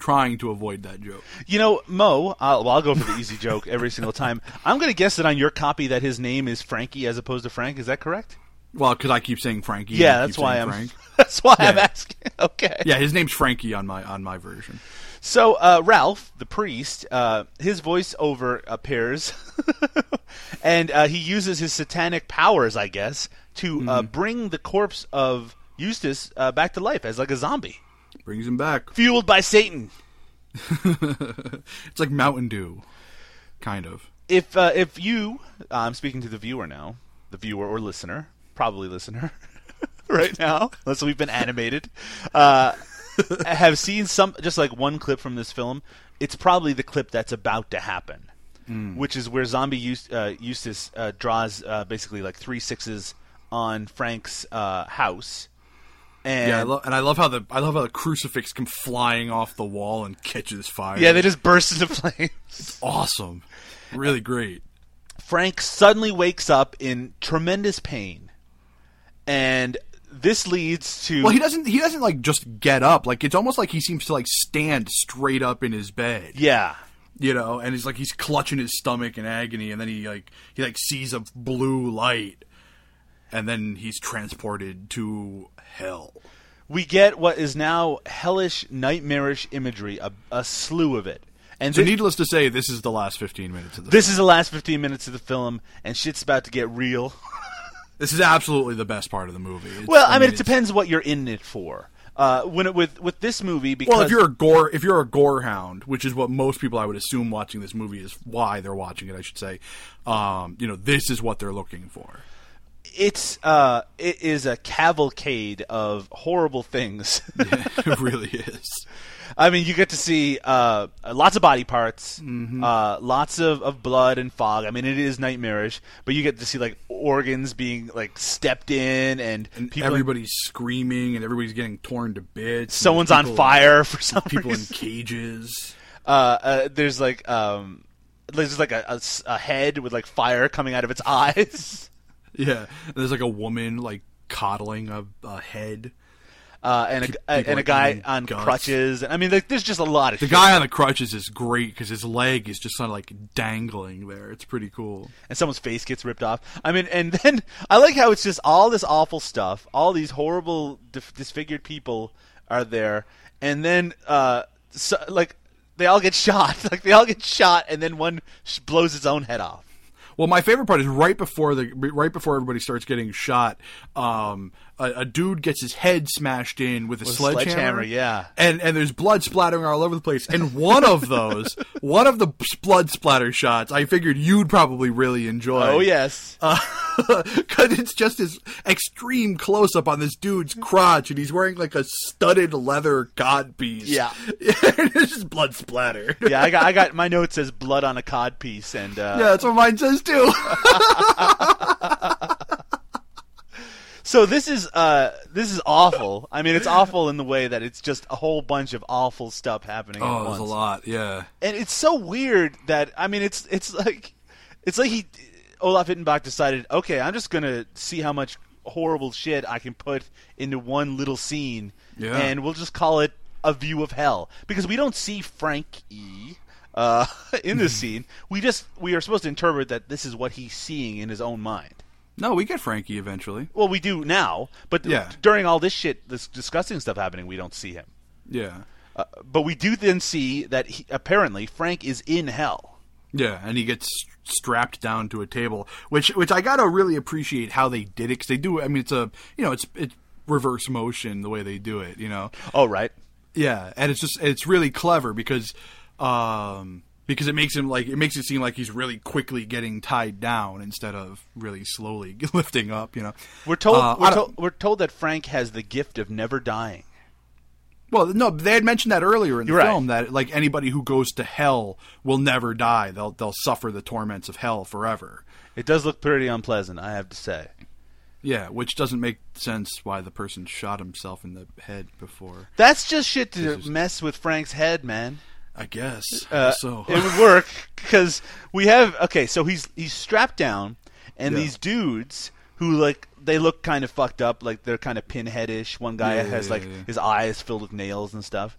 trying to avoid that joke.
You know, Mo, I'll, well, I'll go for the easy joke every single time. I'm going to guess that on your copy that his name is Frankie as opposed to Frank. Is that correct?
Well, because I keep saying Frankie.
Yeah, that's why I'm.
Frank.
That's why I'm asking. Okay.
Yeah, his name's Frankie on my on my version.
So uh, Ralph, the priest, uh, his voiceover appears, and uh, he uses his satanic powers, I guess, to uh, bring the corpse of Eustace uh, back to life as like a zombie,
Brings him back.
fueled by Satan.
It's like Mountain Dew, kind of.
if uh, if you, I'm speaking to the viewer now, the viewer or listener, probably listener, right now, unless we've been animated, uh, have seen some just like one clip from this film. It's probably the clip that's about to happen, which is where Zombie Eust- uh, Eustace uh, draws uh, basically like three sixes on Frank's uh, house. And
Yeah, I lo- and I love how the I love how the crucifix come flying off the wall and catches fire.
yeah, they just burst into flames.
awesome, really great.
Frank suddenly wakes up in tremendous pain, and this leads to
Well, he doesn't. He doesn't like just get up. Like it's almost like he seems to like stand straight up in his bed.
yeah.
You know, and he's like he's clutching his stomach in agony, and then he like he like sees a blue light, and then he's transported to hell.
We get what is now hellish, nightmarish imagery, a, a slew of it. And
So,
thi-
needless to say, this is the last fifteen minutes of the.
this is the last 15 minutes of the film, and shit's about to get real.
This is absolutely the best part of the movie. It's-
Well, I mean, it depends what you're in it for. Uh, when it, with with this movie, because
Well, if you're a gore, if you're a gore hound, which is what most people I would assume watching this movie is why they're watching it, I should say. Um, you know, this is what they're looking for.
it's uh, it is a cavalcade of horrible things.
it really is.
I mean, you get to see uh, lots of body parts,
Mm-hmm.
uh, lots of, of blood and fog. I mean, it is nightmarish, but you get to see like organs being like stepped in, and,
And
people.
everybody's screaming, and everybody's getting torn to bits.
someone's on fire for some
People in cages.
uh, uh, there's like um, there's like a, a a head with like fire coming out of its eyes.
Yeah, and there's like a woman like coddling a, a head.
Uh, and a,
People
and a guy on
guts.
crutches. I mean, there's just a lot of
The
shit.
guy on the crutches is great because his leg is just kind of like dangling there. It's pretty cool.
and someone's face gets ripped off. I mean, and then I like how it's just all this awful stuff, all these horrible, dif- disfigured people are there, and then uh, so, like they all get shot, like they all get shot, and then one sh- blows his own head off.
Well, my favorite part is right before the right before everybody starts getting shot. Um, a, a dude gets his head smashed in with a
With
sledgehammer.
sledgehammer, yeah.
and and there's blood splattering all over the place. And one of those, one of the blood splatter shots, I figured you'd probably really enjoy.
Oh yes,
because it's just this extreme close up on this dude's crotch, and he's wearing like a studded leather cod piece.
Yeah.
it's just blood splatter.
yeah. I got I got my note says blood on a cod piece, and uh,
Yeah, that's what mine says too.
So this is uh this is awful. I mean, it's awful in the way that it's just a whole bunch of awful stuff happening.
Oh, there's a lot. Yeah.
and it's so weird that I mean, it's it's like it's like he Olaf Ittenbach decided, okay, I'm just gonna see how much horrible shit I can put into one little scene,
Yeah.
and we'll just call it a view of hell because we don't see Frank E. Uh, in this scene, we just we are supposed to interpret that this is what he's seeing in his own mind.
No, we get Frankie eventually.
Well, we do now, but
Yeah.
during all this shit, this disgusting stuff happening, we don't see him.
Yeah.
Uh, but we do then see that he, apparently Frank is in hell.
Yeah, and he gets strapped down to a table, which which I gotta really appreciate how they did it because they do. I mean, it's a you know it's it's reverse motion the way they do it. You know.
Oh, right.
Yeah, and it's just it's really clever because um because it makes him like it makes it seem like he's really quickly getting tied down instead of really slowly lifting up. You know.
We're told
Uh,
we're, told we're told that Frank has the gift of never dying.
Well, no, they had mentioned that earlier in the
right.
film that like anybody who goes to hell will never die. They'll they'll suffer the torments of hell forever.
It does look pretty unpleasant, I have to say.
Yeah, which doesn't make sense why the person shot himself in the head before.
That's just shit to mess with Frank's head, man.
I guess.
Uh,
so
it would work because we have okay. So he's he's strapped down, and
Yeah.
these dudes who like they look kind of fucked up, like they're kind of pinheadish. One guy
Yeah,
has
yeah,
like his eyes filled with nails and stuff.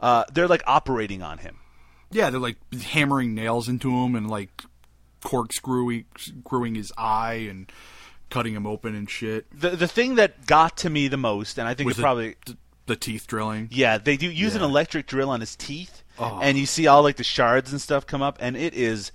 Uh, they're like operating on him.
yeah, they're like hammering nails into him and like corkscrewing screwing his eye and cutting him open and shit.
The the thing that got to me the most, and I think
Was
it probably
the, the teeth drilling?
yeah, they do use an electric drill on his teeth,
Oh.
and you see all like the shards and stuff come up, and it is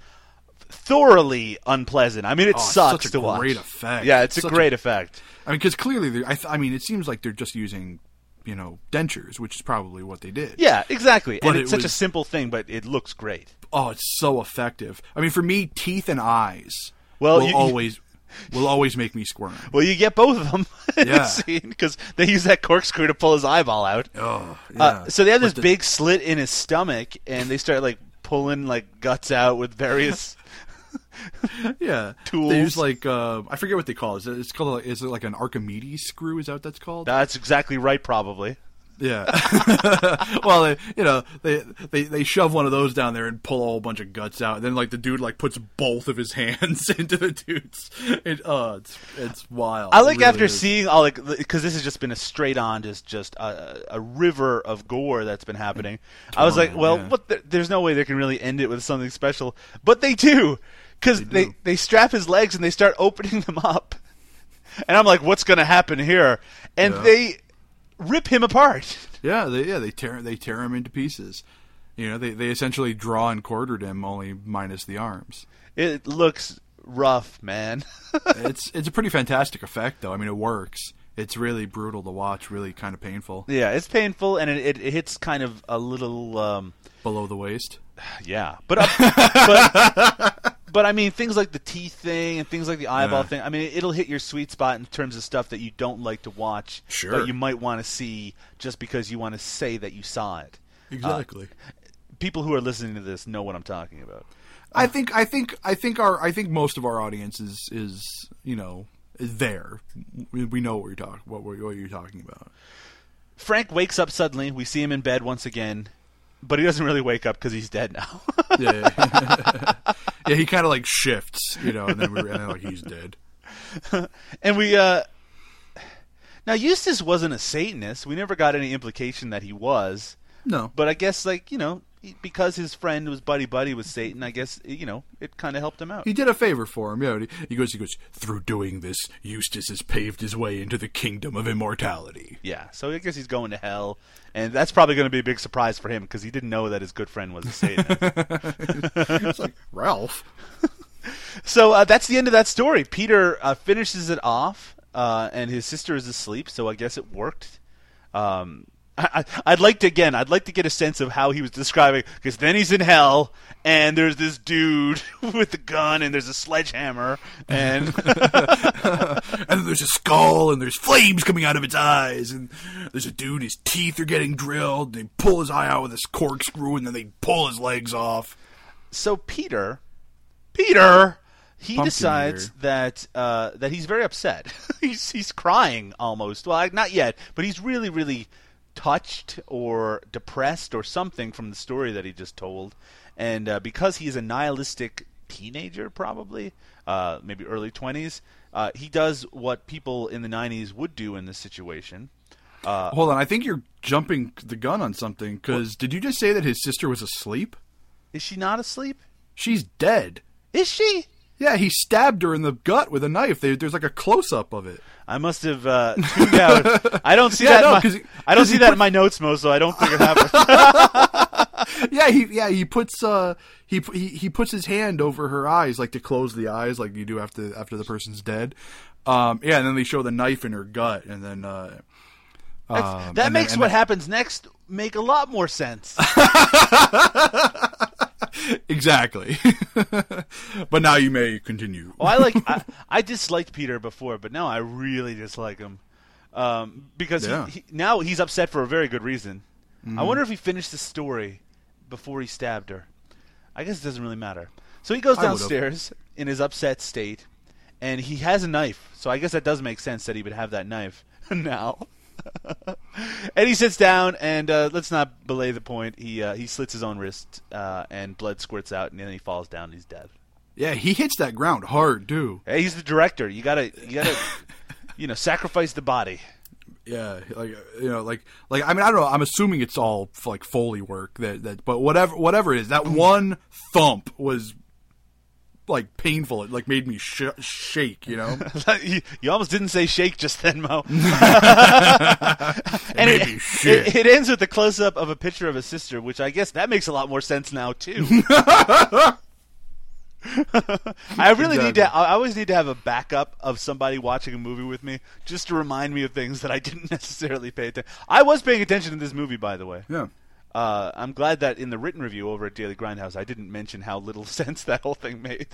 thoroughly unpleasant. I mean, it
Oh,
sucks
such a
to watch.
great effect.
Yeah, it's a
Such a-
great effect.
I mean, because clearly, I, th- I mean, it seems like they're just using, you know, dentures, which is probably what they did.
Yeah, exactly.
But
and
it
it's such a simple thing, but it looks great.
Oh, it's so effective. I mean, for me, teeth and eyes
Well,
will
you-
always will always make me squirm.
Well, you get both of them
Yeah.
because they use that corkscrew to pull his eyeball out.
Oh, yeah.
Uh, so they have this
the-
big slit in his stomach, and they start like pulling like guts out with various.
yeah
tools.
They use like uh, I forget what they call it- It's called is it like an Archimedes screw? Is that what that's called?
That's exactly right, probably.
Yeah. well, they, you know, they, they they shove one of those down there and pull a whole bunch of guts out. And then like the dude like puts both of his hands into the dude's. It, oh, it's it's wild.
I like
really
after
is.
seeing all like because this has just been a straight on just just a, a river of gore that's been happening. I was like, well,
yeah.
what? The, there's no way they can really end it with something special, but they do because they,
do.
they strap his legs and they start opening them up, and I'm like, what's going to happen here? And
Yeah.
they rip him apart.
Yeah, they yeah they tear they tear him into pieces. You know, they they essentially draw and quartered him, only minus the arms.
It looks rough, man.
it's it's a pretty fantastic effect, though. I mean, it works. It's really brutal to watch, really kind of painful.
yeah, it's painful and it, it, it hits kind of a little. Um,
Below the waist.
Yeah, but uh, but but I mean things like the teeth thing and things like the eyeball thing. I mean it'll hit your sweet spot in terms of stuff that you don't like to watch,
Sure.
but you might want to see just because you want to say that you saw it.
Uh, exactly.
People who are listening to this know what I'm talking about.
I think I think I think our I think most of our audience is is you know is there. We, we know what you're talking what, what you're talking about.
Frank wakes up suddenly. We see him in bed once again, but he doesn't really wake up because he's dead now.
Yeah, yeah. he kind of like shifts, you know, and then we and then like he's dead.
and we uh Now Eustace wasn't a Satanist. We never got any implication that he was.
No,
But I guess like you know because his friend was buddy buddy with Satan, I guess you know it kind of helped him out.
he did a favor for him. Yeah, he goes. He goes through doing this. Eustace has paved his way into the kingdom of immortality.
Yeah, so I guess he's going to hell, and that's probably going to be a big surprise for him because he didn't know that his good friend was a Satanist.
It's like Ralph.
so uh, that's the end of that story. Peter uh, finishes it off, uh, and his sister is asleep. So I guess it worked. Um, I, I- I'd like to again. I'd like to get a sense of how he was describing because then he's in hell, and there's this dude with a gun, and there's a sledgehammer, and
and there's a skull, and there's flames coming out of its eyes, and there's a dude. His teeth are getting drilled. They pull his eye out with this corkscrew, and then they pull his legs off.
so Peter, Peter, he
Pumpkin
decides
eater.
that uh, that he's very upset. he's he's crying almost. Well, not yet, but he's really really touched or depressed or something from the story that he just told. And uh, because he's a nihilistic teenager, probably uh, maybe early twenties, uh, he does what people in the '90s would do in this situation.
Hold on, I think you're jumping the gun on something. Because did you just say that his sister was asleep?
Is she not asleep?
She's dead.
Is she?
Yeah, he stabbed her in the gut with a knife. There's like a close up of it.
I must have uh, tuned out. I don't see
Yeah,
that.
no,
in my,
he-
I don't see that
put-
in my notes, Mo. So I don't think it happened.
Yeah, he yeah he puts uh he he he puts his hand over her eyes like to close the eyes like you do after after the person's dead. Um, yeah, and then they show the knife in her gut, and then uh, Um,
that
and
makes
then-
what happens next make a lot more sense.
exactly. but now you may continue.
well, I like. I, I disliked Peter before, but now I really dislike him um, because
Yeah.
he, now he's upset for a very good reason.
Mm-hmm.
I wonder if he finished the story before he stabbed her. I guess it doesn't really matter. So he goes downstairs in his upset state, and he has a knife. So I guess that does make sense that he would have that knife now. and he sits down, and uh, let's not belay the point. He uh, he slits his own wrist, uh, and blood squirts out, and then he falls down. and He's dead.
Yeah, he hits that ground hard too.
Hey, he's the director. You gotta you gotta you know sacrifice the body.
Yeah, like you know, like like I mean, I don't know. I'm assuming it's all like foley work. That that, but whatever whatever it is, that one thump was like painful. It like made me sh- shake. You know.
you, you almost didn't say shake just then, Mo. and it, it, it ends with a close up of a picture of a sister, which I guess that makes a lot more sense now too. I really need to. I always need to have a backup of somebody watching a movie with me, just to remind me of things that I didn't necessarily pay attention. I was paying attention to this movie, by the way.
Yeah.
Uh, I'm glad that in the written review over at Daily Grindhouse, I didn't mention how little sense that whole thing made.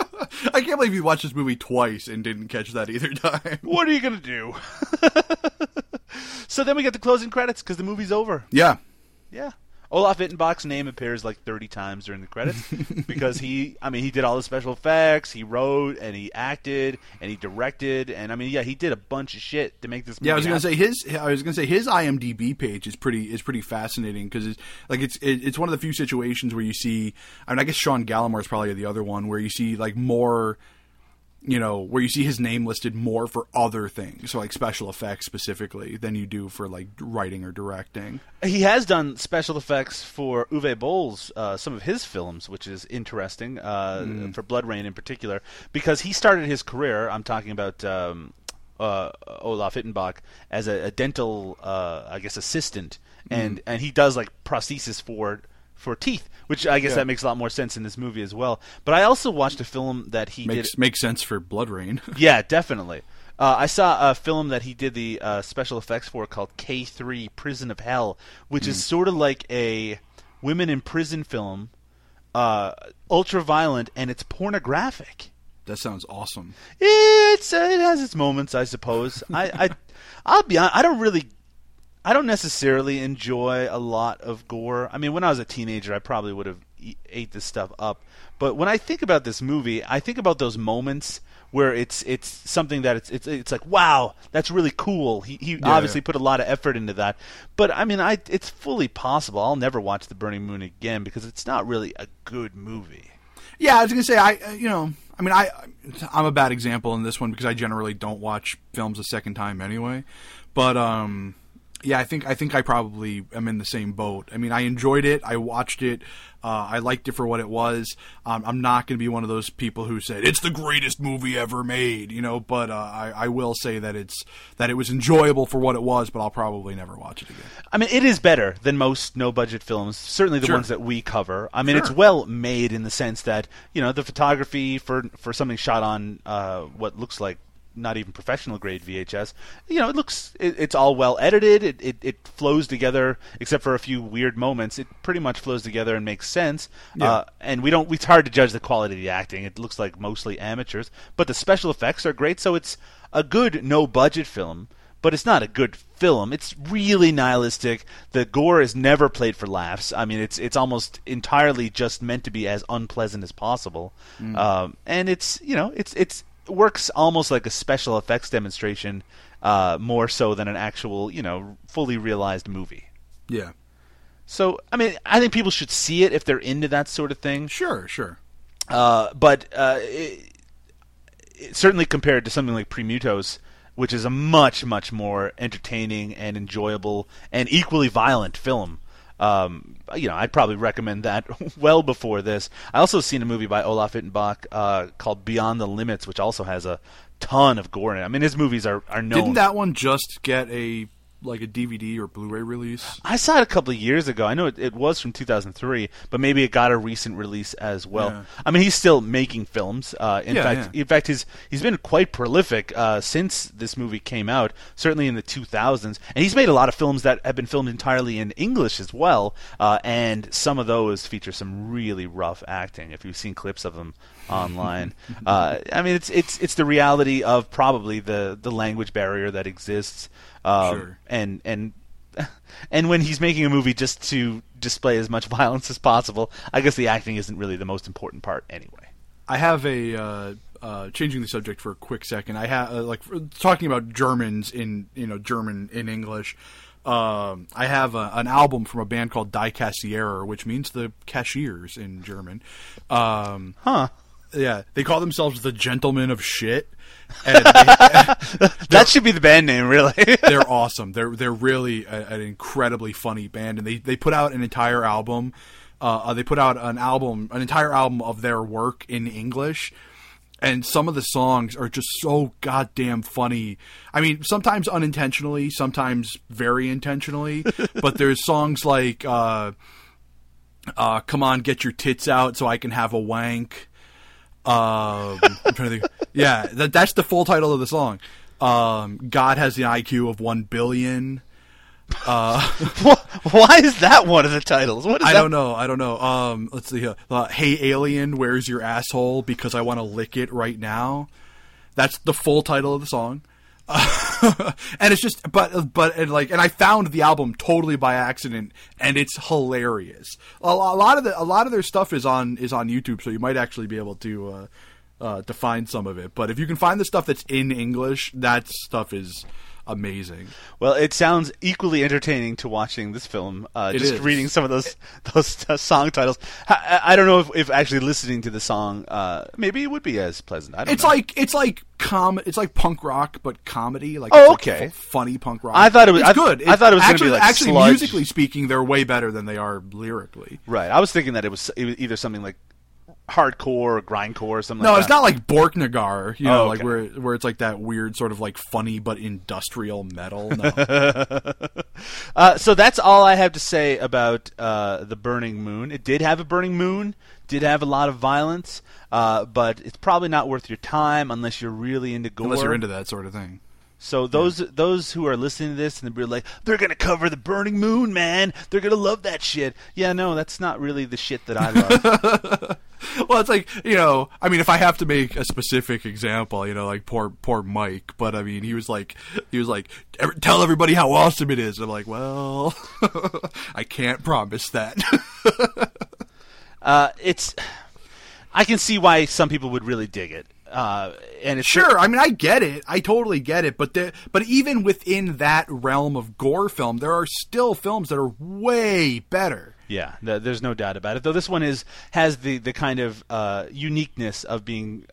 I can't believe you watched this movie twice and didn't catch that either time.
What are you gonna do? so then we get the closing credits because the movie's over.
Yeah.
Yeah. Olaf Ittenbach's name appears like 30 times during the credits because he, I mean, he did all the special effects, he wrote and he acted and he directed, and I mean, yeah, he did a bunch of shit to make this movie.
Yeah, I was gonna
happen.
say his. I was gonna say his IMDb page is pretty is pretty fascinating because it's like it's it, it's one of the few situations where you see. I mean, I guess Sean Gallimore is probably the other one where you see like more. You know, where you see his name listed more for other things, so like special effects specifically, than you do for like writing or directing.
He has done special effects for Uwe Boll's uh, some of his films, which is interesting uh, for BloodRayne in particular, because he started his career. I'm talking about um, uh, Olaf Ittenbach as a, a dental, uh, I guess, assistant, and and he does like prosthesis for for teeth, which I guess
Yeah.
that makes a lot more sense in this movie as well. But I also watched a film that he
Makes
did.
makes sense for BloodRayne.
Yeah, definitely. Uh, I saw a film that he did the uh, special effects for called K3 Prison of Hell, which is sort of like a women in prison film, uh, ultra violent, and it's pornographic.
that sounds awesome.
It's uh, it has its moments, I suppose. I, I I'll be honest, I don't really I don't necessarily enjoy a lot of gore. I mean, when I was a teenager, I probably would have e- ate this stuff up. But when I think about this movie, I think about those moments where it's it's something that it's it's it's like wow, that's really cool. He he obviously
yeah.
put a lot of effort into that. But I mean, I it's fully possible. I'll never watch The Burning Moon again because it's not really a good movie.
Yeah, I was gonna say I, uh, you know, I mean, I I'm a bad example in this one because I generally don't watch films a second time anyway. But um, yeah, I think I think I probably am in the same boat. I mean, I enjoyed it. I watched it. Uh, I liked it for what it was. Um, I'm not going to be one of those people who said it's the greatest movie ever made, you know. But uh, I, I will say that it's that it was enjoyable for what it was. But I'll probably never watch it again.
I mean, it is better than most no budget films, certainly the
Sure.
ones that we cover. I mean, it's well made in the sense that, you know, the photography for for something shot on uh, what looks like not even professional grade VHS, you know, it looks it, it's all well edited. It, it it flows together except for a few weird moments. It pretty much flows together and makes sense.
Yeah.
Uh, and we don't it's hard to judge the quality of the acting. It looks like mostly amateurs, but the special effects are great, so it's a good no budget film but it's not a good film. It's really nihilistic. The gore is never played for laughs. I mean, it's it's almost entirely just meant to be as unpleasant as possible. Um, and it's you know it's it's works almost like a special effects demonstration, uh, more so than an actual you know fully realized movie.
Yeah,
So I mean, I think people should see it if they're into that sort of thing.
sure, sure.
Uh, but uh, it, it- certainly compared to something like Premutos, which is a much, much more entertaining and enjoyable and equally violent film. Um, you know, I'd probably recommend that well before this. I also seen a movie by Olaf Ittenbach uh, called Beyond the Limits, which also has a ton of gore in it. I mean, his movies are are known.
Didn't that one just get a like a DVD or Blu-ray release?
I saw it a couple of years ago. I know it, it was from 2003, but maybe it got a recent release as well.
Yeah.
I mean, he's still making films. Uh, in
Yeah,
fact,
yeah.
in fact, he's he's been quite prolific uh, since this movie came out. Certainly in the 2000s, and he's made a lot of films that have been filmed entirely in English as well. Uh, and some of those feature some really rough acting. If you've seen clips of them online, uh, I mean, it's it's it's the reality of probably the the language barrier that exists. Um,
Sure.
and and and when he's making a movie just to display as much violence as possible, I guess the acting isn't really the most important part anyway.
I have a uh, uh, changing the subject for a quick second. I have uh, like talking about Germans in you know German in English. Um, I have a, an album from a band called Die Kassierer, which means the cashiers in German. Um,
Huh.
Yeah, they call themselves the Gentlemen of Shit, and they,
That should be the band name, really.
they're awesome. They're they're really a, an incredibly funny band, and they they put out an entire album. Uh, uh, they put out an album, an entire album of their work in English, and some of the songs are just so goddamn funny. I mean, sometimes unintentionally, sometimes very intentionally. but there's songs like uh, uh, "Come on, get your tits out so I can have a wank." Um, I'm trying to think. Yeah, that, that's the full title of the song. Um, God has the IQ of one billion.
Why is that one of the titles? What is
I
that?
don't know. I don't know. Um, let's see. Uh, uh, hey, alien, where's your asshole? Because I want to lick it right now. That's the full title of the song. and it's just, but, but, and like, and I found the album totally by accident, and it's hilarious. A, a lot of the, a lot of their stuff is on is on YouTube, so you might actually be able to, uh, uh, to find some of it. But if you can find the stuff that's in English, that stuff is amazing.
Well, it sounds equally entertaining to watching this film. Uh, just
is.
reading some of those those uh, song titles. I, I don't know if, if actually listening to the song, uh, maybe it would be as pleasant. I don't
It's
know.
like it's like com. It's like punk rock, but comedy. Like
Oh,
it's like
okay.
funny punk rock.
I thought it was-
It's
I-
good.
I thought it was
actually
like
actually
sludge.
musically speaking, they're way better than they are lyrically.
right. I was thinking that it was either something like hardcore or grindcore or something.
No,
like
it's
that.
not like Borknagar, you know,
Oh,
like where where it's like that weird sort of like funny but industrial metal. No.
Uh, so that's all I have to say about uh, the Burning Moon. It did have a burning moon, did have a lot of violence, uh, but it's probably not worth your time unless you're really into gore.
Unless you're into that sort of thing.
So those those who are listening to this and they're like, they're gonna cover the Burning Moon, man. They're gonna love that shit. Yeah, no, that's not really the shit that I love.
Well, it's like you know, I mean, if I have to make a specific example, you know, like poor poor Mike, but I mean, he was like, he was like, "Ev- tell everybody how awesome it is. I'm like, well, I can't promise that.
uh, it's, I can see why some people would really dig it. Uh, and it's
Sure, I mean I get it. I totally get it. But there, but even within that realm of gore film, there are still films that are way better.
Yeah, th- there's no doubt about it. Though this one is has the the kind of uh, uniqueness of being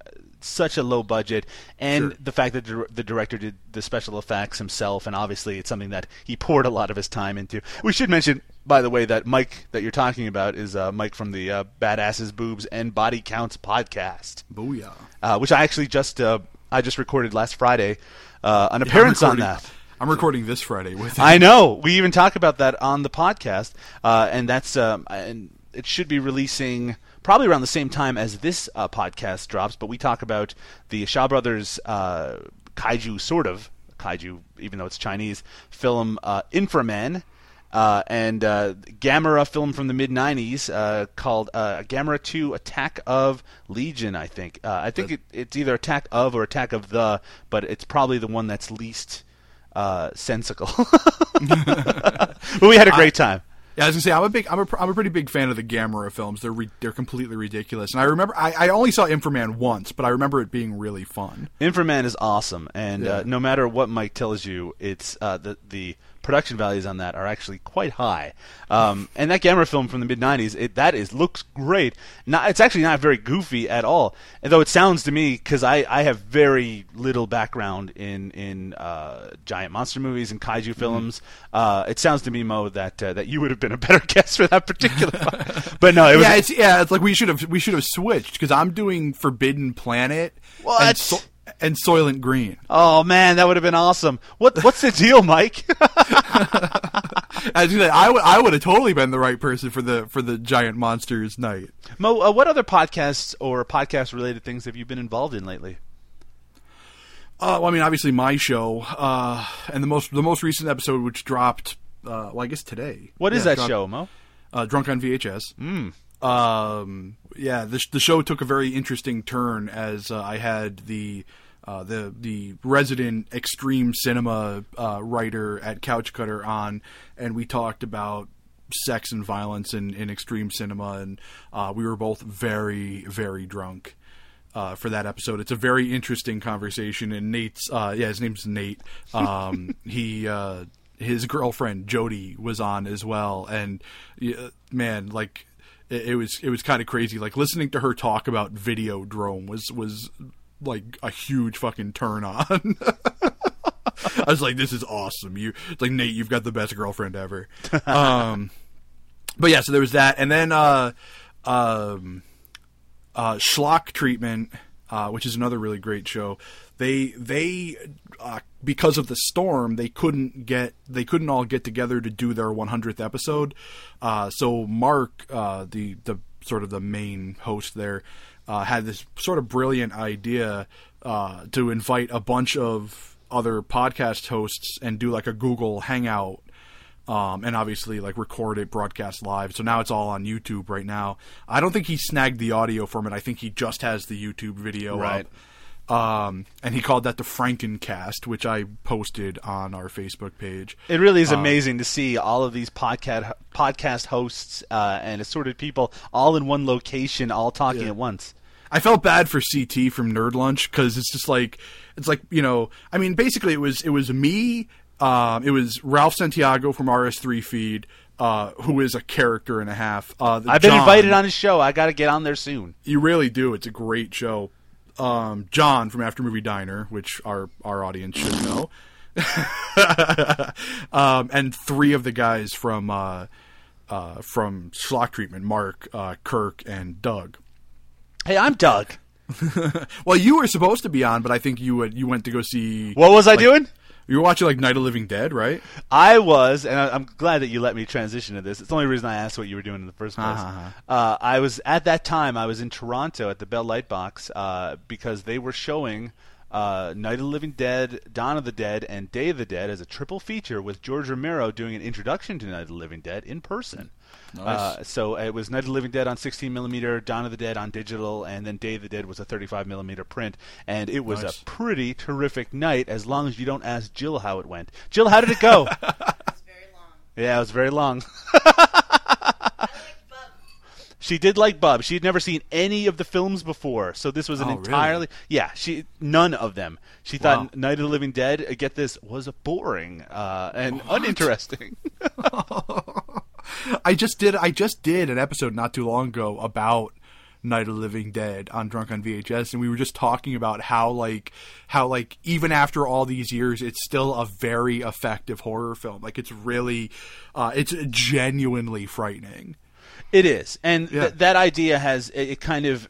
such a low budget, and
Sure.
the fact that the, the director did the special effects himself, and obviously it's something that he poured a lot of his time into. We should mention, by the way, that Mike that you're talking about is uh, Mike from the uh, Badasses, Boobs, and Body Counts podcast,
Booyah.
uh, which I actually just uh, I just recorded last Friday, uh, an appearance
I'm
on that.
I'm recording this Friday with
I know. We even talk about that on the podcast, uh, and that's um, and it should be releasing probably around the same time as this uh, podcast drops. But we talk about the Shaw Brothers uh, kaiju sort of kaiju, even though it's Chinese film uh, Inframan. Uh, and uh, Gamera film from the mid '90s uh, called uh, Gamera 2: Attack of Legion. I think. Uh, I think it, it's either Attack of or Attack of the, but it's probably the one that's least uh, sensical. but we had a great time.
Yeah, I was gonna say I'm a big, I'm a, I'm a pretty big fan of the Gamera films. They're re- they're completely ridiculous, and I remember I, I only saw Inframan once, but I remember it being really fun.
Inframan is awesome, and uh,
Yeah.
no matter what Mike tells you, it's uh, the the production values on that are actually quite high. Um, and that Gamera film from the mid '90s, it, that is looks great. Not, it's actually not very goofy at all. And though it sounds to me, because I, I have very little background in in uh, giant monster movies and kaiju films, uh, it sounds to me, Mo, that uh, that you would have been a better guest for that particular. But no, it was
yeah, it's yeah, it's like we should have we should have switched because I'm doing Forbidden Planet
What?
and, so- and Soylent Green.
Oh man, that would have been awesome. What what's the deal, Mike?
I I would I would have totally been the right person for the for the giant monsters night.
Mo, uh, what other podcasts or podcast related things have you been involved in lately?
Uh, well, I mean, obviously my show, uh, and the most the most recent episode, which dropped, uh, well, I guess today.
What is
Yeah,
that
dropped-
show, Mo?
Uh, Drunk on VHS. Mm. Um, yeah, the the show took a very interesting turn as uh, I had the. Uh, the the resident extreme cinema uh, writer at Couch Cutter on, and we talked about sex and violence in, in extreme cinema, and uh, we were both very very drunk uh, for that episode. It's a very interesting conversation, and Nate's uh, yeah, his name's Nate. Um, he uh, his girlfriend Jody was on as well, and man, like it, it was it was kind of crazy. Like listening to her talk about Videodrome was was like a huge fucking turn on. I was like, this is awesome. You it's like Nate, you've got the best girlfriend ever. Um, but yeah, so there was that, and then uh, um, uh, Schlock Treatment, uh, which is another really great show. They they uh, because of the storm, they couldn't get they couldn't all get together to do their 100th episode. Uh, so Mark, uh, the the sort of the main host there, uh, had this sort of brilliant idea uh, to invite a bunch of other podcast hosts and do like a Google Hangout um, and obviously like record it, broadcast live. So now it's all on YouTube right now. I don't think he snagged the audio from it. I think he just has the YouTube video
Right.
up. Um, and he called that the Frankencast, which I posted on our Facebook page.
It really is amazing to see all of these podcast podcast hosts uh, and assorted people all in one location, all talking
Yeah.
at once.
I felt bad for CT from Nerd Lunch because it's just like it's like you know I mean basically it was it was me um, it was Ralph Santiago from RS3 Feed uh, who is a character and a half. Uh,
I've been
John-
invited on his show. I got to get on there soon.
You really do. It's a great show. Um, John from After Movie Diner, which our our audience should know, um, and three of the guys from uh, uh, from Schlock Treatment, Mark, uh, Kirk, and Doug.
Hey, I'm Doug.
Well, you were supposed to be on, but I think you would, you went to go see.
What was I
like-
doing?
You were watching like Night of Living Dead, right?
I was, and I, I'm glad that you let me transition to this. It's the only reason I asked what you were doing in the first place.
Uh-huh.
Uh, I was at that time. I was in Toronto at the Bell Lightbox uh, because they were showing uh, Night of the Living Dead, Dawn of the Dead, and Day of the Dead as a triple feature with George Romero doing an introduction to Night of the Living Dead in person. Uh, so it was Night of the Living Dead on 16 millimeter, Dawn of the Dead on digital, and then Day of the Dead was a 35 millimeter print. And it was
Nice.
a pretty terrific night, as long as you don't ask Jill how it went. Jill, how did it go?
It's very long.
yeah, it was very long.
I like Bub.
She did like Bub. She had never seen any of the films before, so this was an
Oh, really?
entirely yeah. She none of them. She thought Night of the Living Dead. uh, Get this was boring uh, and uninteresting.
I just did I just did an episode not too long ago about Night of the Living Dead on Drunk on VHS, and we were just talking about how like how like even after all these years, it's still a very effective horror film. Like it's really, uh, it's genuinely frightening.
It is, and
Yeah.
th- that idea has it, it kind of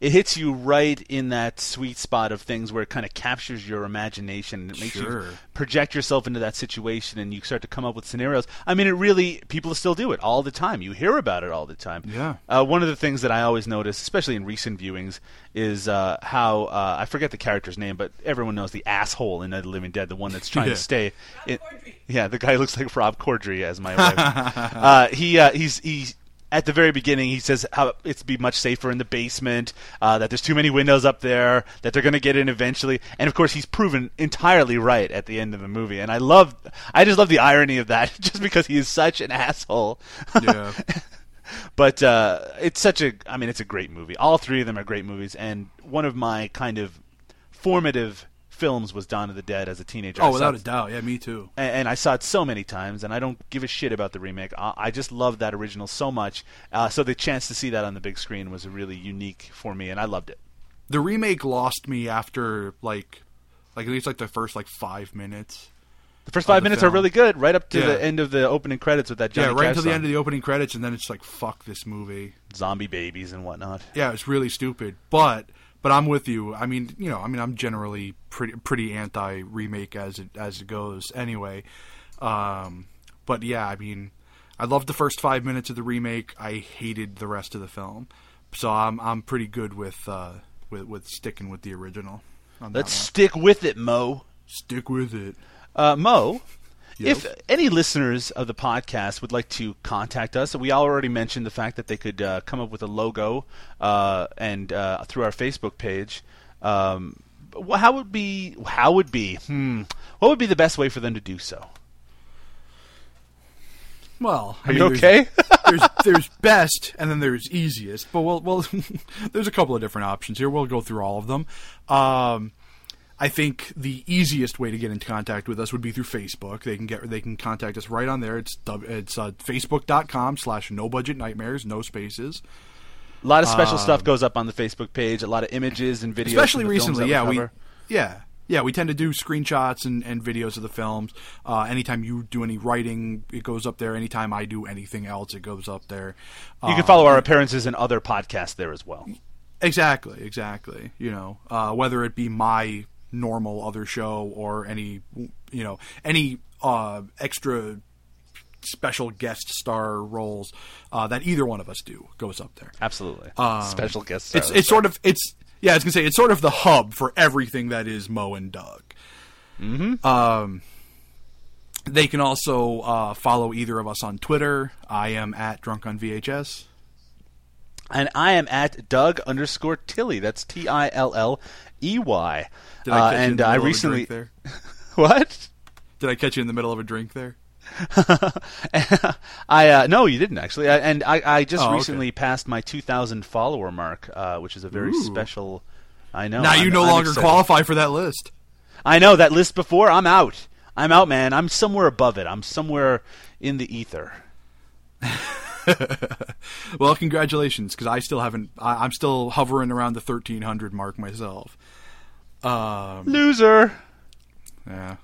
it hits you right in that sweet spot of things where it kind of captures your imagination. and It makes you project yourself into that situation, and you start to come up with scenarios. I mean, it really people still do it all the time. You hear about it all the time.
Yeah.
Uh, one of the things that I always notice, especially in recent viewings, is uh, how uh, I forget the character's name, but everyone knows the asshole in the Living Dead, the one that's trying
Yeah.
to stay. in- yeah, the guy looks like Rob Corddry as my wife. uh, he uh, he's he's at the very beginning he says how it's be much safer in the basement, uh, that there's too many windows up there, that they're going to get in eventually, and of course he's proven entirely right at the end of the movie, and I love I just love the irony of that, just because he is such an asshole.
Yeah.
but uh, it's such a I mean it's a great movie. All three of them are great movies, and one of my kind of formative films was Dawn of the Dead as a teenager.
Oh, without
it-
a doubt. Yeah, me too.
and, and I saw it so many times, and I don't give a shit about the remake. I, I just love that original so much. Uh, so the chance to see that on the big screen was really unique for me, and I loved it.
The remake lost me after like, like at least like the first like five minutes.
The first five
the
minutes are really good, right up to
Yeah.
the end of the opening credits with that Johnny
yeah, right
Cash
until the end of the opening credits, and then it's like fuck this movie.
zombie babies and whatnot.
Yeah, it's really stupid. But but I'm with you. I mean, you know, I mean, I'm generally pretty pretty anti remake as it as it goes anyway. Um, but yeah, I mean, I loved the first five minutes of the remake. I hated the rest of the film. So I'm I'm pretty good with uh, with with sticking with the original.
Let's stick with it, Mo.
stick with it.
Uh, Mo,
Yes?
if any listeners of the podcast would like to contact us, we already mentioned the fact that they could uh, come up with a logo uh, and uh, through our Facebook page. Um, how would be how would be hmm, what would be the best way for them to do so?
Well, I
Are you okay?
There's, there's there's best, and then there's easiest. But we'll, well there's a couple of different options here. We'll go through all of them. Um, I think the easiest way to get into contact with us would be through Facebook. They can get they can contact us right on there. It's it's uh, facebook.com slash no budget nightmares, no spaces.
A lot of special stuff goes up on the Facebook page. A lot of images and videos.
Um, Especially
from the films
recently, yeah, we
cover.
yeah. Yeah, we tend to do screenshots and, and videos of the films. Uh, anytime you do any writing, it goes up there. Anytime I do anything else, it goes up there.
You can
Um,
follow our appearances in other podcasts there as well.
Exactly, exactly. You know, uh, whether it be my normal other show or any, you know, any uh, extra special guest star roles uh, that either one of us do goes up there.
Absolutely.
Um,
Special guest
It's
stars.
it's sort of it's yeah. I was gonna say it's sort of the hub for everything that is Mo and Doug. Mm-hmm. Um, they can also uh, follow either of us on Twitter. I am at drunk on VHS.
and I am at Doug underscore Tilley. That's T I L L E Y.
Did I
Uh,
catch you in
and
the
I
middle of a
recently
drink there?
what?
Did I catch you in the middle of a drink there?
I uh, no, you didn't actually. I, and I, I just
Oh, okay.
recently passed my 2,000 follower mark, uh, which is a very
Ooh.
special. I know.
now
I'm-
you no
I'm
longer
excited.
qualify for that list.
I know that list before. I'm out. I'm out, man. I'm somewhere above it. I'm somewhere in the ether.
Well, congratulations, because I still haven't. I, I'm still hovering around the 1300 mark myself. Um,
Loser.
Yeah.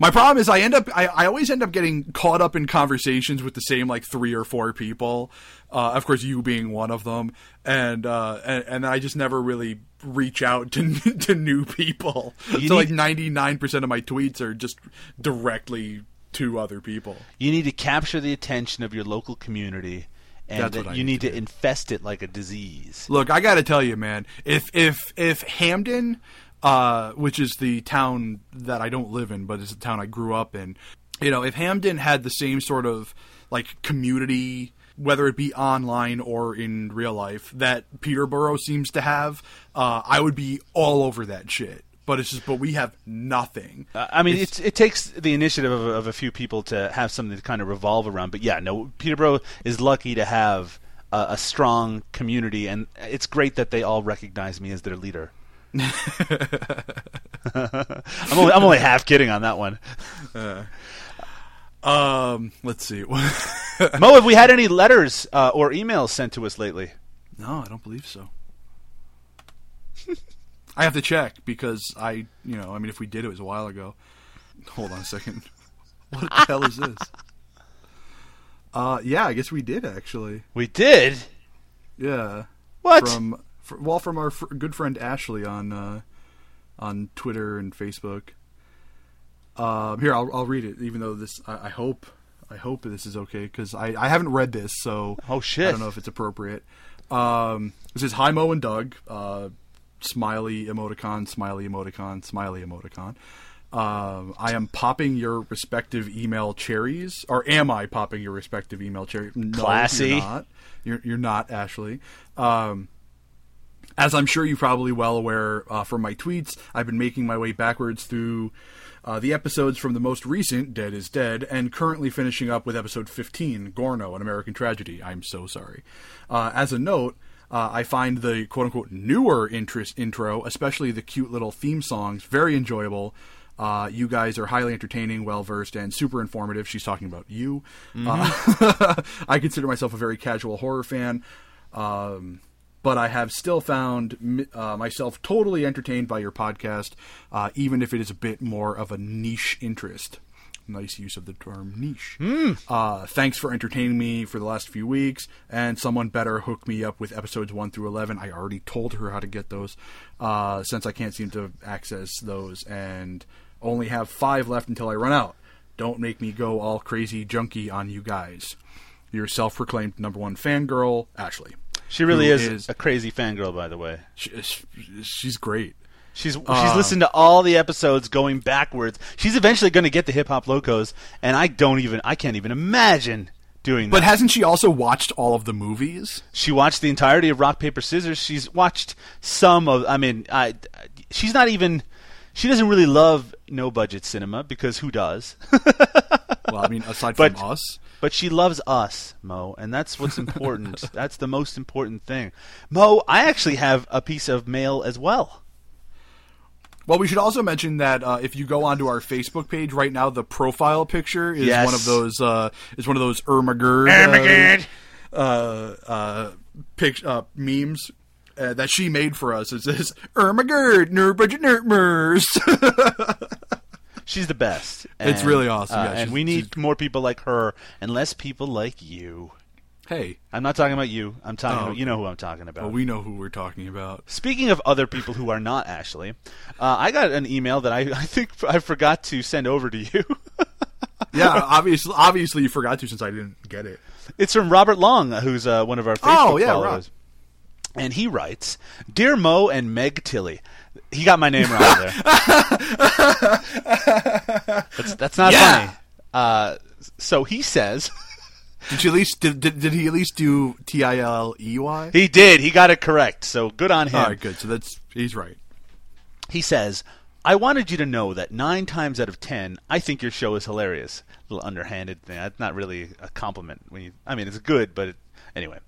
My problem is I end up I, I always end up getting caught up in conversations with the same like three or four people. Uh, of course, you being one of them, and uh, and, and I just never really reach out to to new people.
You
so like ninety nine percent of my tweets are just directly to other people.
You need to capture the attention of your local community, and
That's
that
what I
you
need
need
to
to infest it like a disease.
Look, I got to tell you, man. If if if Hamden, uh, which is the town that I don't live in, but it's the town I grew up in, you know, if Hamden had the same sort of like community, whether it be online or in real life, that Peterborough seems to have, uh, I would be all over that shit. But it's just, but we have nothing.
Uh, I mean, it's, it takes the initiative of, of a few people to have something to kind of revolve around. But yeah, no, Peterborough is lucky to have a, a strong community, and it's great that they all recognize me as their leader. I'm only I'm only half kidding on that one.
Um, let's see.
Mo, have we had any letters uh, or emails sent to us lately?
No, I don't believe so. I have to check because I, you know, I mean, if we did, it was a while ago. Hold on a second. What the hell is this? Uh, yeah, I guess we did actually.
We did.
Yeah.
What?
From fr- well, from our fr- good friend Ashley on uh, on Twitter and Facebook. Um, here, I'll I'll read it. Even though this, I, I hope I hope this is okay because I I haven't read this, so
Oh, shit.
I don't know if it's appropriate. Um, this is Hi Mo and Doug. Uh, smiley emoticon, smiley emoticon, smiley emoticon. Um, I am popping your respective email cherries, or am I popping your respective email cherries? No,
Classy.
You're not. You're, you're not, Ashley. Um, as I'm sure you're probably well aware uh, from my tweets, I've been making my way backwards through uh, the episodes from the most recent Dead is Dead, and currently finishing up with episode 15, Gorno, an American Tragedy. I'm so sorry. Uh, as a note, uh, I find the quote unquote newer interest intro, especially the cute little theme songs, very enjoyable. Uh, you guys are highly entertaining, well versed, and super informative. She's talking about you. Uh, I consider myself a very casual horror fan. Um, but I have still found uh, myself totally entertained by your podcast, uh, even if it is a bit more of a niche interest. Nice use of the term niche. Uh, thanks for entertaining me for the last few weeks, and someone better hook me up with episodes 1 through 11. I already told her how to get those, uh, since I can't seem to access those, and only have five left until I run out. Don't make me go all crazy junky on you guys. Your self proclaimed number one fangirl, Ashley.
She really is,
is-
a crazy fangirl, by the way.
She, she's great.
She's she's
Uh,
listened to all the episodes going backwards. She's eventually going to get the hip hop locos, and I don't even I can't even imagine doing that.
But hasn't she also watched all of the movies?
she watched the entirety of Rock Paper Scissors. She's watched some of. I mean, I, she's not even. She doesn't really love no budget cinema because who does?
Well, I mean, aside
But-
from us.
But she loves us, Mo, and that's what's important. that's the most important thing. Mo, I actually have a piece of mail as well.
Well, we should also mention that uh, if you go onto our Facebook page right now, the profile picture is
Yes.
one of those uh, is one of those Irma Gerd, uh, uh, uh, pic- uh, memes uh, that she made for us. It says Irma Gerd, nerd budget nerdmers.
She's the best.
It's really awesome,
uh,
yeah,
and we need more people like her and less people like you.
Hey,
I'm not talking about you. I'm talking
Oh,
about you know who I'm talking about.
well, we know who we're talking about.
Speaking of other people who are not Ashley, uh, I got an email that I, I think I forgot to send over to you.
Yeah, obviously, obviously you forgot to since I didn't get it.
it's from Robert Long, who's uh, one of our Facebook
Oh, yeah,
followers. And he writes, "Dear Mo and Meg Tilly." He got my name wrong there. that's, that's not
Yeah.
funny. Uh, so he says
Did you at least did, did, did he at least do T I L E Y?
he did. He got it correct. So good on him.
All right, good. So that's he's right.
He says, I wanted you to know that nine times out of ten, I think your show is hilarious. A little underhanded thing. That's not really a compliment. When you, I mean, it's good, but it, anyway.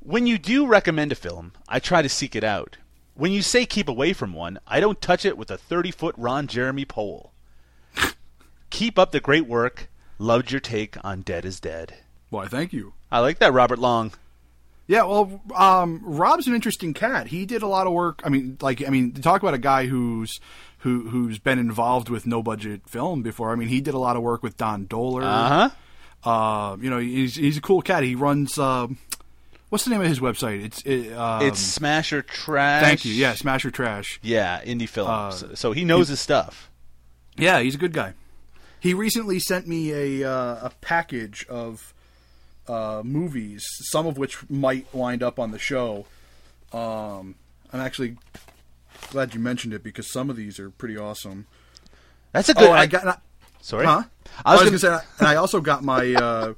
When you do recommend a film, I try to seek it out. When you say keep away from one, I don't touch it with a 30 foot Ron Jeremy pole. keep up the great work. Loved your take on Dead is Dead.
Why, thank you.
I like that, Robert Long.
Yeah, well, um, Rob's an interesting cat. He did a lot of work. I mean, like, I mean, talk about a guy who's who who's been involved with no budget film before. I mean, he did a lot of work with Don Dohler.
Uh huh.
Uh, you know, he's he's a cool cat. He runs. Uh, what's the name of his website? It's it, um,
it's Smasher Trash.
Thank you. Yeah, Smasher Trash.
Yeah, indie films.
Uh,
so he knows his stuff.
Yeah, he's a good guy. He recently sent me a uh, a package of uh, movies, some of which might wind up on the show. Um, I'm actually glad you mentioned it because some of these are pretty awesome.
That's a good.
Oh, and I got. I-
sorry.
Huh?
I was,
I was
gonna,
gonna say, and I also got my. Uh,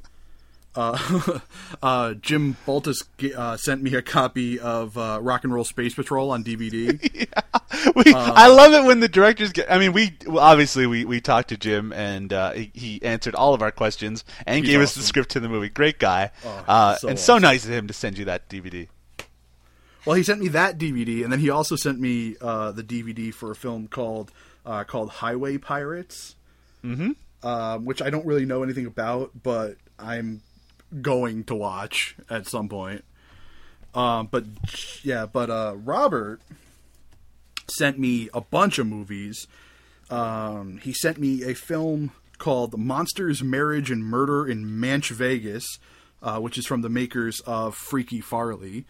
uh, uh, Jim Boltus uh, sent me a copy of uh, Rock and Roll Space Patrol on DVD.
we,
uh,
I love it when the directors get. I mean, we well, obviously we, we talked to Jim and uh, he, he answered all of our questions and gave us the script to the movie. Great guy,
Oh,
uh,
so
and so nice of him to send you that DVD.
Well, he sent me that DVD, and then he also sent me uh, the DVD for a film called uh, called Highway Pirates, mm-hmm. um, which I don't really know anything about, but I'm going to watch at some point. Um, but yeah, but uh, Robert sent me a bunch of movies. Um, he sent me a film called Monsters, Marriage, and Murder in Manch Vegas, uh, which is from the makers of Freaky Farley,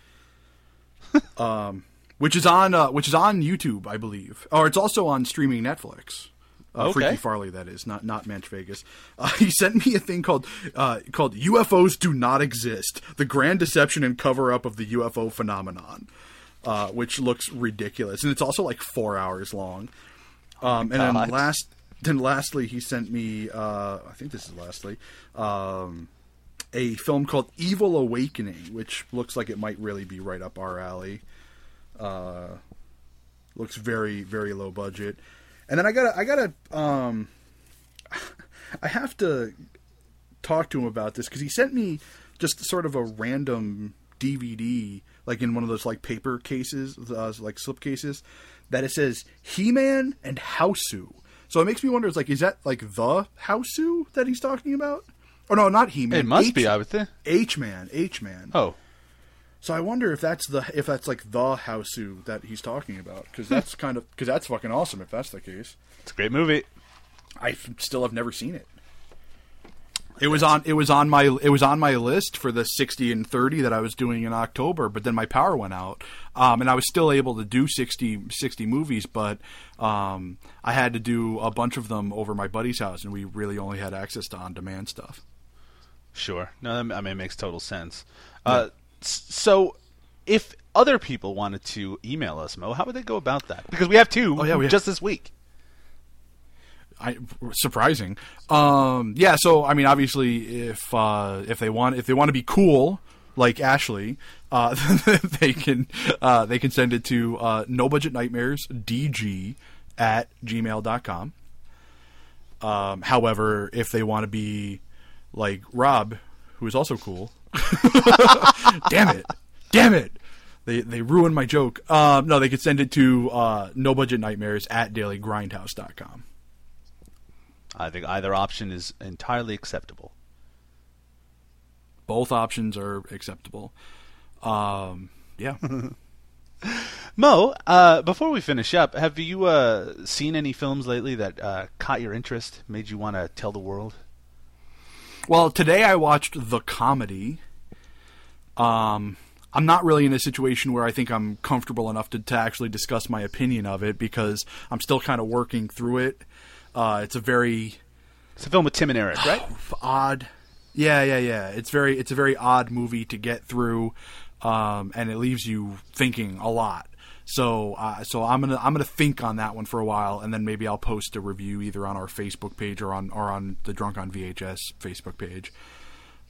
um, which is on uh, which is on YouTube, I believe, or it's also on streaming Netflix. Uh,
Okay.
Freaky Farley, that is not not Manch Vegas. Uh, he sent me a thing called uh, called UFOs do not exist: the grand deception and cover up of the UFO phenomenon, uh, which looks ridiculous, and it's also like four hours long. Um, and then last, then lastly, he sent me. Uh, I think this is lastly. Um, a film called Evil Awakening, which looks like it might really be right up our alley. Uh, looks very very low budget, and then I gotta I gotta um, I have to talk to him about this because he sent me just sort of a random DVD, like in one of those like paper cases, uh, like slip cases, that it says He Man and Hausu. So it makes me wonder, is like, is that like the Hausu that he's talking about? Or no, not He Man.
It must be, I would think.
H Man, H Man.
Oh,
So I wonder if that's the if that's like the Hausu that he's talking about because that's kind of because that's fucking awesome if that's the case.
it's a great movie.
I still have never seen it. It was on it was on my it was on my list for the 60 and 30 that I was doing in October, but then my power went out. Um, and I was still able to do 60, 60 movies, but um, I had to do a bunch of them over my buddy's house and we really only had access to on-demand stuff.
Sure. No, I mean, it makes total sense. Uh, s- so, if other people wanted to email us, Mo, how would they go about that? Because we have two
Oh, yeah, we have-
just this week.
I surprising. Um, yeah, so I mean, obviously, if uh, if they want if they want to be cool like Ashley, uh, they can uh, they can send it to uh, no budget nightmares dg at gmail.com. Um, however, if they want to be like Rob, who is also cool, damn it, damn it. They, they ruined my joke. Um, no, they could send it to uh, no budget nightmares at dailygrindhouse.com.
I think either option is entirely acceptable.
both options are acceptable. Um, yeah.
Mo, uh, before we finish up, have you uh, seen any films lately that uh, caught your interest, made you want to tell the world?
Well, today I watched the comedy. Um, I'm not really in a situation where I think I'm comfortable enough to, to actually discuss my opinion of it because I'm still kind of working through it. Uh, it's a very
It's a film with Tim and Eric, right?
odd. Yeah, yeah, yeah. It's very it's a very odd movie to get through, um, and it leaves you thinking a lot. So, uh, so I'm gonna I'm gonna think on that one for a while, and then maybe I'll post a review either on our Facebook page or on or on the Drunk on VHS Facebook page.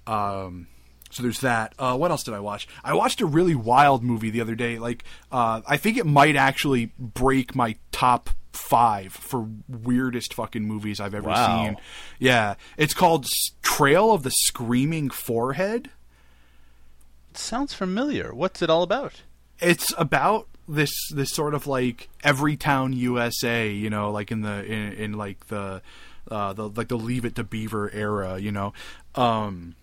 Um, so there's that. Uh, what else did I watch? I watched a really wild movie the other day. Like, uh, I think it might actually break my top five for weirdest fucking movies I've ever
Wow.
seen. Yeah, it's called Trail of the Screaming Forehead.
Sounds familiar. What's it all about?
It's about this this sort of like every town USA, you know, like in the in, in like the uh, the like the Leave It to Beaver era, you know. Um,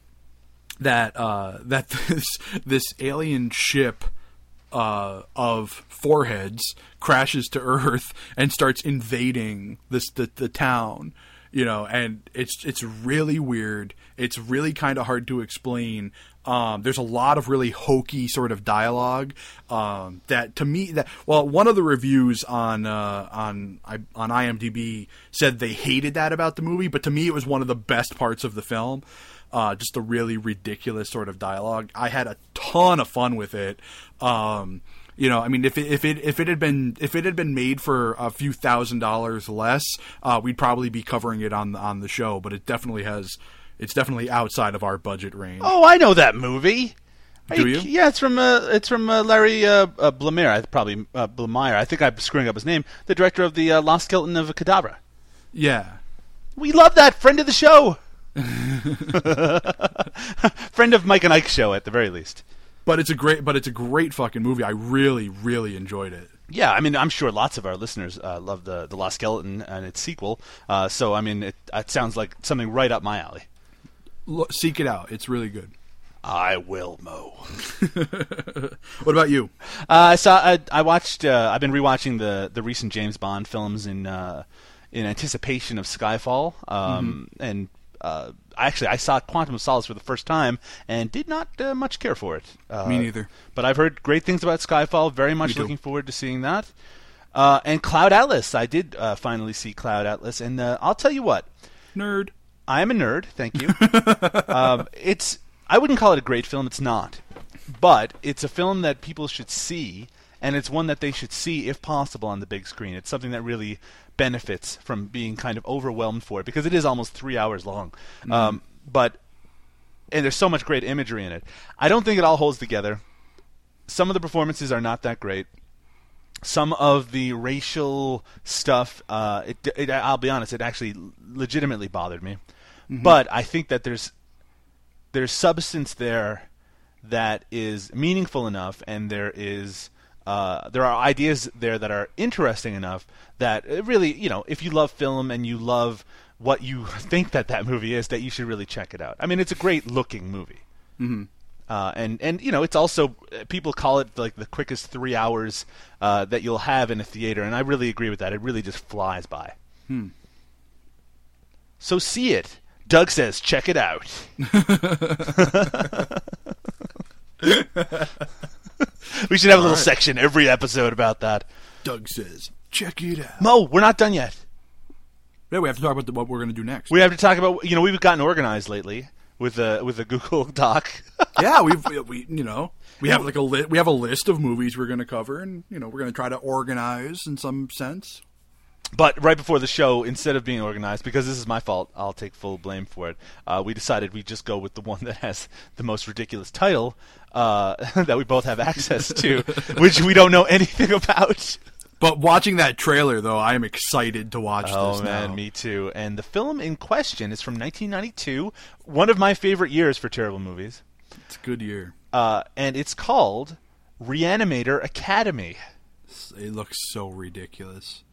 that uh, that this this alien ship uh, of foreheads crashes to Earth and starts invading this the, the town. You know, and it's it's really weird. It's really kind of hard to explain. Um, there's a lot of really hokey sort of dialogue um, that to me that well one of the reviews on uh, on on IMDb said they hated that about the movie, but to me it was one of the best parts of the film uh, just a really ridiculous sort of dialogue. I had a ton of fun with it. Um, you know, I mean, if it, if it if it had been if it had been made for a few thousand dollars less, uh, we'd probably be covering it on on the show. But it definitely has. It's definitely outside of our budget range.
Oh, I know that movie.
Do you?
Yeah, it's from uh, it's from uh, Larry uh, uh. I probably uh. I think I'm screwing up his name. The director of the uh, Lost Skeleton of Cadavra.
Yeah,
We love that friend of the show. friend of Mike and Ike's show, at the very least.
but it's a great but it's a great fucking movie. I really really enjoyed it.
Yeah, I mean, I'm sure lots of our listeners uh, love the the Lost Skeleton and its sequel. Uh, so, I mean, it, it sounds like something right up my alley.
Look, seek it out. It's really good.
I will, Mo.
What about you?
Uh, I saw. I, I watched. Uh, I've been rewatching the the recent James Bond films in uh, in anticipation of Skyfall. Um, And uh, actually, I saw Quantum of Solace for the first time and did not uh, much care for it. Uh,
Me neither.
But I've heard great things about Skyfall. Very much
Me too.
looking forward to seeing that. Uh, and Cloud Atlas. I did uh, finally see Cloud Atlas, and uh, I'll tell you what.
Nerd.
I am a nerd. Thank you. um, it's I wouldn't call it a great film. It's not, but it's a film that people should see, and it's one that they should see if possible on the big screen. It's something that really benefits from being kind of overwhelmed for it because it is almost three hours long. Um, but and there's so much great imagery in it. I don't think it all holds together. Some of the performances are not that great some of the racial stuff, uh, it, it, I'll be honest, it actually legitimately bothered me. But I think that there's there's substance there that is meaningful enough, and there is uh, there are ideas there that are interesting enough that really, you know, if you love film and you love what you think that that movie is, that you should really check it out. I mean, it's a great looking movie. Uh, and and you know it's also people call it like the quickest three hours uh, that you'll have in a theater, and I really agree with that. It really just flies by. So see it. Doug says, check it out. we should have a little section every episode about that.
Doug says, check it out.
Mo, we're not done yet.
Yeah, we have to talk about the, what we're going to do next.
We have to talk about you know we've gotten organized lately with a with a Google Doc.
yeah, we've we you know we have like a li- we have a list of movies we're going to cover, and you know we're going to try to organize in some sense.
But right before the show, instead of being organized, because this is my fault, I'll take full blame for it. Uh, we decided we'd just go with the one that has the most ridiculous title uh, that we both have access to, which we don't know anything about.
But watching that trailer, though, I am excited to watch
Oh
this Oh
man,
now.
me too. And the film in question is from 1992, one of my favorite years for terrible movies.
It's a good year.
Uh, and it's called Reanimator Academy.
It looks so ridiculous.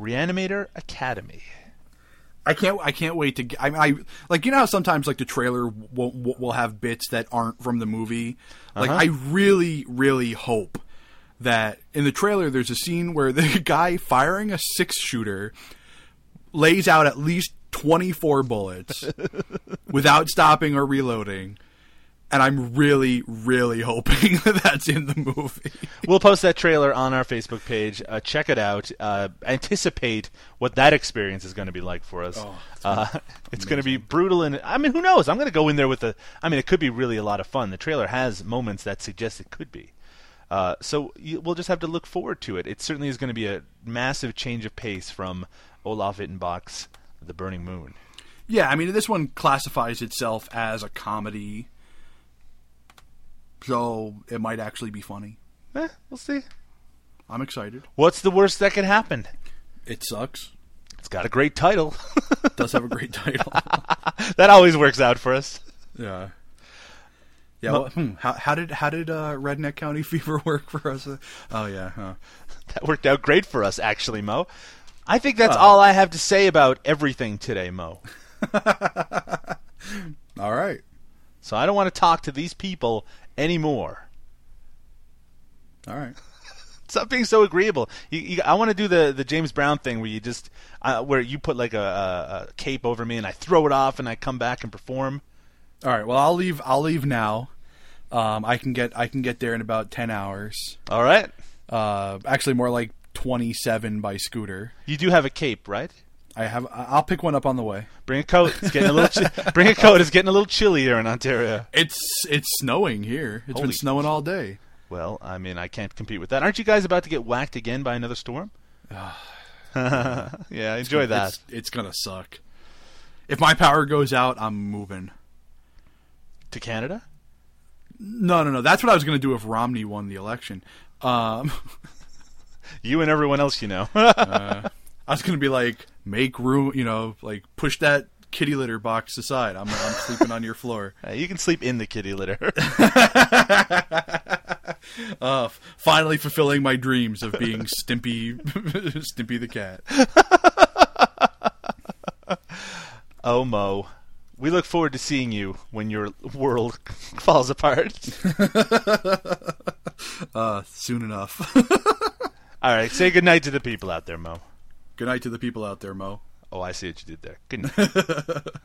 Reanimator Academy.
I can't. I can't wait to. I mean, I like you know how sometimes like the trailer will will have bits that aren't from the movie. Like
Uh-huh.
I really, really hope that in the trailer there's a scene where the guy firing a six shooter lays out at least twenty four bullets without stopping or reloading. And I'm really, really hoping that that's in the movie.
We'll post that trailer on our Facebook page. Uh, check it out. Uh, anticipate what that experience is going to be like for us. uh, it's going to be brutal, and I mean, who knows? I'm going to go in there with a. I mean, it could be really a lot of fun. The trailer has moments that suggest it could be. Uh, so we'll just have to look forward to it. It certainly is going to be a massive change of pace from Olaf Ittenbach's The Burning Moon.
Yeah, I mean, this one classifies itself as a comedy, so it might actually be funny.
Eh, we'll see.
I'm excited.
What's the worst that could happen?
It sucks.
It's got a great title.
It does have a great title.
that always works out for us.
yeah. Yeah. Well, hmm, how, how did how did uh, Redneck County Fever work for us? Uh, oh yeah. Huh.
That worked out great for us, actually, Mo. I think that's all I have to say about everything today, Mo.
All right.
So I don't want to talk to these people anymore.
All right.
Stop being so agreeable. You, you, I want to do the, the James Brown thing where you just uh, where you put like a, a, a cape over me and I throw it off and I come back and perform.
All right. Well, I'll leave. I'll leave now. Um, I can get I can get there in about ten hours.
All right.
Uh, actually, more like twenty seven by scooter.
You do have a cape, right?
I have. I'll pick one up on the way.
Bring a coat. It's getting a little. Chi- bring a coat. It's getting a little chilly here in Ontario.
It's it's snowing here. It's
Holy
been snowing all day.
Well, I mean, I can't compete with that. Aren't you guys about to get whacked again by another storm? yeah, enjoy that.
It's, it's gonna suck. If my power goes out, I'm moving.
To Canada?
No, no, no. That's what I was gonna do if Romney won the election. Um,
You and everyone else you know.
I was gonna be like, make room. You know, like push that kitty litter box aside. I'm I'm sleeping on your floor.
Uh, you can sleep in the kitty litter.
Uh, finally fulfilling my dreams of being Stimpy, Stimpy the cat.
oh, Mo. We look forward to seeing you when your world falls apart.
Uh, soon enough.
All right, say goodnight to the people out there, Mo.
Good night to the people out there, Mo.
Oh, I see what you did there. Good night.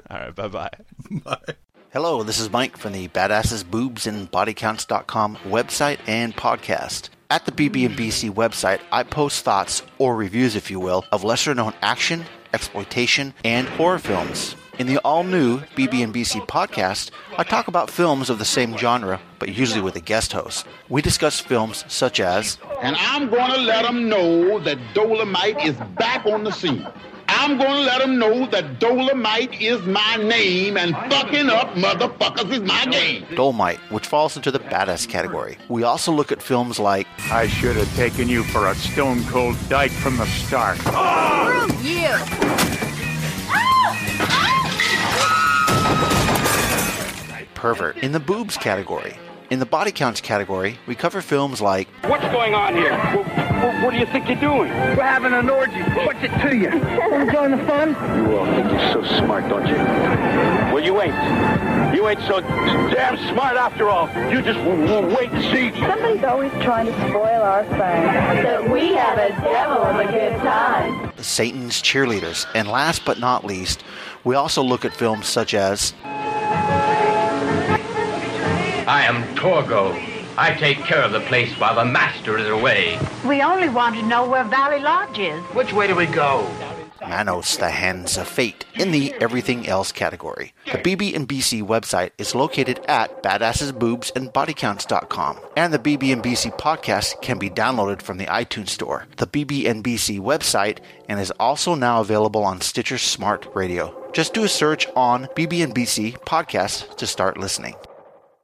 All right, bye bye.
Bye.
Hello, this is Mike from the Badasses Boobs and Bodycounts.com website and podcast. At the BB&BC website, I post thoughts, or reviews if you will, of lesser known action, exploitation, and horror films. In the all new BB&BC podcast, I talk about films of the same genre, but usually with a guest host. We discuss films such as
And I'm going to let them know that Dolomite is back on the scene. I'm going to let them know that Dolomite is my name and fucking up motherfuckers is my game.
Dolomite, which falls into the badass category. We also look at films like
I should have taken you for a stone cold dyke from the start.
Pervert in the boobs category. In the body counts category, we cover films like
What's going on here? What, what do you think you're doing? We're having an orgy. What's it to you? We're enjoying the fun? You all think you're so smart, don't you? Well, you ain't. You ain't so damn smart after all. You just w- w- wait and see.
Somebody's always trying to spoil our fun. So we have a devil of a good time.
Satan's Cheerleaders. And last but not least, we also look at films such as
I am Torgo. I take care of the place while the master is away.
We only want to know where Valley Lodge is.
Which way do we go?
Manos, The Hands of Fate in the Everything Else category. The BB and BC website is located at badassesboobs and bodycounts.com, and the BB and BC podcast can be downloaded from the iTunes store, the BB and BC website, and is also now available on Stitcher Smart Radio. Just do a search on BB and BC podcast to start listening.